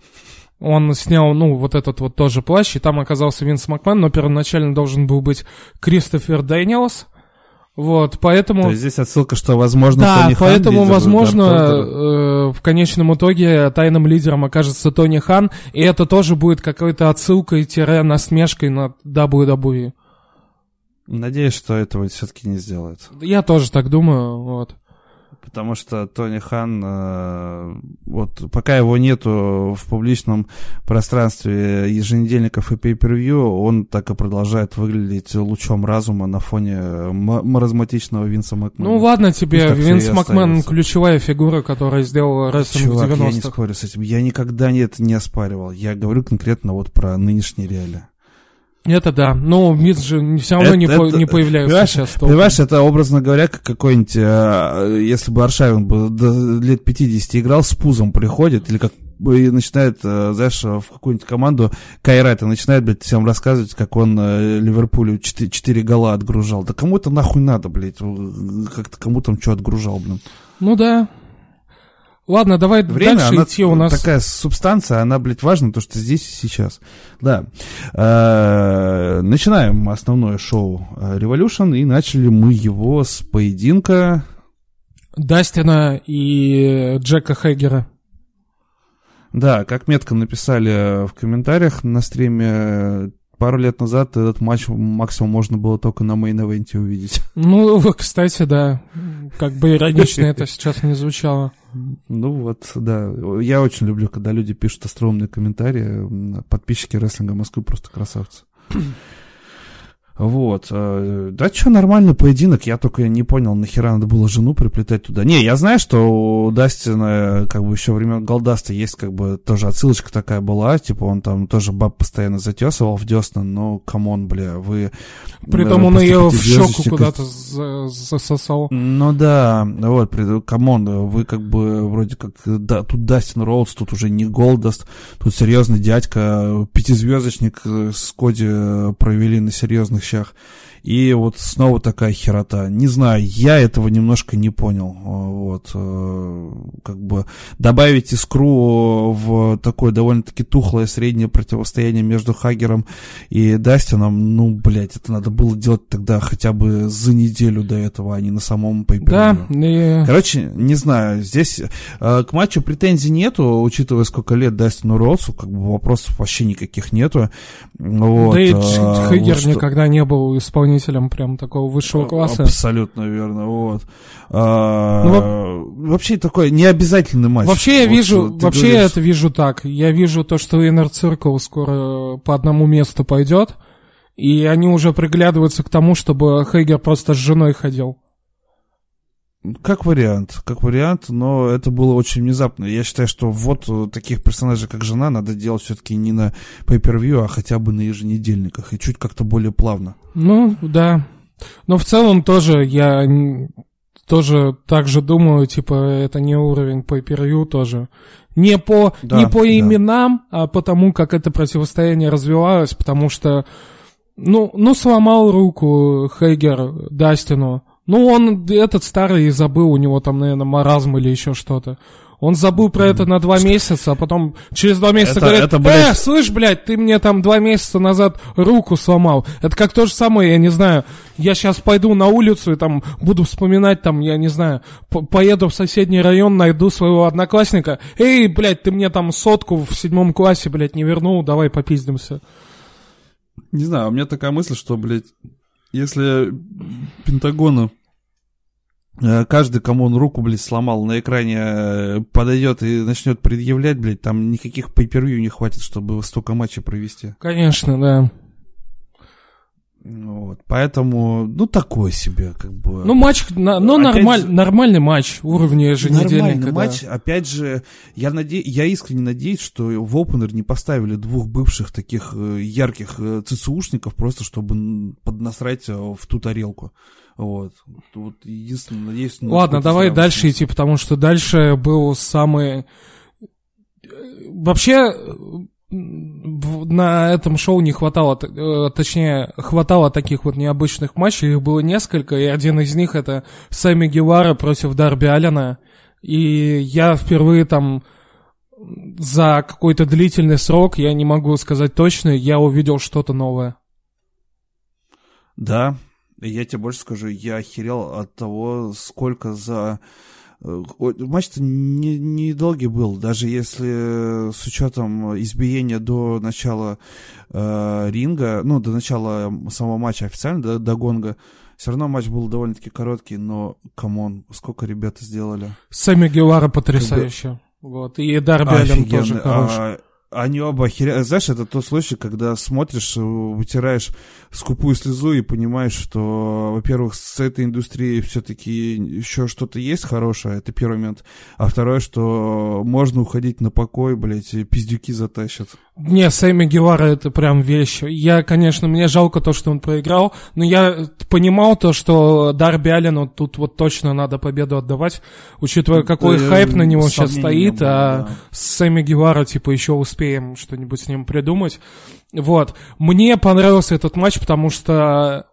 Он снял, ну, вот этот вот тоже плащ, и там оказался Винс Макмен, но первоначально должен был быть Кристофер Дэниелс, вот, поэтому... То есть здесь отсылка, что, возможно, Да, Тони Хан поэтому, лидер возможно, э, в конечном итоге тайным лидером окажется Тони Хан, и это тоже будет какой-то отсылкой-насмешкой на WWE. Надеюсь, что этого все-таки не сделают. Я тоже так думаю, вот. Потому что Тони Хан, э, вот пока его нету в публичном пространстве еженедельников и pay-per-view, он так и продолжает выглядеть лучом разума на фоне м- маразматичного Винса Макмена. Ну ладно тебе, Пусть Винс Макмен остается. ключевая фигура, которая сделала рестлинг Чувак, в я не 90-х. спорю с этим. Я никогда это не оспаривал. Я говорю конкретно вот про нынешние реалии. Это да, но Мидс же все равно Это- не, по- это- не появляются понимаешь, сейчас. толком. Понимаешь, это, образно говоря, как какой-нибудь, э, если бы Аршавин бы до лет 50 играл, с пузом приходит, или как бы и начинает, э, знаешь, в какую-нибудь команду Кайрата начинает, блядь, всем рассказывать, как он э, Ливерпулю 4, 4 гола отгружал. Да кому это нахуй надо, блядь? Как-то кому там что отгружал, блин. Ну да. Ладно, давай Время, дальше она идти у нас. такая субстанция, она, блядь, важна, то, что здесь и сейчас. Да. Э, Начинаем основное шоу э, Revolution, и начали мы его с поединка Дастина и Джека Хейгера. Да, как метко написали в комментариях на стриме, пару лет назад этот матч максимум можно было только на мейн-эвенте увидеть. Ну, кстати, да. Как бы иронично это сейчас не звучало. Ну вот, да. Я очень люблю, когда люди пишут остроумные комментарии. Подписчики рестлинга Москвы просто красавцы. Вот. Э, да что, нормальный поединок. Я только не понял, нахера надо было жену приплетать туда. Не, я знаю, что у Дастина, как бы еще времен Голдаста есть как бы тоже отсылочка такая была. Типа он там тоже баб постоянно затесывал в десна. Но, come on, бля, вы... Притом он ее в щеку куда-то засосал. Ну да, вот, come on, вы как бы вроде как... Да, тут Дастин Роудс, тут уже не Голдаст. Тут серьезный дядька, пятизвездочник с Коди провели на серьезных Bücher. И вот снова такая херота. Не знаю, я этого немножко не понял. Вот. Э, как бы добавить искру в такое довольно-таки тухлое среднее противостояние между Хагером и Дастином, ну, блядь, это надо было делать тогда хотя бы за неделю до этого, а не на самом пейпере. Да. И... Короче, не знаю, здесь э, к матчу претензий нету, учитывая, сколько лет Дастину Роудсу, как бы вопросов вообще никаких нету. Вот, да и э, Хагер вот никогда не был исполнителем исполнителем прям такого высшего класса. Абсолютно верно, вот. А, ну, вообще такой необязательный матч. Вообще я вот, вижу, вообще говоришь... я это вижу так. Я вижу то, что Inner Circle скоро по одному месту пойдет, и они уже приглядываются к тому, чтобы Хейгер просто с женой ходил. Как вариант, как вариант, но это было очень внезапно. Я считаю, что вот таких персонажей, как жена, надо делать все-таки не на pay-per-view, а хотя бы на еженедельниках, и чуть как-то более плавно. Ну, да. Но в целом тоже я тоже так же думаю, типа, это не уровень pay-per-view тоже. Не по, да, не по именам, да. а потому, как это противостояние развивалось, потому что, ну, ну сломал руку Хейгер Дастину, ну, он этот старый забыл, у него там, наверное, маразм или еще что-то. Он забыл про это на два месяца, а потом через два месяца это, говорит, это, блядь... э, слышь, блядь, ты мне там два месяца назад руку сломал. Это как то же самое, я не знаю, я сейчас пойду на улицу и там буду вспоминать, там, я не знаю, поеду в соседний район, найду своего одноклассника, эй, блядь, ты мне там сотку в седьмом классе, блядь, не вернул, давай попиздимся. Не знаю, у меня такая мысль, что, блядь, если Пентагону Э, каждый, кому он руку, блядь, сломал, на экране э, подойдет и начнет предъявлять, блядь, там никаких pay не хватит, чтобы столько матчей провести. Конечно, да. Вот, поэтому, ну, такой себе, как бы. Ну, матч, ну, нормаль, же, нормальный матч уровня еженедельника. Нормальный да. матч, опять же, я, наде... я искренне надеюсь, что в Опенер не поставили двух бывших таких э, ярких ЦЦУшников, просто чтобы поднасрать в ту тарелку. Вот. Вот единственное, надеюсь... Ладно, давай дальше идти, потому что дальше был самый... Вообще, на этом шоу не хватало, э, точнее, хватало таких вот необычных матчей, их было несколько, и один из них это Сэмми Гевара против Дарби Аллена, и я впервые там за какой-то длительный срок, я не могу сказать точно, я увидел что-то новое. Да, я тебе больше скажу, я охерел от того, сколько за... Э, матч-то не, не долгий был, даже если с учетом избиения до начала э, ринга, ну, до начала самого матча официально, до, до гонга, все равно матч был довольно-таки короткий, но, come on, сколько ребята сделали. Сами Гевара потрясающе. Вот, и Дарби Аллен тоже хороший. А, они оба охеряют. Знаешь, это тот случай, когда смотришь, вытираешь скупую слезу и понимаешь, что, во-первых, с этой индустрией все-таки еще что-то есть хорошее, это первый момент. А второе, что можно уходить на покой, блядь, и пиздюки затащат. Не, Сэмми Гевара это прям вещь. Я, конечно, мне жалко то, что он проиграл, но я понимал то, что Дарби Аллену тут вот точно надо победу отдавать, учитывая, какой да, хайп на него сейчас стоит, было, а да. Сэмми Гевара, типа, еще успеем что-нибудь с ним придумать. Вот. Мне понравился этот матч, потому что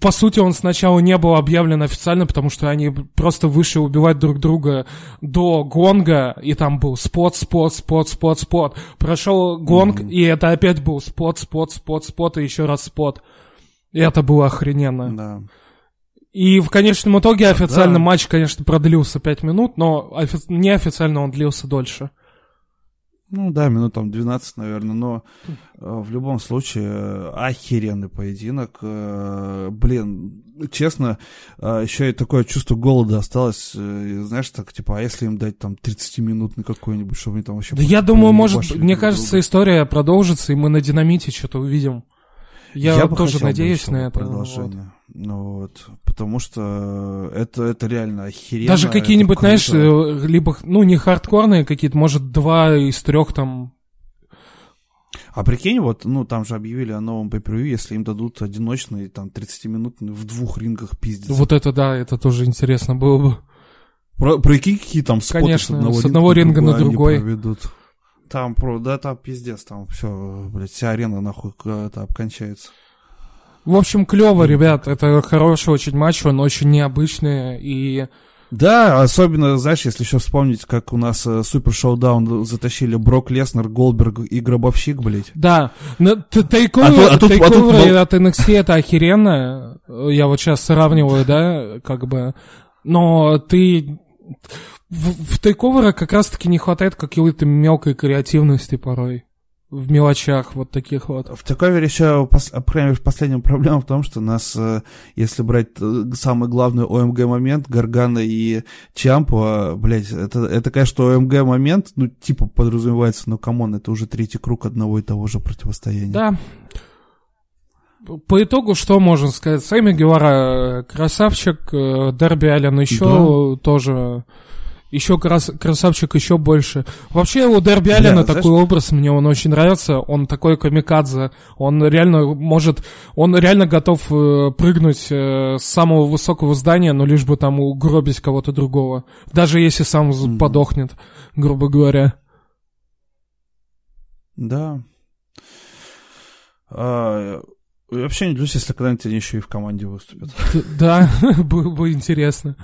по сути, он сначала не был объявлен официально, потому что они просто вышли убивать друг друга до гонга, и там был спот, спот, спот, спот, спот. Прошел гонг, mm-hmm. и это опять был спот, спот, спот, спот, и еще раз спот. И это было охрененно. Да. И в конечном итоге официально да. матч, конечно, продлился 5 минут, но офи- неофициально он длился дольше. Ну да, минут там 12, наверное, но э, в любом случае э, охеренный поединок. Э, блин, честно, э, еще и такое чувство голода осталось. Э, знаешь, так, типа, а если им дать там 30-минутный какой-нибудь, чтобы они там вообще... Да я думаю, может, мне кажется, друга? история продолжится, и мы на динамите что-то увидим. Я, бы тоже надеюсь на это. Продолжение. Ну вот, потому что это, это реально охеренно. Даже какие-нибудь, знаешь, э, либо, ну, не хардкорные какие-то, может, два из трех там. А прикинь, вот, ну, там же объявили о новом pay если им дадут одиночный, там, 30-минутный в двух рингах пиздец. Вот это да, это тоже интересно было бы. Про, прикинь, какие там споты Конечно, с одного, с одного ринга на они другой. проведут. Там, про, да, там пиздец, там все, блядь, вся арена нахуй это обкончается. В общем, клево, ребят. Это хороший очень матч, он очень необычный. И Да, особенно, знаешь, если еще вспомнить, как у нас э, Супер Шоудаун затащили Брок Леснер, Голдберг и Гробовщик, блядь. да, на- т- А тейковеры тут- а а мол- от NXT это охеренно. Я вот сейчас сравниваю, да, как бы. Но ты... В, в takeover а как раз-таки не хватает какой-то мелкой креативности порой. В мелочах вот таких вот. В takeover е еще, пос- по крайней мере, последняя проблема в том, что нас, э, если брать э, самый главный OMG момент, Гаргана и Чампа, блядь, это, это, конечно, OMG момент, ну, типа подразумевается, но, come on, это уже третий круг одного и того же противостояния. Да. По итогу, что можно сказать? Сэмми Гевара э, красавчик, Дерби Аллен еще тоже... Еще крас- красавчик еще больше. Вообще у Дерби знаешь- такой образ, мне он очень нравится. Он такой камикадзе. Он реально может... Он реально готов э, прыгнуть э, с самого высокого здания, но лишь бы там угробить кого-то другого. Даже если сам Мгм. подохнет, грубо говоря. Да. А, вообще не удивлюсь, если когда-нибудь они еще и в команде выступят. Да, было бы интересно.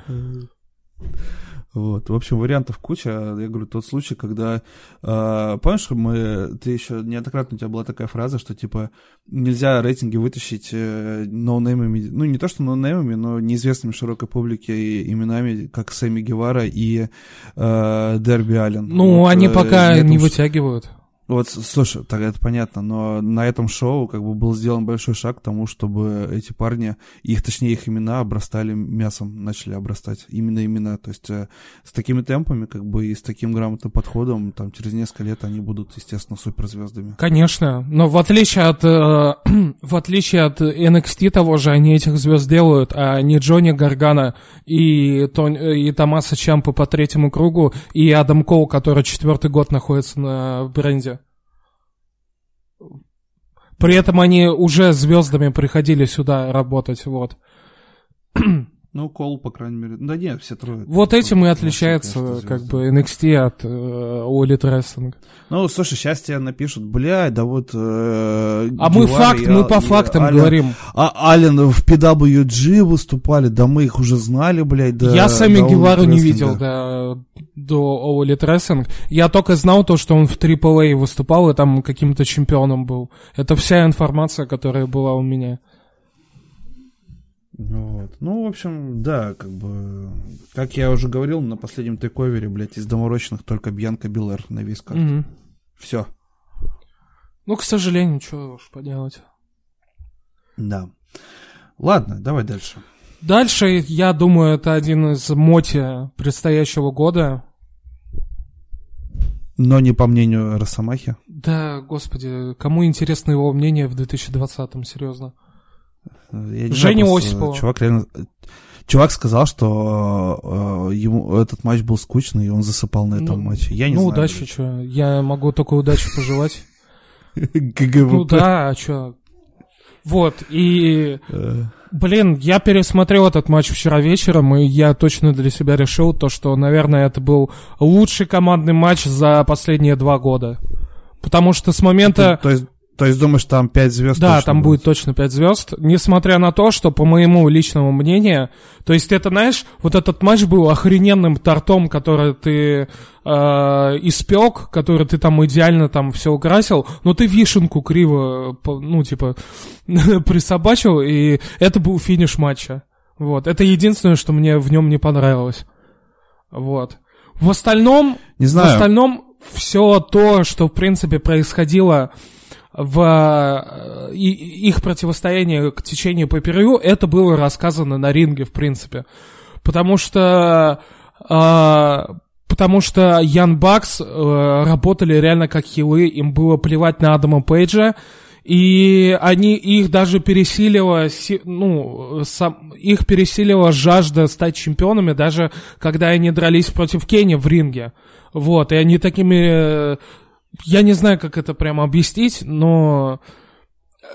Вот. В общем, вариантов куча. Я говорю, тот случай, когда... э, помнишь, мы... Ты еще неоднократно у тебя была такая фраза, что, типа, нельзя рейтинги вытащить э, ноунеймами... Ну, не то, что ноунеймами, но неизвестными широкой публике и именами, как Сэмми Гевара и э, Дерби Аллен. Ну, Вот, они э, пока не вытягивают. Вот, слушай, так это понятно, но на этом шоу как бы был сделан большой шаг к тому, чтобы эти парни, их, точнее, их имена обрастали мясом, начали обрастать. Именно имена. То есть э, с такими темпами, как бы, и с таким грамотным подходом, там, через несколько лет они будут, естественно, суперзвездами. Конечно, но в отличие от э, в отличие от NXT того же, они этих звезд делают, а не Джонни Гаргана и, Тон- э, и Томаса Чампа по третьему кругу и Адам Коул, который четвертый год находится на бренде. При этом они уже звездами приходили сюда работать, вот. Ну, Кол, по крайней мере. Да нет, все трое. Вот этим и отличается конечно, как бы NXT от э, All Elite Wrestling. Ну, слушай, сейчас тебе напишут, блядь, да вот... э, А мы факт, и мы по и фактам говорим. А Аллен в PWG выступали, да мы их уже знали, блядь, да. я сами Гевару не видел Wrestling. до, до All Elite Wrestling. Я только знал то, что он в AAA выступал и там каким-то чемпионом был. Это вся информация, которая была у меня. Вот. Ну, в общем, да, как бы, как я уже говорил на последнем тейковере, блядь, из доморощенных только Бьянка Белэр на весь карт. Мгм. Все. Ну, к сожалению, что уж поделать. Да. Ладно, давай дальше. Дальше, я думаю, это один из моти предстоящего года. Но не по мнению Росомахи. Да, господи, кому интересно его мнение в 2020-м, серьезно? Я Женя знаю, Осипова. Чувак реально... Чувак сказал, что э, ему этот матч был скучный, и он засыпал на этом Ну, матче. Я не ну, знаю. удачи, что. Я могу только удачи пожелать. GGWP. Ну да, а что? Вот, и, Э, блин, я пересмотрел этот матч вчера вечером, и я точно для себя решил то, что, наверное, это был лучший командный матч за последние два года. Потому что с момента... То есть, то есть думаешь, там 5 звезд Да, там будет точно 5 звезд. Несмотря на то, что, по моему личному мнению, то есть это, знаешь, вот этот матч был охрененным тортом, который ты э, испек, который ты там идеально там все украсил, но ты вишенку криво, ну, типа, присобачил, и это был финиш матча. Вот. Это единственное, что мне в нем не понравилось. Вот. В остальном, Не в знаю. остальном все то, что, в принципе, происходило в э, их противостоянии к течению по это было рассказано на ринге, в принципе. Потому что... Э, потому что Ян Бакс э, работали реально как хилы, им было плевать на Адама Пейджа, и они их даже пересилила, ну, сам, их пересилила жажда стать чемпионами, даже когда они дрались против Кенни в ринге. Вот, и они такими... Э, я не знаю, как это прямо объяснить, но...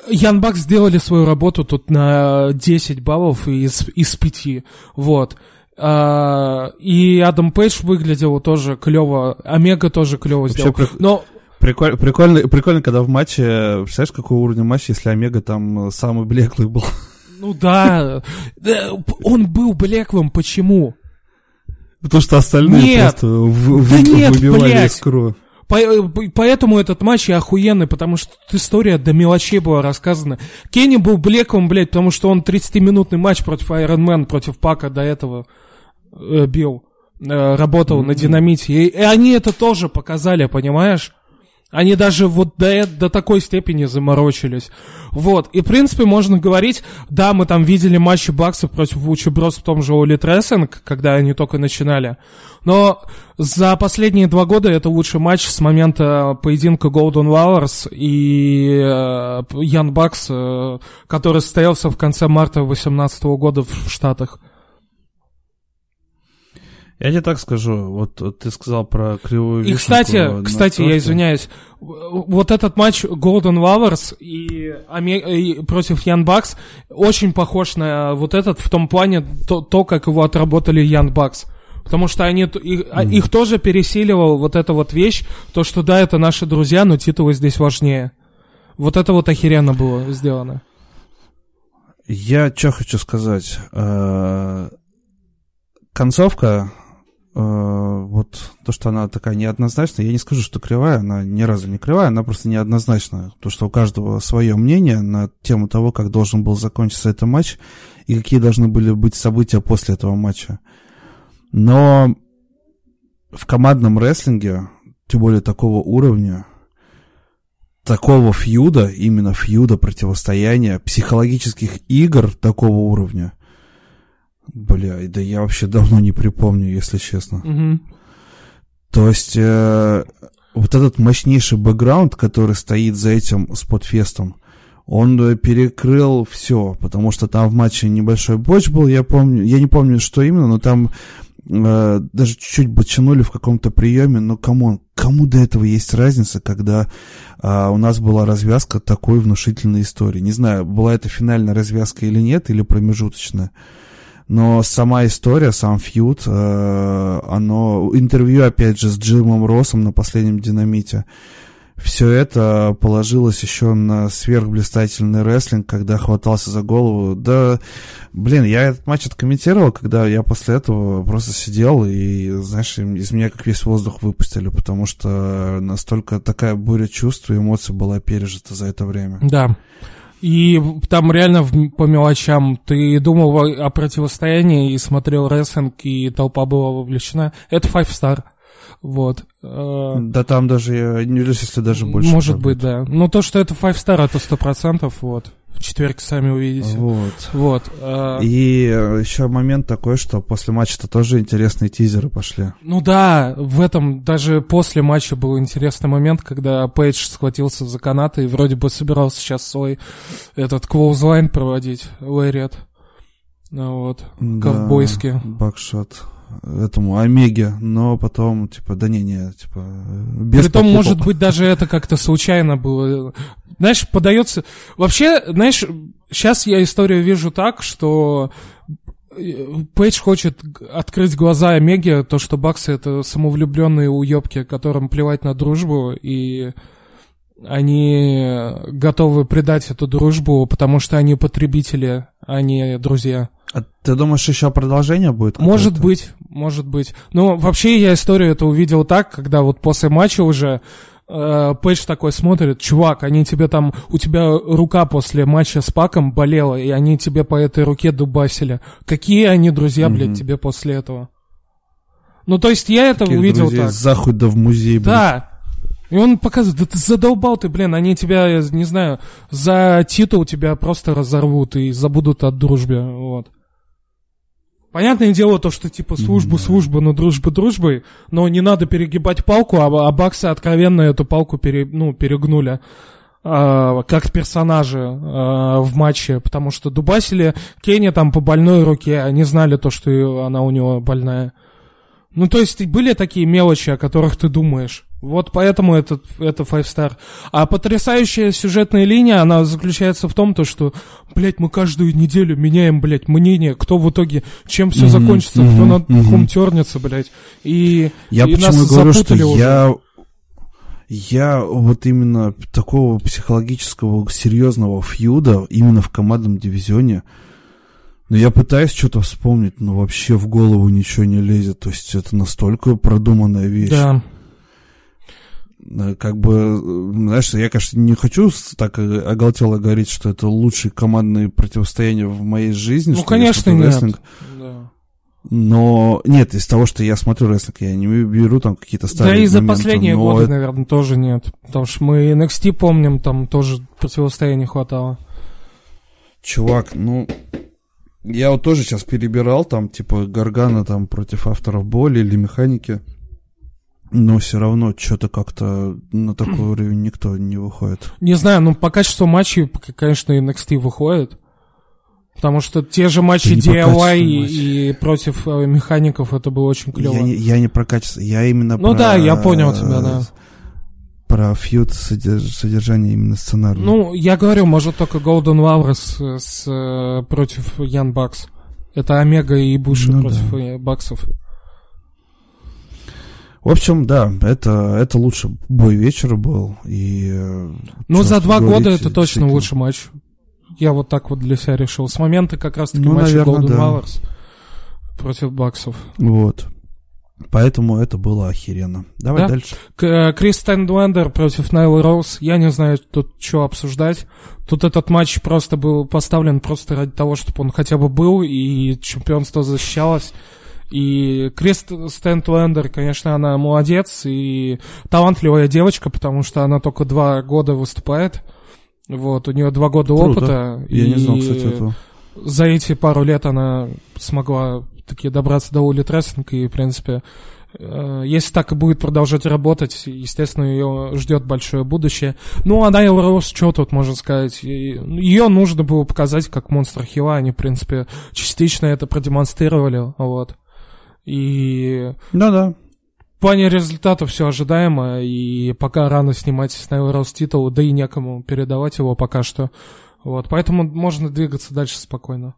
Ян Бакс сделали свою работу тут на 10 баллов из, из 5. Вот. А, и Адам Пейдж выглядел тоже клево, Омега тоже клево сделал. Но Прикольно, прикольно, прикольно, когда в матче, представляешь, какой уровень матча, если Омега там самый блеклый был. Ну да, он был блеклым, почему? Потому что остальные нет, просто в, да в, нет, выбивали блядь. искру. По, поэтому этот матч и охуенный, потому что история до мелочей была рассказана. Кенни был блеклым, блядь, потому что он 30-минутный матч против Iron Man, против Пака до этого э, бил, э, работал mm-hmm. на динамите. И, и они это тоже показали, понимаешь? Они даже вот до, до такой степени заморочились. Вот. И, в принципе, можно говорить, да, мы там видели матчи Баксов против Лучи Брос в том же Олит Рестлинг, когда они только начинали. Но за последние два года это лучший матч с момента поединка Golden Wallers и э, Ян Бакс, э, который состоялся в конце марта 2018 года в Штатах. Я тебе так скажу, вот, ты сказал про кривую И, кстати, кстати, я извиняюсь, вот этот матч Golden Lovers и, и против Ян Бакс очень похож на вот этот в том плане, то, то как его отработали Ян Бакс. Потому что они, их, mm. их тоже пересиливал вот эта вот вещь, то, что да, это наши друзья, но титулы здесь важнее. Вот это вот охеренно было сделано. Я что хочу сказать. Э, концовка вот то, что она такая неоднозначная, я не скажу, что кривая, она ни разу не кривая, она просто неоднозначная, потому что у каждого свое мнение на тему того, как должен был закончиться этот матч и какие должны были быть события после этого матча. Но в командном рестлинге, тем более такого уровня, такого фьюда, именно фьюда, противостояния, психологических игр такого уровня – Бля, да я вообще давно не припомню, если честно. Угу. То есть э, вот этот мощнейший бэкграунд, который стоит за этим спотфестом, он э, перекрыл все, потому что там в матче небольшой боч был, я помню, я не помню, что именно, но там э, даже чуть-чуть бочанули в каком-то приеме, но кому, кому до этого есть разница, когда э, у нас была развязка такой внушительной истории. Не знаю, была это финальная развязка или нет, или промежуточная. Но сама история, сам фьюд, э, оно... Интервью, опять же, с Джимом Россом на последнем динамите. Все это положилось еще на сверхблистательный рестлинг, когда хватался за голову. Да, блин, я этот матч откомментировал, когда я после этого просто сидел и, знаешь, из меня как весь воздух выпустили, потому что настолько такая буря чувств и эмоций была пережита за это время. Да. И там реально по мелочам ты думал о, противостоянии и смотрел рестлинг, и толпа была вовлечена. Это Five Star. Вот. Э, да там даже, я не удивлюсь, если даже больше. Может быть, да. Но то, что это Five Star, это сто процентов, вот. В четверг сами увидите. Вот. Вот. Э, И э, еще момент такой, что после матча-то тоже интересные тизеры пошли. Ну да, в этом даже после матча был интересный момент, когда Пейдж схватился за канаты и вроде бы собирался сейчас свой этот клоузлайн проводить, Лэриат. Ну вот, да, ковбойский. Бакшот этому Омеге, но потом, типа, да не-не, типа, без Притом, может быть, даже это как-то случайно было. Знаешь, подается... Вообще, знаешь, сейчас я историю вижу так, что Пейдж хочет открыть глаза Омеге, то, что Баксы — это самовлюбленные уебки, которым плевать на дружбу, и они готовы предать эту дружбу, потому что они потребители, а не друзья. А ты думаешь, еще продолжение будет? Может быть, может быть. Но вообще я историю это увидел так, когда вот после матча уже э, Пейдж такой смотрит, чувак, они тебе там, у тебя рука после матча с Паком болела, и они тебе по этой руке дубасили. Какие они друзья, mm-hmm. блядь, тебе после этого? Ну, то есть я это Таких увидел так. Захода в музей, блин. Да. И он показывает, да ты задолбал ты, блин, они тебя, я не знаю, за титул тебя просто разорвут и забудут от дружбы, вот. Понятное дело то, что типа службу, службу, но дружба дружбой, но не надо перегибать палку, а, а баксы откровенно эту палку пере, ну, перегнули а, как персонажи а, в матче, потому что дубасили Кенни там по больной руке, они знали то, что она у него больная. Ну, то есть были такие мелочи, о которых ты думаешь. Вот поэтому это, это Five Star. А потрясающая сюжетная линия, она заключается в том, то, что, блядь, мы каждую неделю меняем, блядь, мнение, кто в итоге, чем все Мгм, закончится, кто мгм, над мгм. духом тернется, блядь. И, Я и почему нас говорю, что уже. я... Я вот именно такого психологического серьезного фьюда именно в командном дивизионе, но я пытаюсь что-то вспомнить, но вообще в голову ничего не лезет. То есть это настолько продуманная вещь. Да. Э, Как бы, э, знаешь, я, конечно, не хочу так э, оголтело говорить, что это лучшие командные противостояния в моей жизни. Ну, конечно, нет. рестлинг. Да. Но нет, из того, что я смотрю рестлинг, я не беру там какие-то Да старые и за моменты, последние но годы, наверное, тоже нет. Потому что мы NXT помним, там тоже противостояния хватало. Чувак, ну, я вот тоже сейчас перебирал, там, типа, Гаргана там против авторов боли или механики, но все равно что-то как-то на такой уровень никто не выходит. Не знаю, ну по качеству матчей, конечно, NXT выходит. Потому что те же матчи DIY и, и против э, механиков, это было очень клево. Я не, я не про качество, я именно Ну про... да, я понял тебя, да. Про фьюд содерж- содержание именно сценарного. Ну, я говорю, может только Golden Lover с, с, э, против Ян Бакс. Это Омега и Буши Ну против да. э, Баксов. В общем, да, это, это лучше бой вечера был. И, э, Ну, за два говорить, года это точно лучший матч. Я вот так вот для себя решил. С момента как раз-таки Ну, матча наверно, Golden да. Против Баксов. Вот. Поэтому это было охеренно. Давай Да. дальше. К- э, Крис Стэтлендер против Найлы Роуз. Я не знаю тут что обсуждать. Тут этот матч просто был поставлен просто ради того, чтобы он хотя бы был, и чемпионство защищалось. И Крис Стэтлендер, конечно, она молодец и талантливая девочка, потому что она только два года выступает. Вот, у нее два года Круто. опыта. Я и не знал, кстати, этого. за эти пару лет она смогла таки добраться до улит рестлинга, и, в принципе, э, если так и будет продолжать работать, естественно, ее ждет большое будущее. Ну, а Найл Роуз, что тут можно сказать? Ее нужно было показать как монстр хила, они, в принципе, частично это продемонстрировали, вот. И Ну да. в плане результата все ожидаемо, и пока рано снимать с Найл Роуз титул, да и некому передавать его пока что. Вот, поэтому можно двигаться дальше спокойно.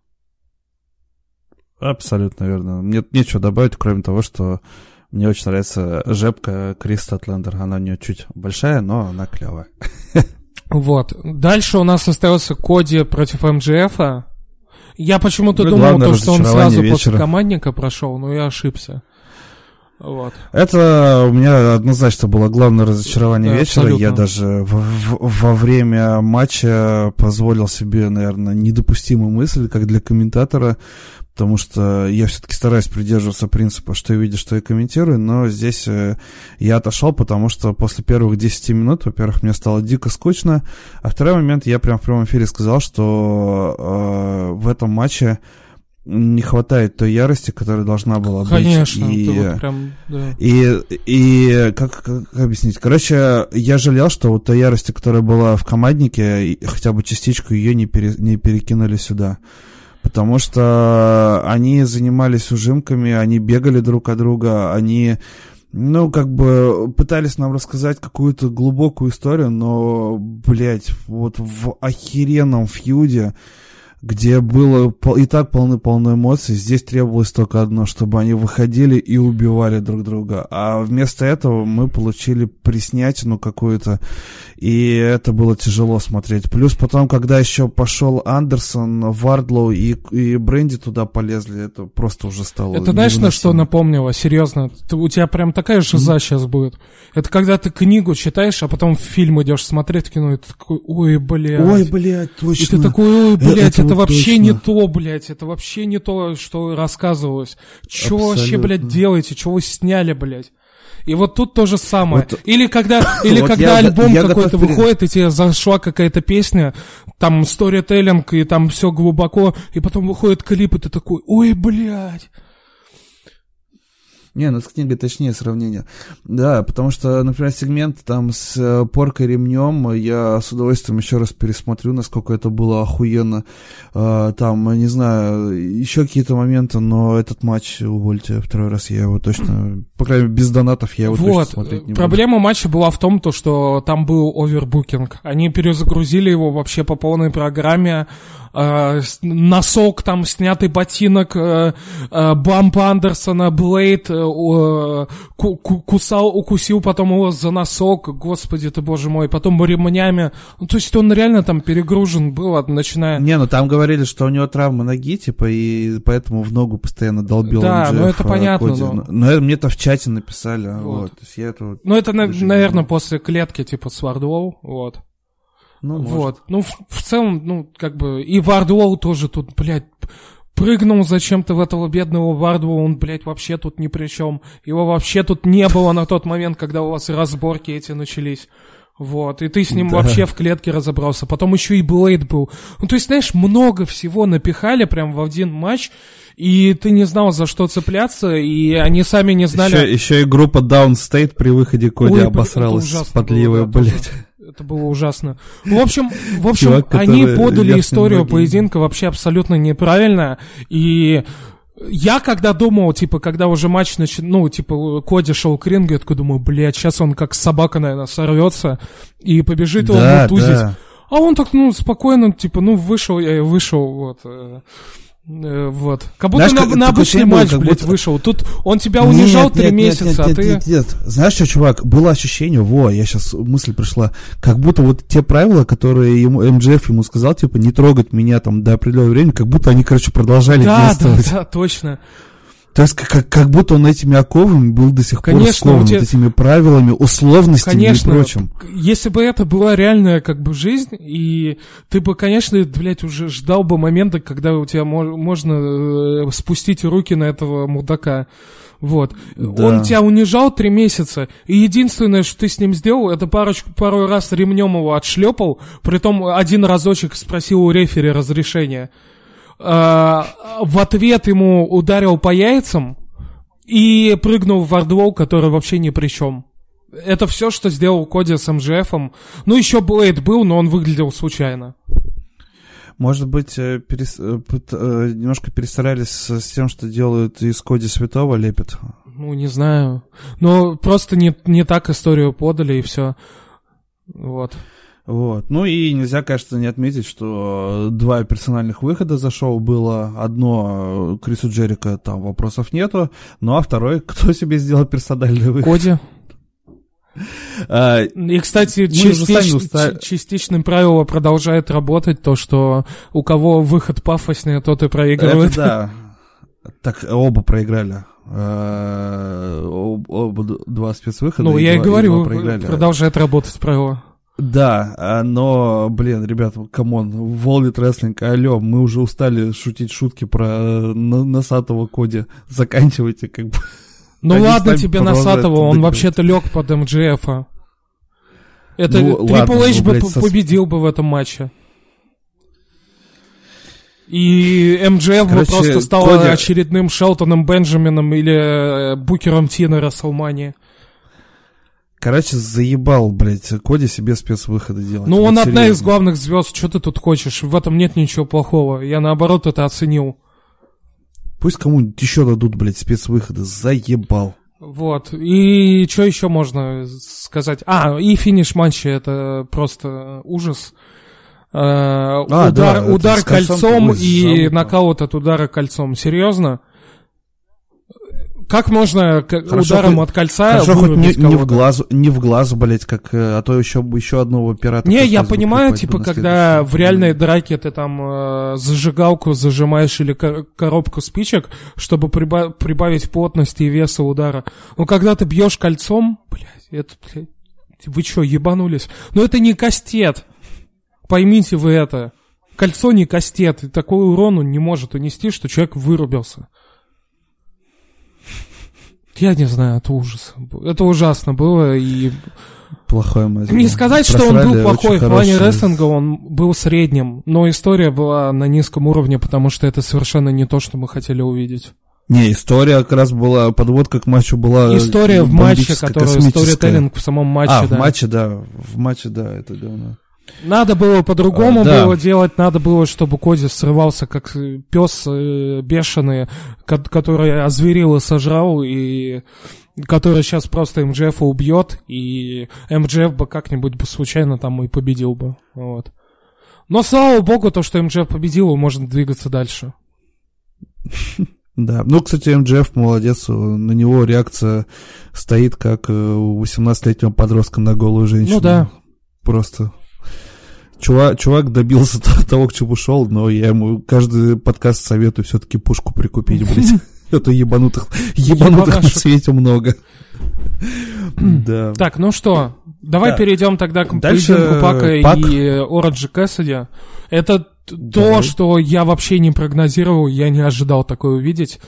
Абсолютно верно. Мне нечего добавить, кроме того, что мне очень нравится жепка Крис Статлендер. Она у нее чуть большая, но она клевая. Вот. Дальше у нас остался Коди против МджФа. Я почему-то Ну думал, то, что он сразу после вечера. командника прошел, но я ошибся. Вот. Это у меня однозначно было главное разочарование Да, вечера. абсолютно. Я даже в- в- во время матча позволил себе, наверное, недопустимую мысль, как для комментатора, потому что я все-таки стараюсь придерживаться принципа, что я видишь, что я комментирую, но здесь э, я отошел, потому что после первых 10 минут, во-первых, мне стало дико скучно, а второй момент, я прям в прямом эфире сказал, что э, в этом матче не хватает той ярости, которая должна была быть. Конечно, И- вот прям, да. и, и как, как объяснить? Короче, я жалел, что вот та ярости, которая была в команднике, хотя бы частичку ее не, пере- не перекинули сюда. Потому что они занимались ужимками, они бегали друг от друга, они, ну, как бы пытались нам рассказать какую-то глубокую историю, но, блядь, вот в охеренном фьюде, где было и так полны-полно эмоций, здесь требовалось только одно, чтобы они выходили и убивали друг друга. А вместо этого мы получили приснятину какую-то, и это было тяжело смотреть. Плюс потом, когда еще пошел Андерсон, Вардлоу и, и Бренди туда полезли, это просто уже стало Это знаешь, на что напомнило? Серьезно, ты- у тебя прям такая жиза сейчас будет. Это когда ты книгу читаешь, а потом в фильм идешь смотреть кино, и ты такой, ой, блядь. Ой, блядь, и точно. ты такой, ой, блядь, это это вообще точно. не то, блядь, это вообще не то, что рассказывалось. Чё вообще, блядь, делаете, чего вы сняли, блядь? И вот тут то же самое. Вот- или когда, или Вот когда я- альбом я какой-то выходит, и тебе зашла какая-то песня, там сторителлинг, и там все глубоко, и потом выходит клип, и ты такой, ой, блядь. Не, ну с книгой точнее сравнение. Да, потому что, например, сегмент там с э, поркой ремнем я с удовольствием еще раз пересмотрю, насколько это было охуенно. А, там, не знаю, еще какие-то моменты, но этот матч, увольте, второй раз я его точно, по крайней мере, без донатов я его точно Вот, смотреть не буду. проблема матча была в том, то, что там был овербукинг. Они перезагрузили его вообще по полной программе. Э, с- носок, там снятый ботинок, э, э, бамп Андерсона, Блейд, э, о, ку- ку- кусал, укусил потом его за носок, господи ты боже мой, потом ремнями. Ну, то есть он реально там перегружен был, от- начиная... Не, ну там говорили, что у него травма ноги, типа, и поэтому в ногу постоянно долбил Да, ну это а, понятно, Коди. но- Но это мне-то в чате написали, Вот. вот. То есть я это Ну, это, Даже наверное, после клетки, типа, с Вардуоу, вот. ну, может. Вот. Ну, в, в целом, ну, как бы, и Вардуоу тоже тут, блядь, прыгнул зачем-то в этого бедного Вардуоу, он, блядь, вообще тут ни при чем. Его вообще тут не было на тот момент, когда у вас разборки эти начались. Вот, и ты с ним Да. вообще в клетке разобрался. Потом еще и Блейд был. Ну, то есть, знаешь, много всего напихали прям в один матч, и ты не знал, за что цепляться, и они сами не знали... Еще, еще и группа Downstate при выходе Коди Ой, обосралась подливой, было, да, блядь. тоже. Это было ужасно. В общем, в общем, Чувак, они подали историю ноги. поединка вообще абсолютно неправильно. И я когда думал, типа, когда уже матч нач... ну, типа, Коди шел к рингу, я такой думаю, блядь, сейчас он как собака, наверное, сорвется и побежит его Да, мутузить. да. А он так, ну, спокойно, типа, ну, вышел я и вышел, вот. Э, Вот. Как будто Знаешь, на, на обычный матч, как блядь, будто- вышел. Тут он тебя унижал три нет, месяца, нет, а нет, ты... нет, нет. Знаешь что, чувак, было ощущение, во, я сейчас мысль пришла, как будто вот те правила, которые ему МДФ ему сказал, типа, не трогать меня там до определенного времени, как будто они, короче, продолжали Да, да, действовать. да, точно. То есть, как, как, будто он этими оковами был до сих Конечно, пор скован, тебя- вот этими правилами, условностями Конечно, и прочим. если бы это была реальная как бы жизнь, и ты бы, конечно, блядь, уже ждал бы момента, когда у тебя мо- можно э, спустить руки на этого мудака. Вот. Да. Он тебя унижал три месяца, и единственное, что ты с ним сделал, это парочку, пару раз ремнем его отшлепал, притом один разочек спросил у рефери разрешения. А, в ответ ему ударил по яйцам и прыгнул в вардвол, который вообще ни при чем. Это все, что сделал Коди с МЖФом. Ну, еще Блейд был, но он выглядел случайно. Может быть, э, перес- э, э, немножко перестарались с, с тем, что делают из Коди Святого, лепят. Ну, не знаю. Но просто не, не так историю подали, и все. Вот. Вот. Ну и нельзя, конечно, не отметить, что э, два персональных выхода за шоу было. Одно э, Крису Джерика там вопросов нету, ну а второй, кто себе сделал персональный выход? Коди. А, И, кстати, частич- уста- частичным правило продолжает работать, то, что у кого выход пафоснее, тот и проигрывает. Это да. Так, оба проиграли. Э, об- Оба два спецвыхода. Ну, я и два- говорю, проиграли. продолжает работать правило. Да, а, но, блин, ребят, come on, All Elite Wrestling, алло, мы уже устали шутить шутки про э, носатого Коди. Заканчивайте, как бы. Ну Они ладно тебе Носатого, он вообще-то лег под МДФ. -а. Это Ну, Трипл Эйч ну, бы блядь, победил бы в этом матче. И МДФ бы просто стал Коди- очередным Шелтоном Бенджамином или э, Букером Ти на Расселмании. Короче, заебал, блядь, Коди себе спецвыходы делать. Ну, Вот он одна из серьезно. главных звезд, что ты тут хочешь? В этом нет ничего плохого. Я наоборот это оценил. Пусть кому-нибудь еще дадут, блядь, спецвыходы. Заебал. Вот. И что еще можно сказать? А, и финиш матча это просто ужас. Э, А, удар да, удар кольцом и нокаут от удара кольцом. Серьезно? Как можно Хорошо, ударом хоть- от кольца Хорошо, хоть не, не в глаз, не в глаз, блядь, как, э, а то еще, еще одного пирата. Не, я понимаю, типа, когда в реальной драке ты там э, зажигалку зажимаешь или ко- коробку спичек, чтобы приба- прибавить плотности и веса удара. Но когда ты бьешь кольцом, блядь, это, блядь, вы что, ебанулись? Но это не кастет. Поймите вы это. кольцо не кастет, и такой урон он не может унести, что человек вырубился. Я не знаю, это ужас. Это ужасно было, и... Плохой матч. Не сказать, что он был плохой, в плане рестлинга он был средним, но история была на низком уровне, потому что это совершенно не то, что мы хотели увидеть. Не, история как раз была, подводка к матчу была История в матче, которая, сторителлинг в самом матче, а, да. в матче, да, в матче, да, это говно. Надо было по-другому А, да. было делать, надо было, чтобы Коди срывался как пес э, бешеный, ко- который озверил и сожрал, и который сейчас просто МДФ убьет, и МДФ бы как-нибудь бы случайно там и победил бы. Вот. Но слава богу, то, что МДФ победил, можно двигаться дальше. Да, ну, кстати, МДФ молодец, на него реакция стоит, как э, у 18-летнего подростка на голую женщину. Ну да. Просто Чувак, чувак добился того, к чему шел, но я ему каждый подкаст советую все-таки пушку прикупить, блядь. А то ебанутых, ебанутых на свете много. Да. Так, ну что, давай Да. перейдем тогда к Дальше поединку Пака Пак. и Оранджи Кэссиди. Это то, что я вообще не прогнозировал, я не ожидал такое увидеть.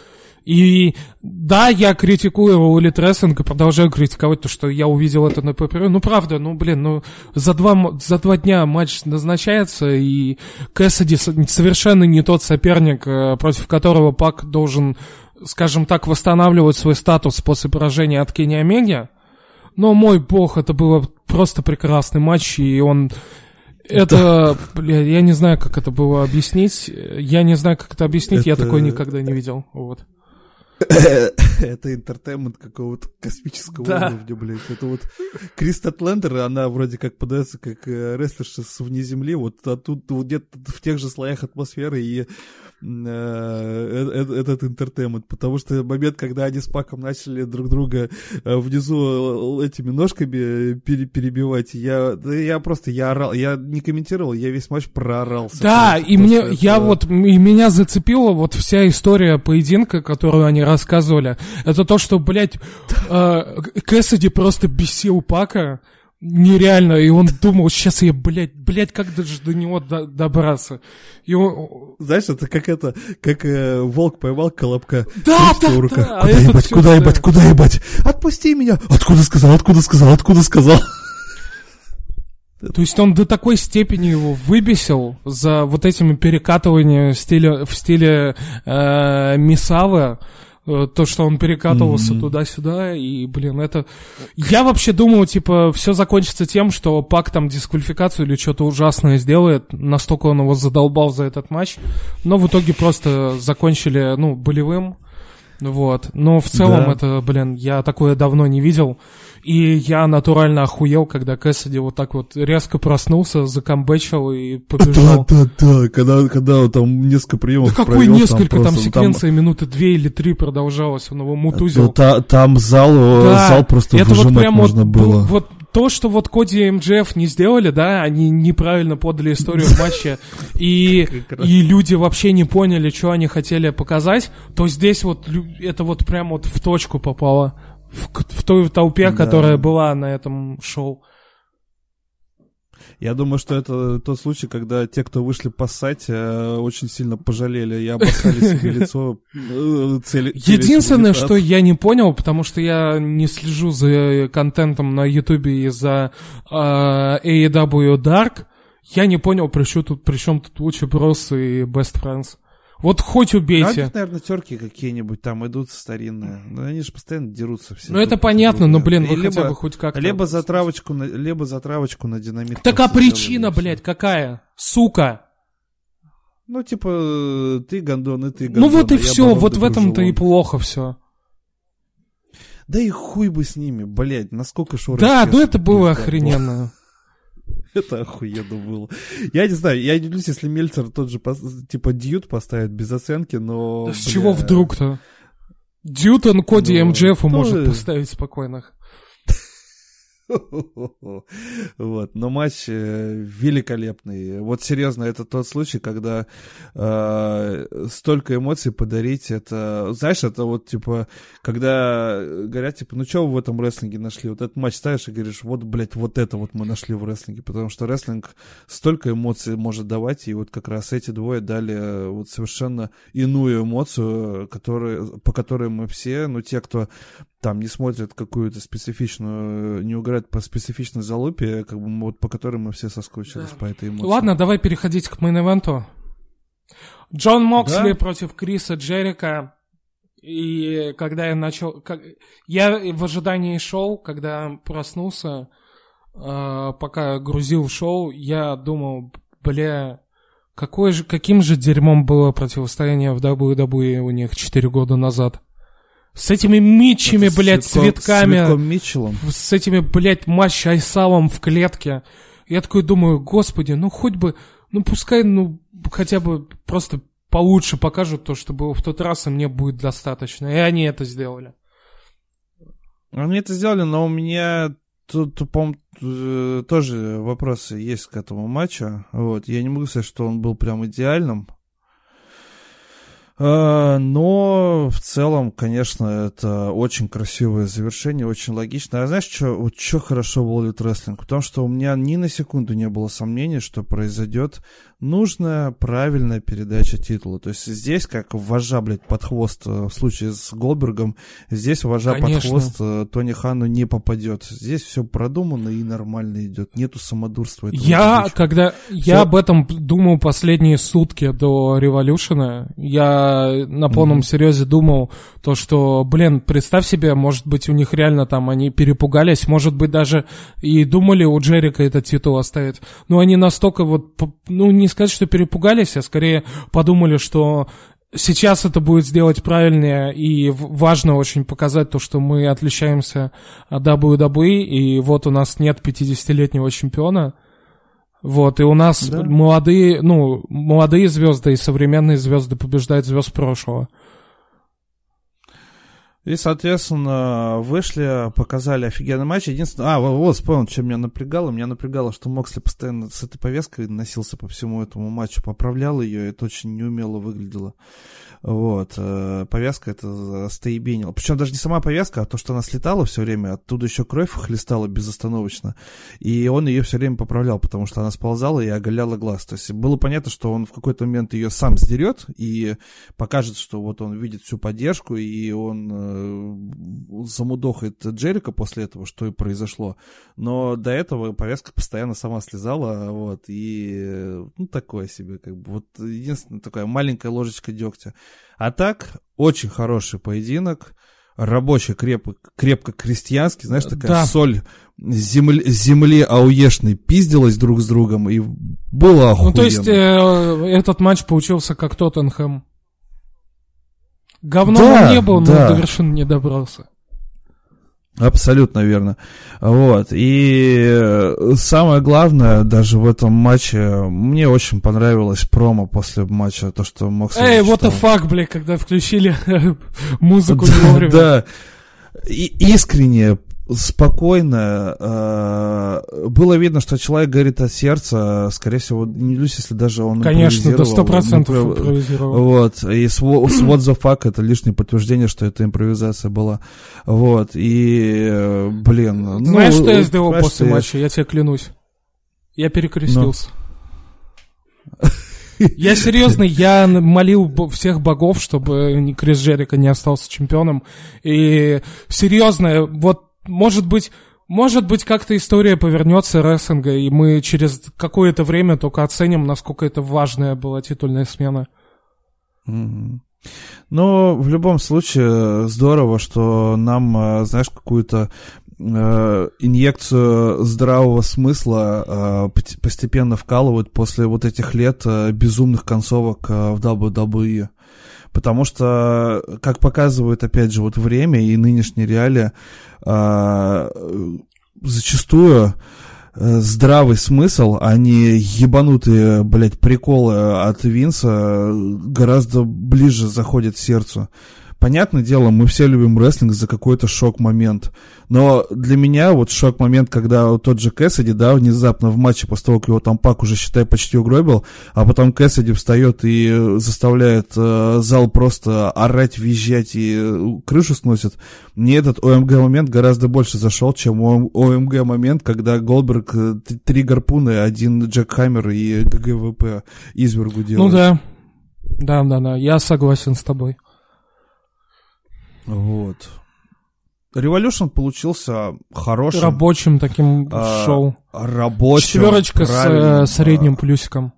И да, я критикую Улит Рестлинг и продолжаю критиковать то, что я увидел это на ППР. Ну, правда, ну, блин, ну, за два, за два дня матч назначается, и Кэссиди совершенно не тот соперник, э, против которого Пак должен, скажем так, восстанавливать свой статус после поражения от Кенни Омеги. Но, мой бог, это было просто прекрасный матч, и он... Это, бля, я не знаю, как это было объяснить. Я не знаю, как это объяснить, я Это- такое никогда не видел. Вот. Это entertainment какого-то космического Да. уровня, блядь. Это вот Крис Стэтлендер, она вроде как подается как э, рестлерша с вне земли, вот а тут вот где-то в тех же слоях атмосферы и этот entertainment. Потому что момент, когда они с Паком начали друг друга э, внизу э, этими ножками пере- перебивать, я, да я просто, я орал, я не комментировал, я весь матч проорался. Да, и мне, это- я вот, и меня зацепила вот вся история поединка, которую они рассказывали. Это то, что, блядь, э, Кэссиди просто бесил Пака. Нереально, и он думал, сейчас я, блядь, блядь, как даже до него до- добраться. И он, Знаешь, это как это, как э, волк поймал колобка. Да, да, в руках. да, Куда это ебать, куда да. ебать, куда ебать? Отпусти меня! Откуда сказал, откуда сказал, откуда сказал? То есть он до такой степени его выбесил за вот этими перекатываниями в стиле, в стиле э, Мисавы, то, что он перекатывался Мгм. туда-сюда, и, блин, это... Я вообще думал, типа, все закончится тем, что Пак там дисквалификацию или что-то ужасное сделает, настолько он его задолбал за этот матч, но в итоге просто закончили, ну, болевым, вот. Но в целом Да. это, блин, я такое давно не видел. И я натурально охуел, когда Кэссиди вот так вот резко проснулся, закомбэчил и побежал. да, да, когда, когда он там несколько приемов Да какой провел, несколько там, просто, секвенция, минуты две или три продолжалось, он его ну, мутузил. та- там зал, э, Да, зал просто это вот выжимать прям можно вот, было. был- вот то, что вот Коди и МДФ не сделали, да, они неправильно подали историю в матче, и, и люди вообще не поняли, что они хотели показать, то здесь вот это вот прям вот в точку попало. В, в той толпе, Да. которая была на этом шоу. Я думаю, что это тот случай, когда те, кто вышли поссать, э, очень сильно пожалели и обоссали себе лицо. э, Единственное, что я не понял, потому что я не слежу за контентом на Ютубе и за э, AEW Dark, я не понял, при чем тут, при чем тут Лучи Брос и Best Friends. Вот хоть А у убейте. них, наверное, терки какие-нибудь там идут старинные. Ну, они же постоянно дерутся все. Ну это понятно, но, блин, вы либо, хотя бы хоть как-то... Либо за травочку, на, либо за травочку на динамит. Так а причина, блядь, какая? Сука! Ну, типа, ты гондон, и ты Ну гондон. вот и а все, вот да в этом-то и плохо все. Да и хуй бы с ними, блядь, насколько шоу Да, ну это было охрененно. Это охуенно было. Я не знаю, я не удивлюсь, если Мельцер тот же, типа, дьют поставит без оценки, но... Да с бля, чего вдруг-то? Дьютон Коди Ну, МДФу ну, может поставить спокойно. Вот, но матч э, великолепный. Вот серьезно, это тот случай, когда э, столько эмоций подарить, это, знаешь, это вот типа, когда говорят, типа, ну что вы в этом рестлинге нашли? Вот этот матч ставишь и говоришь, вот, блядь, вот это вот мы нашли в рестлинге, потому что рестлинг столько эмоций может давать, и вот как раз эти двое дали э, вот совершенно иную эмоцию, которые, по которой мы все, ну, те, кто там не смотрят какую-то специфичную, не играют по специфичной залупе, как бы вот по которой мы все соскучились да. по этой эмоции. Ладно, давай переходить к мейн-эвенту. Джон Моксли да? против Криса Джерика. И когда я начал... Как, я в ожидании шоу, когда проснулся, э, пока грузил шоу, я думал, бля, какой же, каким же дерьмом было противостояние в WWE у них 4 года назад. С этими Митчами, блядь, цветками. С, с этими, блядь, матч Айсалом в клетке. Я такой думаю, господи, ну хоть бы, ну пускай, ну хотя бы просто получше покажут то, что было в тот раз, и мне будет достаточно. И они это сделали. Они это сделали, но у меня тут, по э, тоже вопросы есть к этому матчу. Вот. Я не могу сказать, что он был прям идеальным. А, но в целом, конечно, это очень красивое завершение, очень логично. А знаешь, что вот что хорошо в World Wrestling? Потому что у меня ни на секунду не было сомнений, что произойдет нужная, правильная передача титула. То есть здесь, как вожа, блядь, под хвост э, в случае с Голдбергом, здесь вожа Конечно. под хвост э, Тони Хану не попадет. Здесь все продумано и нормально идет. Нету самодурства. Я, ничего. когда все... я об этом думал последние сутки до революшена, я на полном mm-hmm. серьезе думал то, что, блин, представь себе, может быть, у них реально там они перепугались, может быть, даже и думали у Джерика этот титул оставить. Но они настолько вот, ну, не не сказать, что перепугались, а скорее подумали, что сейчас это будет сделать правильнее, и важно очень показать то, что мы отличаемся от WWE, и вот у нас нет 50-летнего чемпиона, вот, и у нас да. молодые, ну, молодые звезды и современные звезды побеждают звезд прошлого. И, соответственно, вышли, показали офигенный матч. Единственное... А, вот, вот вспомнил, что меня напрягало. Меня напрягало, что Моксли постоянно с этой повесткой носился по всему этому матчу, поправлял ее, и это очень неумело выглядело. Вот. Э, повязка это стоебенила. Причем даже не сама повязка, а то, что она слетала все время, оттуда еще кровь хлестала безостановочно. И он ее все время поправлял, потому что она сползала и оголяла глаз. То есть было понятно, что он в какой-то момент ее сам сдерет и покажет, что вот он видит всю поддержку, и он э, замудохает Джерика после этого, что и произошло. Но до этого повязка постоянно сама слезала, вот, и ну такое себе, как бы, вот единственная такая маленькая ложечка дегтя. А так, очень хороший поединок, рабочий, креп, крепко крестьянский, знаешь, такая да. соль земли, земли ауешной пиздилась друг с другом, и было охуенно. Ну, то есть, э, этот матч получился как Тоттенхэм. Говно да, не был, но да. до вершины не добрался. Абсолютно верно. Вот. И э, самое главное, даже в этом матче, мне очень понравилось промо после матча, то, что мог Эй, what the fuck, бля, когда включили музыку вовремя. Да. И искренне спокойно. Э, было видно, что человек говорит от сердца. Скорее всего, не люсь, если даже он Конечно, до сто процентов импровизировал. Вот. И с What the fuck это лишнее подтверждение, что это импровизация была. Вот. И, э, блин. Ну, Знаешь, что я сделал после матча? Я тебе клянусь. Я перекрестился. Ну. Я серьезно, я молил всех богов, чтобы Крис Джерика не остался чемпионом. И серьезно, вот может быть, может быть, как-то история повернется рестлинга, и мы через какое-то время только оценим, насколько это важная была титульная смена. Mm-hmm. Ну, в любом случае, здорово, что нам, э, знаешь, какую-то э, инъекцию здравого смысла э, постепенно вкалывают после вот этих лет э, безумных концовок э, в WWE. Потому что, как показывает, опять же, вот время и нынешние реалии, э, зачастую э, здравый смысл, а не ебанутые, блядь, приколы от Винса гораздо ближе заходят сердцу. Понятное дело, мы все любим рестлинг за какой-то шок-момент. Но для меня вот шок-момент, когда вот тот же Кэссиди, да, внезапно в матче, после того, как его там Пак уже, считай, почти угробил, а потом Кэссиди встает и заставляет э, зал просто орать, визжать и э, крышу сносит. Мне этот OMG-момент гораздо больше зашел, чем OMG-момент, когда Голдберг э, три гарпуны, один Jackhammer и GGWP Извергу делает. Ну да, да, да, да, я согласен с тобой. Вот. Revolution получился хорошим. Рабочим таким а, шоу. Рабочим. Четверочка с э, средним плюсиком.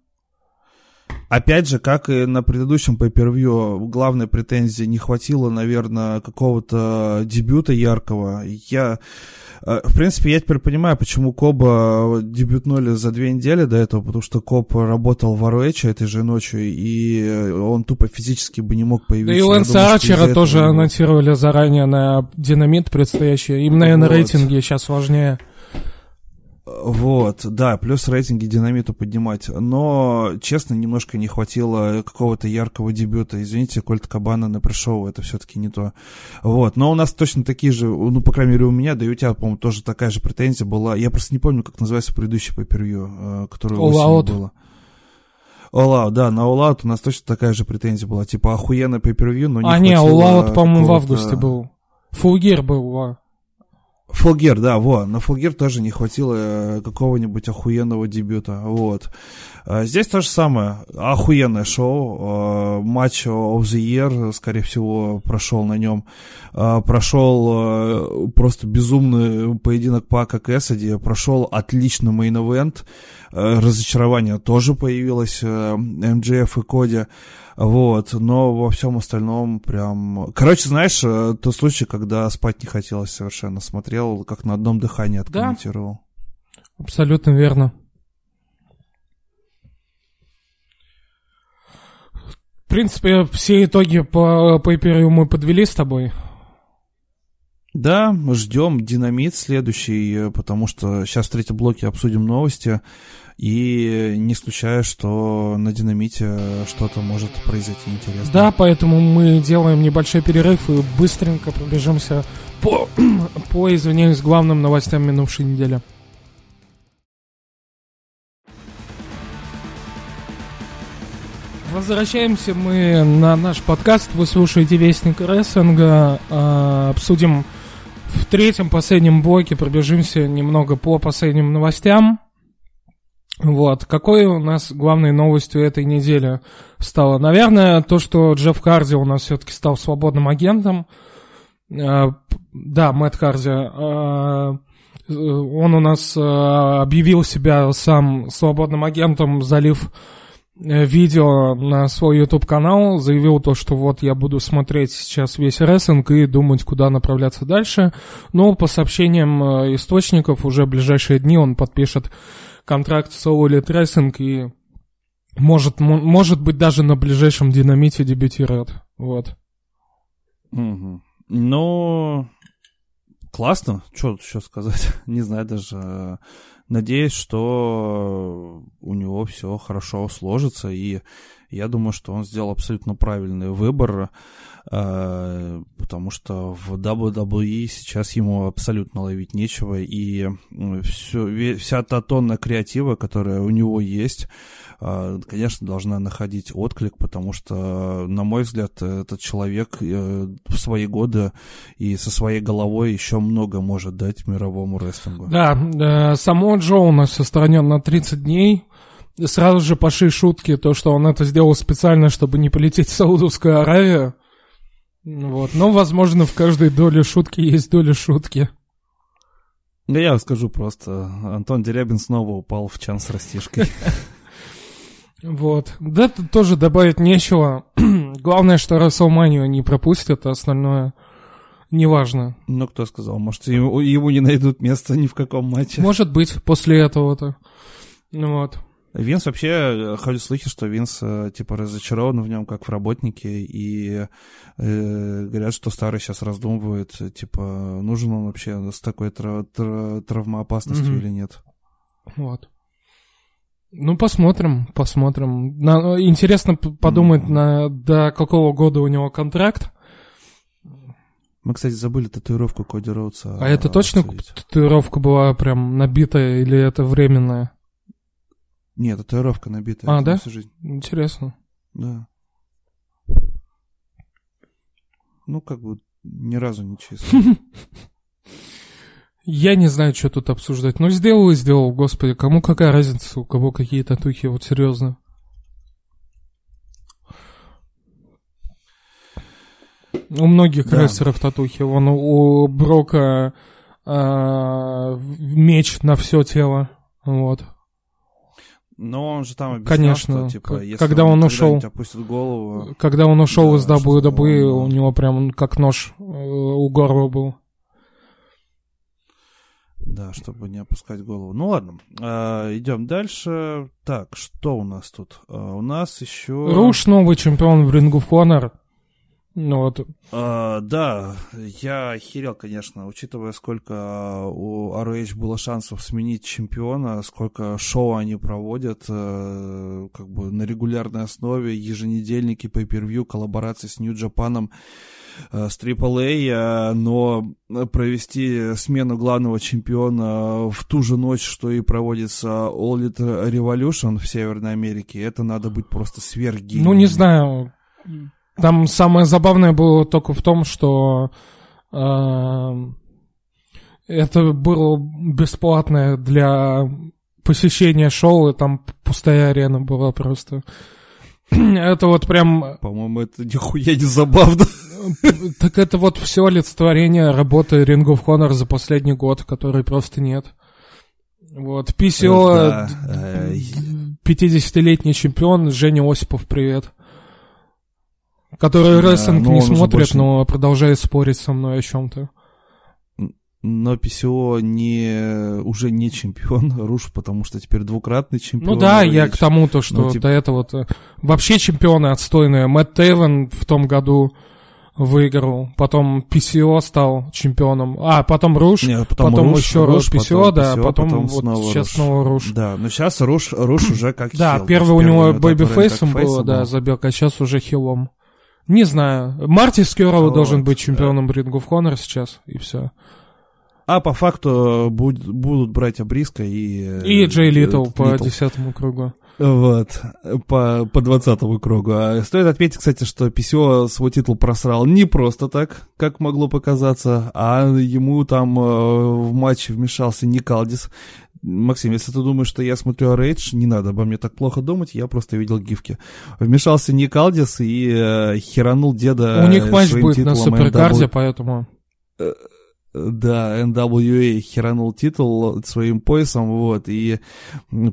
Опять же, как и на предыдущем pay главной претензии не хватило, наверное, какого-то дебюта яркого. Я в принципе, я теперь понимаю, почему Коба дебютнули за две недели до этого, потому что Коб работал в ROH этой же ночью, и он тупо физически бы не мог появиться. Да и Лэнса Арчера тоже анонсировали заранее на динамит предстоящий. Им, наверное, вот. рейтинги сейчас важнее. Вот, да, плюс рейтинги динамиту поднимать. Но, честно, немножко не хватило какого-то яркого дебюта. Извините, Кольт Кабана на пришел, это все-таки не то. Вот, но у нас точно такие же, ну, по крайней мере, у меня, да и у тебя, по-моему, тоже такая же претензия была. Я просто не помню, как называется предыдущий по первью, который All Out. было. All Out, да, на All Out у нас точно такая же претензия была. Типа, охуенно pay-per-view, но не А, не, All Out, по-моему, в августе был. Full Gear был, а. Full Gear, да, во, на Full Gear тоже не хватило э, какого-нибудь охуенного дебюта, вот. А здесь то же самое, охуенное шоу, э, match of the year, скорее всего, прошел на нем, э, прошел просто безумный поединок Пака Кэссиди, прошел отличный main event, разочарование тоже появилось, МДФ и Коди, вот, но во всем остальном прям... Короче, знаешь, э, тот случай, когда спать не хотелось совершенно, смотрел, как на одном дыхании откомментировал. Да, абсолютно верно. В принципе, все итоги по пейперу мы подвели с тобой. Да, ждем динамит следующий, э, потому что сейчас в третьем блоке обсудим новости. И не исключаю, что на динамите что-то может произойти интересное. Да, поэтому мы делаем небольшой перерыв и быстренько пробежимся по, по извиняюсь, главным новостям минувшей недели. Возвращаемся мы на наш подкаст. Вы слушаете Вестник Рестлинга. Э, обсудим в третьем последнем блоке, пробежимся немного по последним новостям. Вот. Какой у нас главной новостью этой недели стало? Наверное, то, что Джефф Харди у нас все-таки стал свободным агентом. Э, да, Мэтт Харди. Э, он у нас э, объявил себя сам свободным агентом, залив видео на свой YouTube канал, заявил то, что вот я буду смотреть сейчас весь рестлинг и думать, куда направляться дальше. Но по сообщениям источников уже в ближайшие дни он подпишет контракт с All Elite и может, может быть даже на ближайшем динамите дебютирует. Вот. Угу. Ну, классно. Что тут еще сказать? Не знаю даже. Надеюсь, что у него все хорошо сложится. И я думаю, что он сделал абсолютно правильный выбор. Э, потому что в WWE сейчас ему абсолютно ловить нечего, и все, вся та тонна креатива, которая у него есть, конечно, должна находить отклик, потому что, на мой взгляд, этот человек э, в свои годы и со своей головой еще много может дать мировому рестлингу. Да, само Джо у нас отстранен на 30 дней, сразу же пошли шутки, то, что он это сделал специально, чтобы не полететь в Саудовскую Аравию. Вот, но, возможно, в каждой доле шутки есть доля шутки. Да я скажу просто, Антон Дерябин снова упал в чан с растишкой. Вот. Да, тут тоже добавить нечего. Главное, что Расселманию не пропустят, а остальное неважно. Ну, кто сказал? Может, ему, ему не найдут места ни в каком матче? Может быть, после этого-то. Ну вот. Винс вообще, э, ходят слухи, что Винс, э, типа, разочарован в нем, как в работнике, и э, говорят, что старый сейчас раздумывает, типа, нужен он вообще с такой тра- тра- травмоопасностью mm-hmm. или нет. Вот. Ну, посмотрим, посмотрим. На, интересно подумать, mm-hmm. на, до какого года у него контракт. Мы, кстати, забыли татуировку Коди Роудса. А это точно обсудить. татуировка была прям набитая или это временная? Нет, татуировка набитая. А, да? всю жизнь. Интересно. Да. Ну, как бы, ни разу не чисто. Я не знаю, что тут обсуждать. Ну, сделал и сделал, господи. Кому какая разница, у кого какие татухи, вот серьезно. У многих Да. рестлеров татухи. Вон у Брока а, меч на все тело. Вот. Но он же там объяснял, Конечно. что, типа, если когда он ушел- когда-нибудь опустит голову... Когда он ушел Да, из WWE, он, у него прям как нож э, у горла был. Да, чтобы не опускать голову. Ну ладно, а, идем дальше. Так, что у нас тут? А, у нас еще... Руш новый чемпион в Ring of Honor. Ну вот, А, да, я охерел, конечно, учитывая, сколько а, у ROH было шансов сменить чемпиона, сколько шоу они проводят, э, как бы на регулярной основе, еженедельники, pay-per-view, коллаборации с Нью-Джапаном, э, с AAA, э, но провести смену главного чемпиона в ту же ночь, что и проводится All Elite Revolution в Северной Америке, это надо быть просто сверхгением. ну не знаю. Там самое забавное было только в том, что э, это было бесплатное для посещения шоу, и там пустая арена была просто. Это вот прям По-моему, это нихуя не забавно. Так это вот все олицетворение работы Ring of Honor за последний год, которой просто нет. Вот, PCO, Да, э, 50-летний чемпион, Женя Осипов, привет. Который Да, рестлинг но не смотрит, больше- но продолжает спорить со мной о чем-то. Но PCO не, уже не чемпион Руш, потому что теперь двукратный чемпион. Ну да, я ROH. к тому-то, что Ну, типа- до этого-то вообще чемпионы отстойные. Мэтт Тейвен в том году выиграл, потом PCO стал чемпионом, а потом Руш, Не, потом, Руш, еще Руш, PCO, потом да, PCO, потом, вот снова сейчас Руш. снова Руш. Да, но сейчас Руш, Руш уже как Да, хил. первый То у него первый бэйби этап вроде фейсом как было, фейсом да, был. забег, а сейчас уже хилом. Не знаю. Марти Скьюрл Вот. должен быть чемпионом Ring of Honor сейчас, и все. А по факту буд- будут братья Бриска и... э, И Джей Литл э, по десятому кругу. Вот, по, по 20 кругу. А стоит отметить, кстати, что PCO свой титул просрал не просто так, как могло показаться, а ему там э, в матче вмешался Никалдис. Максим, если ты думаешь, что я смотрю Рейдж, не надо обо мне так плохо думать, я просто видел гифки. Вмешался Никалдис и э, херанул деда У них матч будет на титулом суперкарде, поэтому... Да, NWA херанул титул своим поясом, вот, и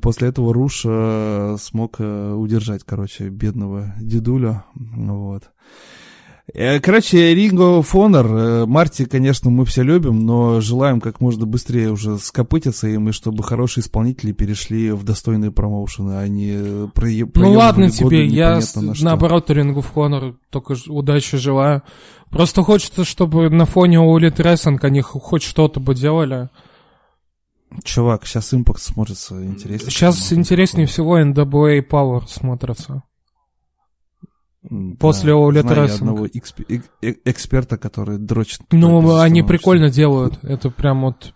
после этого Руш э, смог э, удержать, короче, бедного дедуля, вот. Э, Короче, of Honor, э, Марти, конечно, мы все любим, но желаем как можно быстрее уже скопытиться им, и чтобы хорошие исполнители перешли в достойные промоушены, а не э, прое- Ну ладно тебе, годы я на что. наоборот of Honor только удачи желаю. Просто хочется, чтобы на фоне Улит Рестлинг они хоть что-то бы делали. Чувак, сейчас импакт смотрится интереснее. Сейчас интереснее всего NWA Power смотрится. После Да, Elite знаю одного эксп- э- э- эксперта, который дрочит. Ну, они прикольно делают. Это прям вот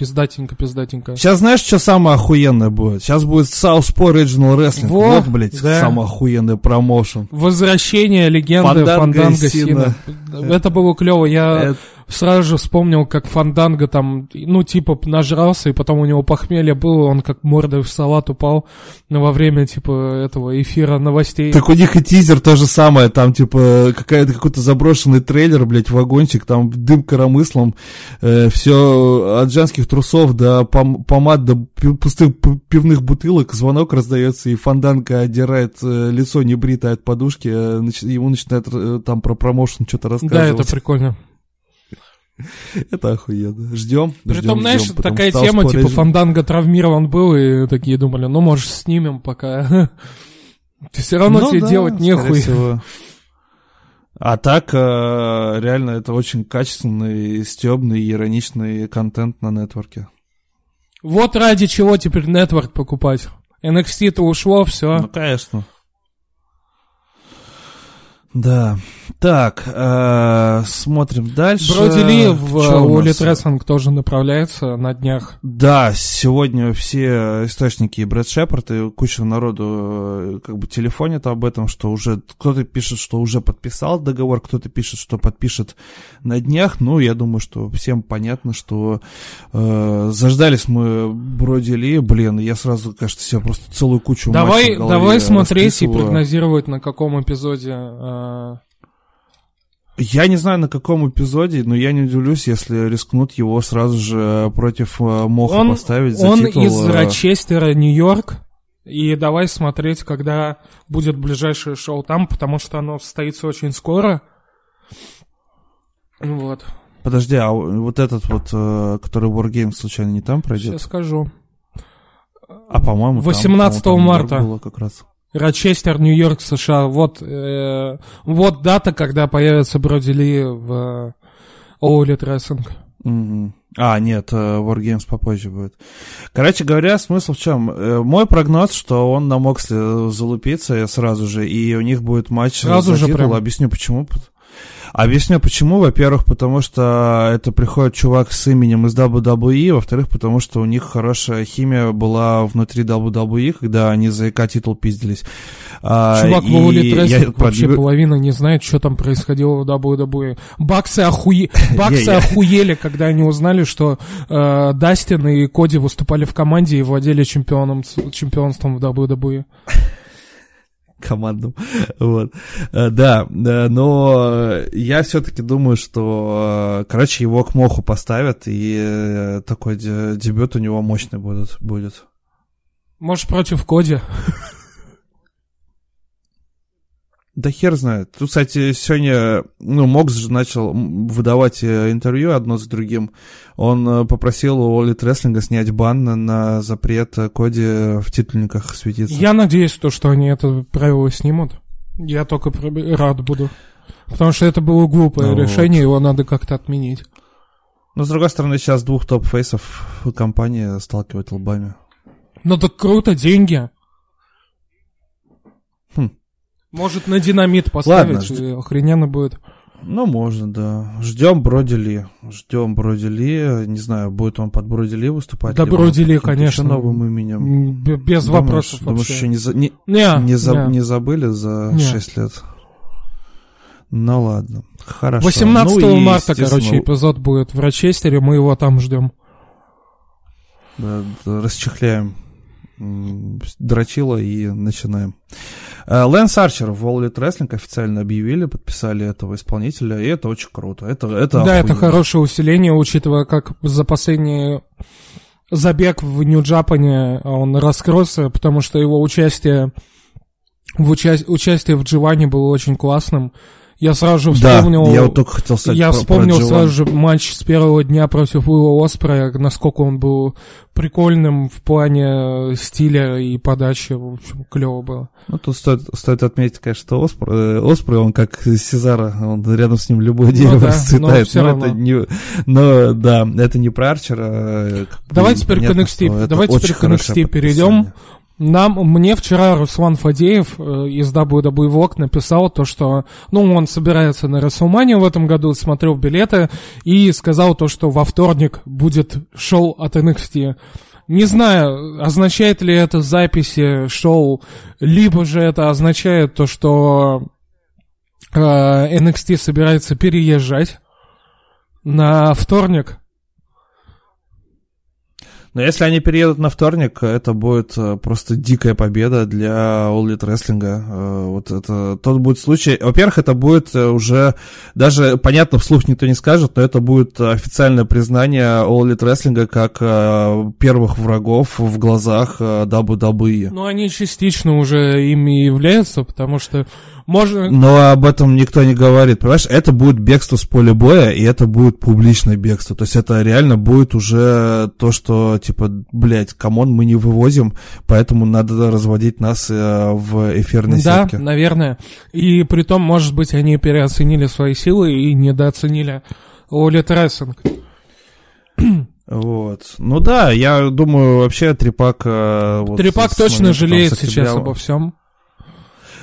пиздатенько-пиздатенько. Сейчас знаешь, что самое охуенное будет? Сейчас будет Southpaw Regional Wrestling. Во, вот, блядь, да. самый охуенный промоушен. Возвращение легенды Фанданга и Сина. Сина. Это было клево. Я Это- сразу же вспомнил, как Фанданга там, ну, типа, нажрался, и потом у него похмелье было, он как мордой в салат упал ну, во время, типа, этого эфира новостей. Так у них и тизер то же самое, там, типа, какая-то какой-то заброшенный трейлер, блядь, вагончик, там дым коромыслом, все от женских трусов до пом- помад, до пустых пивных бутылок, звонок раздается, и Фанданка одирает э, лицо небритое от подушки, э, ему начинает э, там про промоушен что-то Да, рассказывать. это прикольно. Это охуенно. Ждем. Притом, знаешь, такая тема, типа, Фанданга травмирован был, и такие думали, ну, может, снимем пока. Все равно Ну тебе делать нехуй. А так, э, реально, это очень качественный, стебный, ироничный контент на нетворке. Вот ради чего теперь нетворк покупать. NXT-то ушло, все. Ну, конечно. Да. Так, э, смотрим дальше. Броди Ли в у нас? Рестлинг тоже направляется на днях. Да, сегодня все источники и Брэд Шепард, и куча народу э, как бы телефонит об этом, что уже кто-то пишет, что уже подписал договор, кто-то пишет, что подпишет на днях. Ну, я думаю, что всем понятно, что э, заждались мы Броди Ли. Блин, я сразу, кажется, себе просто целую кучу Давай, давай смотреть и прогнозировать, на каком эпизоде. э, Я не знаю, на каком эпизоде, но я не удивлюсь, если рискнут его сразу же против э, Моха он поставить за он титул. из э, Рочестера, Нью-Йорк. И давай смотреть, когда будет ближайшее шоу там, потому что оно состоится очень скоро. Вот, Подожди, а вот этот вот, э, который Wargames случайно не там пройдет? сейчас скажу. А по-моему, там, 18 по-моему, там марта. Нью-Йорк было как раз. Рочестер, Нью-Йорк, США. Вот, э, вот дата, когда появится Броди Ли в Wrestling. Мгм. А, нет, э, Wargames попозже будет. Короче говоря, смысл в чем? Э, Мой прогноз, что он на Моксли залупится сразу же, и у них будет матч Сразу за же титул. прям? Объясню почему. Объясню почему. Во-первых, потому что это приходит чувак с именем из WWE. Во-вторых, потому что у них хорошая химия была внутри WWE, когда они за ЭК титул пиздились. А, Чувак, и я Wrestling вообще продвиг- половина не знает, что там происходило в WWE. Баксы, охуе... Баксы охуели, когда они узнали, что э, Дастин и Коди выступали в команде и владели чемпионом, чемпионством в WWE. Командам. Вот. Э, Да, да, но э, я все-таки думаю, что, э, короче, его к Моху поставят, и э, такой де- дебют у него мощный будет. будет. Может, против Коди? Да хер знает. Тут, кстати, сегодня, ну, Мокс же начал выдавать э, интервью одно за другим. Он э, попросил у Олит Рестлинга снять бан на, запрет э, Коди в титульниках светиться. Я надеюсь, то, что они это правило снимут. Я только рад буду. Потому что это было глупое Ну решение, его надо как-то отменить. Но, с другой стороны, сейчас двух топ-фейсов компании сталкивать лбами. Ну так круто, деньги. Может, на динамит поставить, Ладно, жд- и охрененно будет. Ну, можно, да. Ждем Броди Ли. Ждем Броди Ли. Не знаю, будет он под Броди Ли выступать. Да, либо Броди Ли, каким-то конечно. новым именем. Б- Без Думаешь- вопросов Думаешь, вообще. еще не, за- не, Не, не, за- не. не забыли за Не. 6 лет? Ну, ладно. Хорошо. 18 Ну и, марта, естественно, короче, эпизод будет в Рочестере, мы его там ждем. Да, да, расчехляем дрочила и начинаем. Э, Лэнс Арчер в All Elite Wrestling официально объявили, подписали этого исполнителя, и это очень круто. Это, это да, это охуенно. хорошее усиление, учитывая, как за последний забег в Нью-Джапане он раскрылся, потому что его участие в уча- участие в Дживане было очень классным. Я сразу же Да, вспомнил... я вот только хотел сказать Я про- про вспомнил Дживан. сразу же матч с первого дня против Уилла Оспрея, насколько он был прикольным в плане стиля и подачи, в общем, клево было. Ну, тут стоит, стоит отметить, конечно, что Оспр, э, Оспрей, он как Сезара, он рядом с ним любое дерево Ну да, расцветает. но Но равно. это не, но, да, это не про Арчера. э, бы Давай теперь к NXT, давай теперь к NXT перейдем. Нам, мне вчера Руслан Фадеев э, из WWE Vlog написал то, что, ну, он собирается на WrestleMania в этом году, смотрел билеты и сказал то, что во вторник будет шоу от NXT. Не знаю, означает ли это записи шоу, либо же это означает то, что э, NXT собирается переезжать на вторник. Но если они переедут на вторник, это будет э, просто дикая победа для All Elite Wrestling. Э, Вот это тот будет случай. Во-первых, это будет э, уже, даже, понятно, вслух никто не скажет, но это будет официальное признание All Elite Wrestling как первых врагов в глазах WWE. Ну, они частично уже ими являются, потому что можно... Но об этом никто не говорит, понимаешь? Это будет бегство с поля боя, и это будет публичное бегство. То есть это реально будет уже то, что, типа, блядь, come on, мы не вывозим, поэтому надо разводить нас э, в эфирной Да, сетке. наверное. И при том, может быть, они переоценили свои силы и недооценили Олит Рестлинг. Вот. Ну да, я думаю, вообще Трипак... э, вот Трипак точно момента, жалеет сейчас обо всем.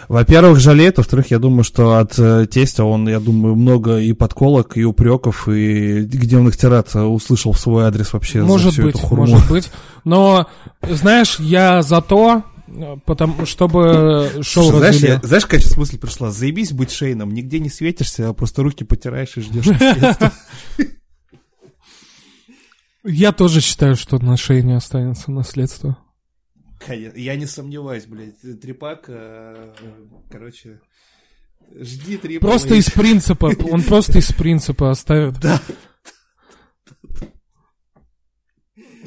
Во-первых, жалеет, во-вторых, я думаю, что от э, тестя он, я думаю, много и подколок, и упреков, и гневных тират услышал в свой адрес вообще Может за всю быть, эту хурму. может быть. Но, знаешь, я за то, потому, чтобы шоу Слушай, знаешь, я- знаешь, какая сейчас мысль пришла? Заебись быть Шейном, нигде не светишься, а просто руки потираешь и ждешь. Я тоже считаю, что на шее не останется наследство. Я не сомневаюсь, блядь. Трипак, э, короче, жди три Просто из принципа, он просто из принципа оставит. Да.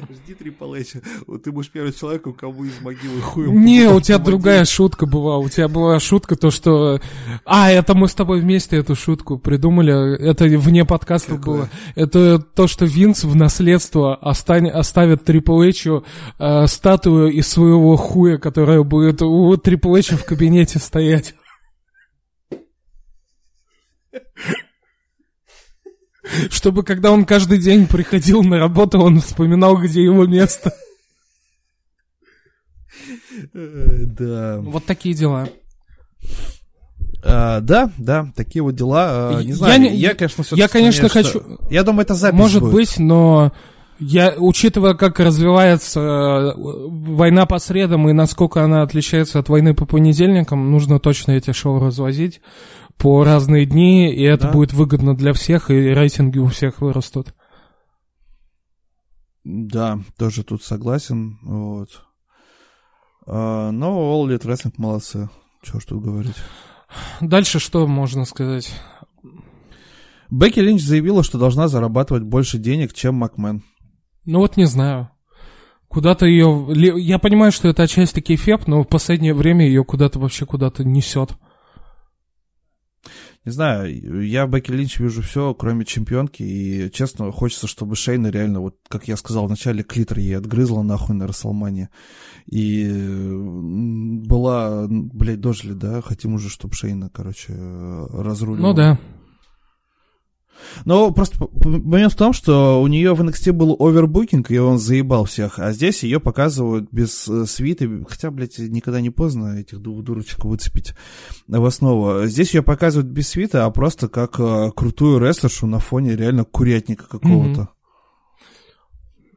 Жди Эйча. Вот Ты будешь первым человеком, кому из могилы хуем... Не, у тебя другая шутка была. У тебя была шутка, то что... А, это мы с тобой вместе эту шутку придумали. Это вне подкаста было. Это то, что Винс в наследство оставит Трипл Эйчу э, статую из своего хуя, которая будет у Трипл Эйча в кабинете стоять. Чтобы когда он каждый день приходил на работу, он вспоминал, где его место. Э, Да. Вот такие дела. А, да, да, такие вот дела. А, Я Не знаю, я, конечно, всё-таки я, конечно, хочу- Я думаю, это запись Может будет. быть, но я, учитывая, как развивается э, война по средам и насколько она отличается от войны по понедельникам, нужно точно эти шоу развозить по разные дни, и это Да. будет выгодно для всех, и рейтинги у всех вырастут. Да, тоже тут согласен. Вот. А, но All Elite Wrestling молодцы. Чего ж тут говорить. Дальше что можно сказать? Бекки Линч заявила, что должна зарабатывать больше денег, чем Макмен. Ну вот не знаю. Куда-то ее... Я понимаю, что это отчасти кейфеп, но в последнее время ее куда-то вообще куда-то несет. Не знаю, я в Бекки Линч вижу все, кроме чемпионки, и, честно, хочется, чтобы Шейна реально, вот, как я сказал вначале, клитор ей отгрызла нахуй на Расселмане. И была, блядь, дожили, да, хотим уже, чтобы Шейна, короче, разрулила. Ну да. Но просто момент в том, что у нее в NXT был овербукинг, и он заебал всех, а здесь ее показывают без э, свиты, хотя, блядь, никогда не поздно этих двух дурочек выцепить в основу. Здесь ее показывают без свита, а просто как э, крутую рестлершу на фоне реально курятника какого-то.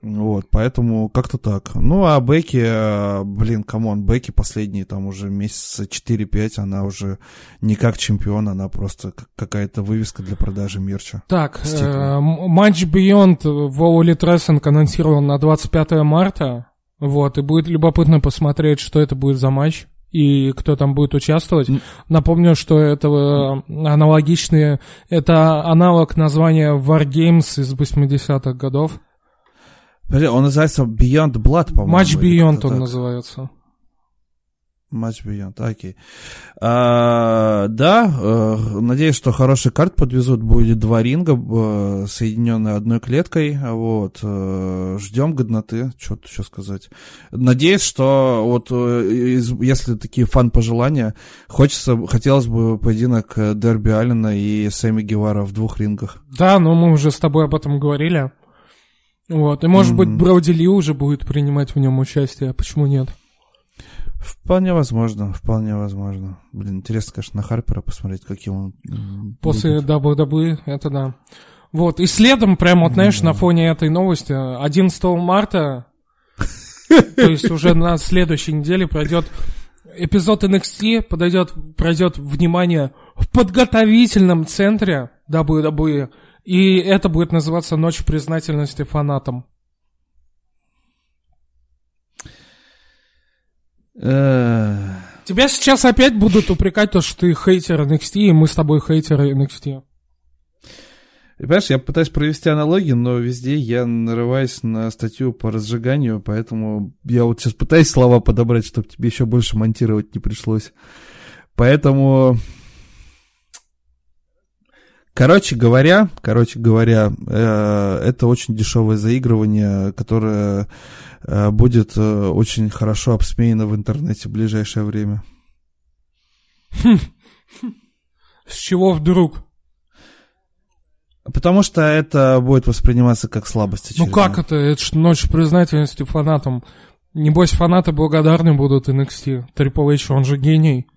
Вот, поэтому как-то так. Ну, а Бекки, э, блин, come on, Бекки последние там уже месяца 4-5, она уже не как чемпион, она просто как- какая-то вывеска для продажи мерча. Так, э, матч Beyond в All Elite Wrestling анонсирован на 25 марта. Вот, и будет любопытно посмотреть, что это будет за матч и кто там будет участвовать. Напомню, что это э, аналогичные, это аналог названия War Games из 80-х годов. Подожди, он называется Beyond Blood, по-моему. Матч Beyond он так. называется. Матч Beyond, окей. А, да, э, надеюсь, что хороший карт подвезут. Будет два ринга, э, соединенные одной клеткой. Вот. э, ждем годноты. Что тут еще сказать? Надеюсь, что вот из- если такие фан-пожелания, хочется, хотелось бы поединок Дерби Аллена и Сэмми Гевара в двух рингах. Да, но мы уже с тобой об этом говорили. Вот, и может быть Мгм. Броуди Ли уже будет принимать в нем участие, почему нет? Вполне возможно, вполне возможно. Блин, интересно, конечно, на Харпера посмотреть, каким он После. WWE, это да. Вот, и следом, прям вот, знаешь, на фоне этой новости, 11 марта, то есть уже на следующей неделе пройдет эпизод NXT, подойдет, пройдет, внимание, в подготовительном центре WWE, и это будет называться «Ночь признательности фанатам». Э, Тебя сейчас опять будут упрекать то, что ты хейтер NXT, и мы с тобой хейтеры NXT. Понимаешь, я пытаюсь провести аналогии, но везде я нарываюсь на статью по разжиганию, поэтому я вот сейчас пытаюсь слова подобрать, чтобы тебе еще больше монтировать не пришлось. Поэтому... Короче говоря, короче говоря, э, это очень дешевое заигрывание, которое э, будет э, очень хорошо обсмеяно в интернете в ближайшее время. С чего вдруг? Потому что это будет восприниматься как слабость. Ну очередная. как это? Это ж ночь признательности фанатам. Небось, фанаты благодарны будут NXT. Triple H, он же гений.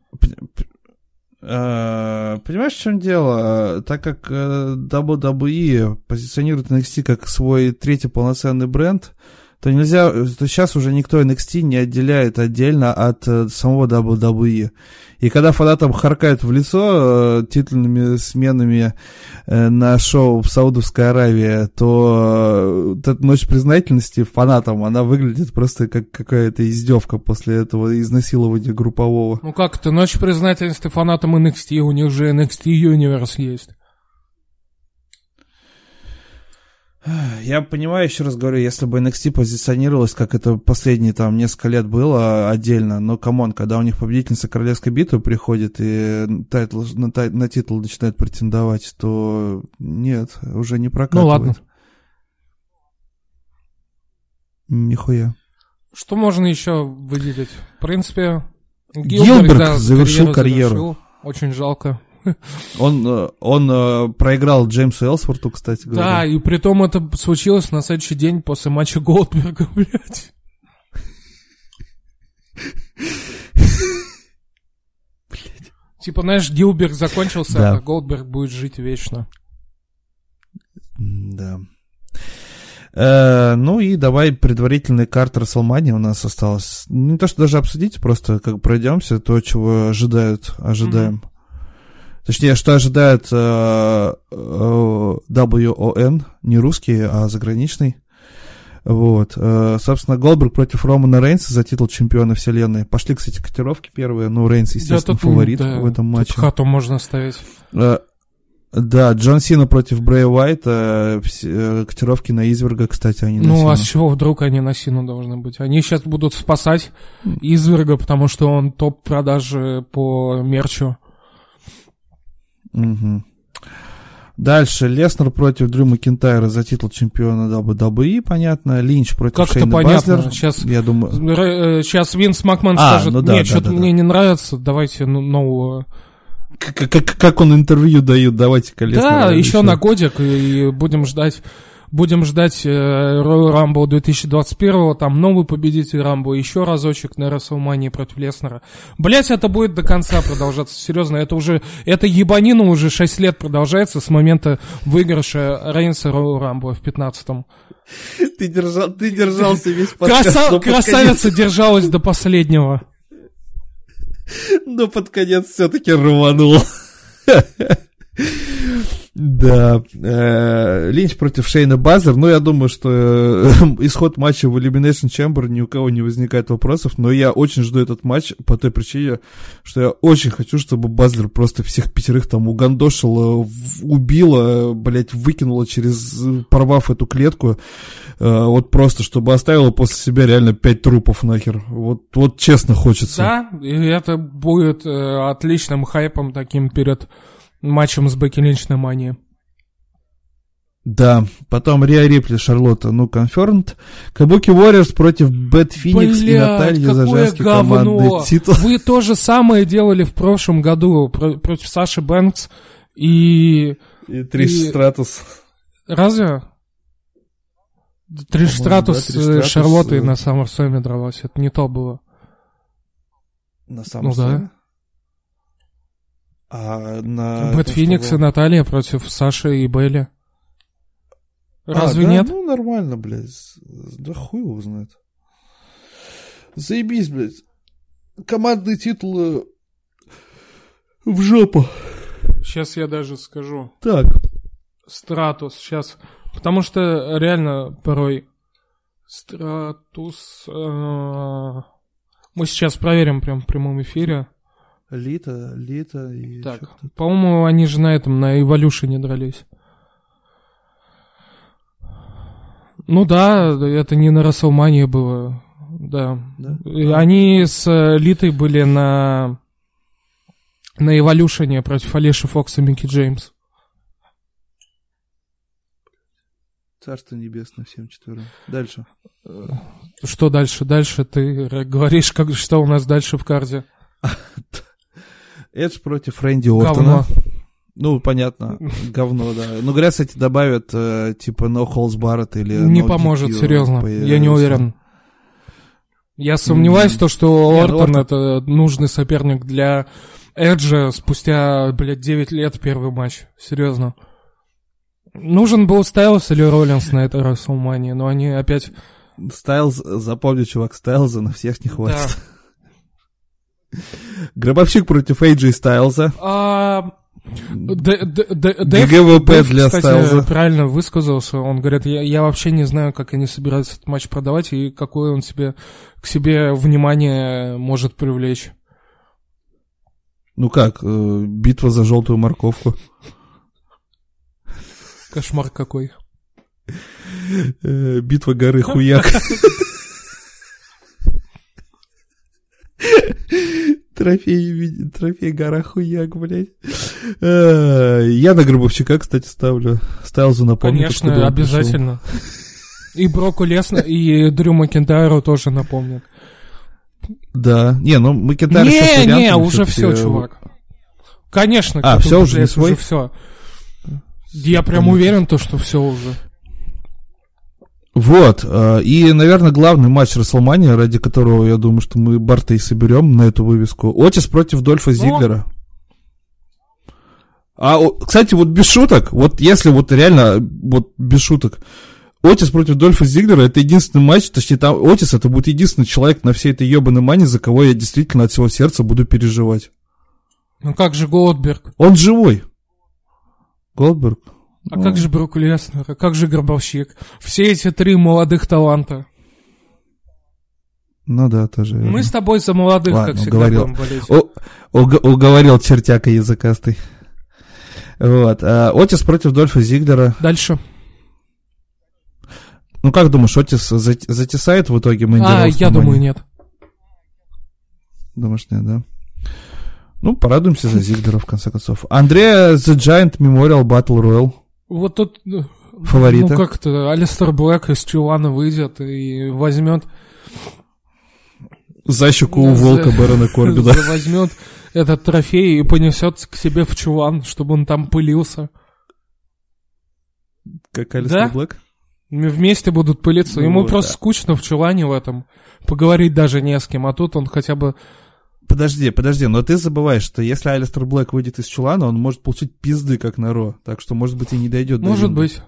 Э, Понимаешь, в чем дело? Так как э, WWE позиционирует NXT как свой третий полноценный бренд, то нельзя, то сейчас уже никто NXT не отделяет отдельно от э, самого WWE. И когда фанатам харкают в лицо э, титульными сменами э, на шоу в Саудовской Аравии, то э, эта ночь признательности фанатам, она выглядит просто как какая-то издевка после этого изнасилования группового. Ну как это, ночь признательности фанатам NXT, у них же NXT Universe есть. Я понимаю, еще раз говорю, если бы NXT позиционировалась, как это последние там несколько лет было отдельно, но come on, когда у них победительница королевской битвы приходит и title, на, тай, на титул начинает претендовать, то нет, уже не прокатывает. Ну ладно. Нихуя. Что можно еще выделить? В принципе, Гилберг, Гилберг да, завершил карьеру. Завершил. Очень жалко. Он, э, он э, проиграл Джеймсу Элсворту, кстати говоря. Да, и при том это случилось на следующий день после матча Голдберга, блядь. Типа, знаешь, Гилберг закончился, да. а Голдберг будет жить вечно. Да. Э, ну и давай предварительный карт Расселмани у нас осталось. Не то, что даже обсудить, просто как пройдемся, то, чего ожидают, ожидаем. Mm-hmm. Точнее, что ожидает э, э, WON, не русский, а заграничный. Вот. Э, собственно, Голдберг против Романа Рейнса за титул чемпиона вселенной. Пошли, кстати, котировки первые. Ну, Рейнс, естественно, да, тут, фаворит да, в этом матче. Тут хату можно ставить. Э, да, Джон Сина против Брэй Уайта. Котировки на Изверга, кстати, они на Ну, Сину. а с чего вдруг они на Сину должны быть? Они сейчас будут спасать Изверга, потому что он топ продажи по мерчу. Угу. Дальше Леснер против Дрю Макинтайра за титул чемпиона WWE, понятно. Линч против как Шейна понятно? Базлер. Сейчас, я думаю... сейчас э, Винс Макман а, скажет, ну да, нет, да, что-то да, мне да. не нравится, давайте ну, нового... Как, как, как он интервью дает, давайте-ка. Да, еще на годик, и будем ждать Будем ждать э, Royal Rumble 2021, там новый победитель Рамбо, еще разочек на Расселмании против Леснера. Блять, это будет до конца продолжаться, серьезно, это уже, это ебанина уже 6 лет продолжается с момента выигрыша Рейнса Royal Rumble в 15-м. Ты, держал, ты держался весь подкаст. Краса, красавица держалась до последнего. Но под конец все-таки рванул. Да. Э, Линч против Шейна Базер. Ну, я думаю, что э, исход матча в Elimination Chamber ни у кого не возникает вопросов, но я очень жду этот матч по той причине, что я очень хочу, чтобы Базлер просто всех пятерых там угандошил, э, убила, блять, выкинула через, порвав эту клетку, вот просто, чтобы оставила после себя реально пять трупов нахер. Вот, вот честно хочется. Да, и это будет отличным хайпом таким перед матчем с Бекки Линч на Мане. Да, потом Риа Рипли, Шарлотта, ну, конфернт. Кабуки Warriors против Бэт Феникс и Наталья Зажарски команды титул. Вы то же самое делали в прошлом году про- против Саши Бэнкс и... И Триш и... Стратус. Разве? Триш Стратус да, с Шарлоттой на Саммерсоме дралась. Это не то было. На Саммерсоме? Ну да. А на... Бэт Феникс и Наталья против Саши и Белли. Разве а, да? нет? Ну, нормально, блядь. Да хуй его знает. Заебись, блядь. Командные титулы в жопу. Сейчас я даже скажу. Так. Стратус, сейчас. Потому что реально порой Стратус... Э, мы сейчас проверим прям в прямом эфире. Лита, Лита и... Так, по-моему, они же на этом, на Эволюшене дрались. Ну да, это не на Расселмании было, да. да? Они с Литой были на на Эволюшене против Алеши Фокса и Микки Джеймс. Царство небесное всем четверым. Дальше. Что дальше? Дальше ты говоришь, как, что у нас дальше в карде. Эдж против Рэнди Ортона. Говно. Ну, понятно, говно, да. Ну, говорят, кстати, добавят, э, типа, No Holds Barrett или Не no поможет, серьезно, я не уверен. Я сомневаюсь, М. то, что ну, Ортон это нужный соперник для Эджа спустя, блядь, 9 лет первый матч. Серьезно. Нужен был Стайлс или Роллинс на этой Рестлмании, но они опять... Стайлз, запомни, чувак, Стайлза на всех не Да. Гробовщик против Эй Джея Стайлза. ГГВП для Стайлза. правильно высказался. Он говорит, я, я вообще не знаю, как они собираются этот матч продавать и какое он себе к себе внимание может привлечь. Ну как, э, битва за желтую морковку. Кошмар какой. Э, Битва горы хуяк. Трофей, трофей гора хуяк, блядь. Я на Гробовщика, кстати, ставлю. Стайлзу напомню. откуда Конечно, обязательно. И Броку Лесно, и Дрю Макентайру тоже напомнят. Да. Не, ну Макентайр сейчас Не, не, уже все, чувак. Конечно. А, всё уже не свой? все. Я прям уверен, то, что все уже. Вот, э, и, наверное, главный матч Расселмания, ради которого, я думаю, что мы Барта и соберем на эту вывеску. Отис против Дольфа Зиглера. А, кстати, вот без шуток, вот если вот реально, вот без шуток, Отис против Дольфа Зиглера это единственный матч, точнее, там Отис это будет единственный человек на всей этой ебаной мане, за кого я действительно от всего сердца буду переживать. Ну как же Голдберг? Он живой. Голдберг. А Ну. как же Брук Леснер? А как же Гробовщик? Все эти три молодых таланта. Ну да, тоже. верно. Мы с тобой за молодых, Ладно, как всегда, уговорил. будем болеть. О- уг- уговорил чертяка языкастый. Вот. а, Отис против Дольфа Зиглера. Дальше. Ну как думаешь, Отис зат- затесает в итоге Мэнди А, я думаю, нет. Думаешь, нет, да? Ну, порадуемся за Зиглера, в конце концов. Андрея The Giant Memorial Battle Royal. Вот тут... э, Фаворита? Ну как-то Алистер Блэк из Чулана выйдет и возьмет... Защику у За- волка Бэрона Корбина. Возьмет этот трофей и понесет к себе в Чулан, чтобы он там пылился. Как Алистер Да? Блэк? Вместе будут пылиться. Ну Ему вот, просто да. скучно в Чулане в этом. Поговорить даже не с кем. А тут он хотя бы... Подожди, подожди, но ты забываешь, что если Алистер Блэк выйдет из чулана, он может получить пизды, как на Ро. Так что, может быть, и не дойдет до Может быть.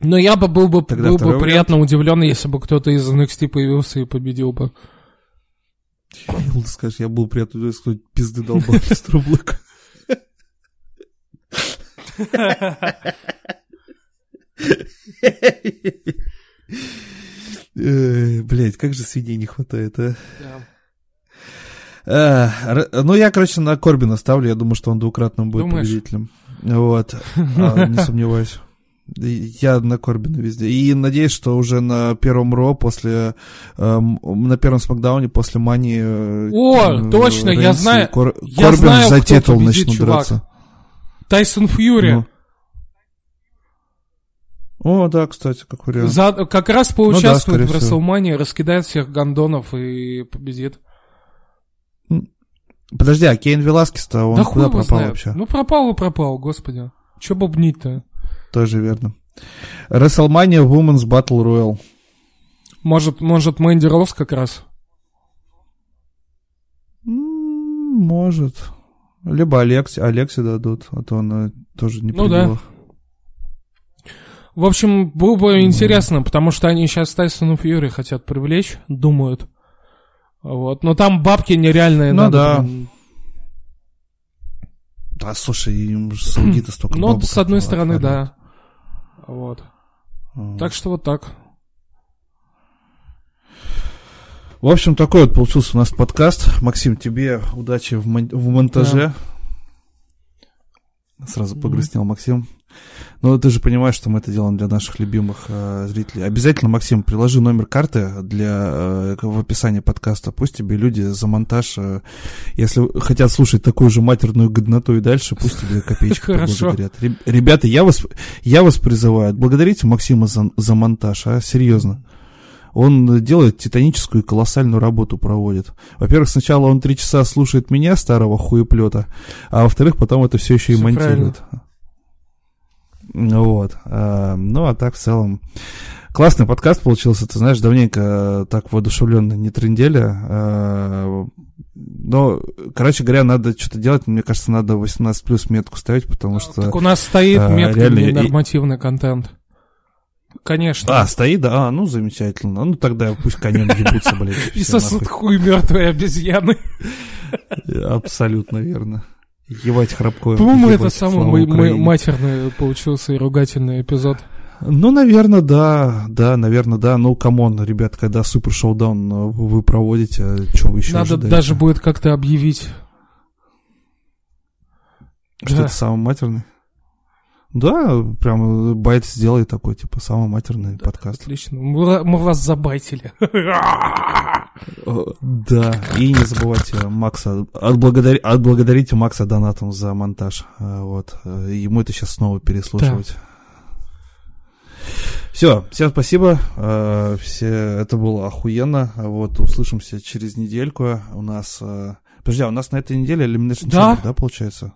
Но я бы был бы, Тогда был бы приятно удивлен, если бы кто-то из NXT появился и победил бы. Ты скажешь, я был приятно удивлен, что пизды долбал Алистеру Блэку. Блять, как же свиней не хватает, а? А, р- Ну, я, короче, на Корбина ставлю. Я думаю, что он двукратным будет Думаешь? победителем. Вот. А, Не сомневаюсь. Я на Корбина везде. И надеюсь, что уже на первом Ро после... эм, на первом Смакдауне после Мани... э, О, э, точно, я Рейнс знаю- Кор- я Корбин знаю, за титул начнут чувак. драться. Тайсон Фьюри. Ну. О, да, кстати, как вариант. За- как раз да, поучаствует скорее в всего. Расселмане, раскидает всех гондонов и победит. Подожди, а Кейн Веласкес-то он да куда пропал знает. вообще? Ну пропал и пропал, господи. Че бубнить-то? Тоже верно. WrestleMania Women's Battle Royal. Может, может Мэнди Роуз как раз? Может. Либо Алекси, Алекси дадут, а то она тоже не Ну да. В общем, было бы интересно, потому что они сейчас Тайсону Фьюри хотят привлечь, думают. Вот. Но там бабки нереальные Ну надо. да. блин. Да, слушай, им саудиты столько Ну, с одной стороны, отваливают. да. Вот. А. Так что вот так. В общем, такой вот получился у нас подкаст. Максим, тебе удачи в, мон- в монтаже. Сразу погрустнел Максим. Ну, ты же понимаешь, что мы это делаем для наших любимых э, зрителей. Обязательно, Максим, приложи номер карты для, э, в описании подкаста. Пусть тебе люди за монтаж, э, если хотят слушать такую же матерную годноту и дальше, пусть тебе копеечку поблагодарят. Реб- Ребята, я вас, я вас призываю, благодарите Максима за, за монтаж, а, серьезно. Он делает титаническую и колоссальную работу проводит. Во-первых, сначала он три часа слушает меня, старого хуеплета, а во-вторых, потом это все еще и Всё монтирует. Ну Вот. А, Ну, а так в целом. Классный подкаст получился, ты знаешь, давненько так воодушевленно не трендели. Э, но, короче говоря, надо что-то делать. Мне кажется, надо 18 плюс метку ставить, потому что... Так у нас стоит метка реально, и- нормативный контент. Конечно. А, стоит, да? А, ну, замечательно. Ну, тогда пусть конем ебутся, блядь. И нахуй. хуй мертвой обезьяны. Абсолютно верно. Ебать храпкое. По-моему, это самый Украине. матерный получился и ругательный эпизод. Ну, наверное, да, да, наверное, да. Ну, камон, ребят, когда супер шоудаун э, вы проводите, что вы еще Надо ожидаете? даже будет как-то объявить. Что Да. это самый матерный? Да, прям байт сделай такой, типа, самый матерный подкаст. Отлично. Мы, мы вас забайтили. Да, и не забывайте Макса, отблагодари- отблагодарите Макса донатом за монтаж. Э, Вот, э, ему это сейчас снова переслушивать. Все, всем спасибо. э, Все, это было охуенно. Вот, услышимся через недельку. У нас... Подожди, а у нас на этой неделе Elimination Да. Chamber, да, получается?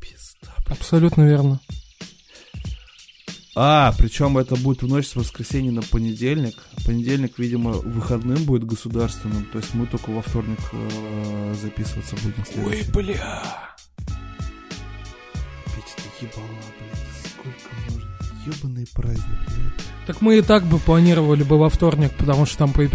Пизда. Абсолютно верно. А, причем это будет в ночь с воскресенья на понедельник. Понедельник, видимо, выходным будет государственным. То есть мы только во вторник э, записываться будем. Ой, следующий. бля. Петя, ты ебала, блядь. Сколько можно? Ебаный праздник, блядь. Так мы и так бы планировали бы во вторник, потому что там pay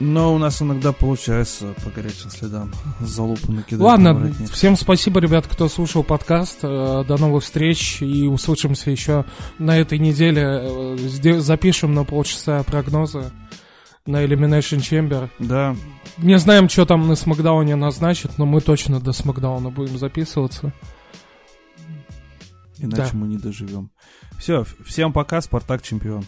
Но у нас иногда получается по горячим следам залупу накидать. на Ладно, воротник. всем спасибо, ребят, кто слушал подкаст. Э, До новых встреч и услышимся еще на этой неделе. Э, Запишем на полчаса прогнозы на Elimination Chamber. Да, Не знаем, что там на Смакдауне назначат, но мы точно до Смакдауна будем записываться. иначе Да. мы не доживем. Все, всем пока, Спартак чемпион.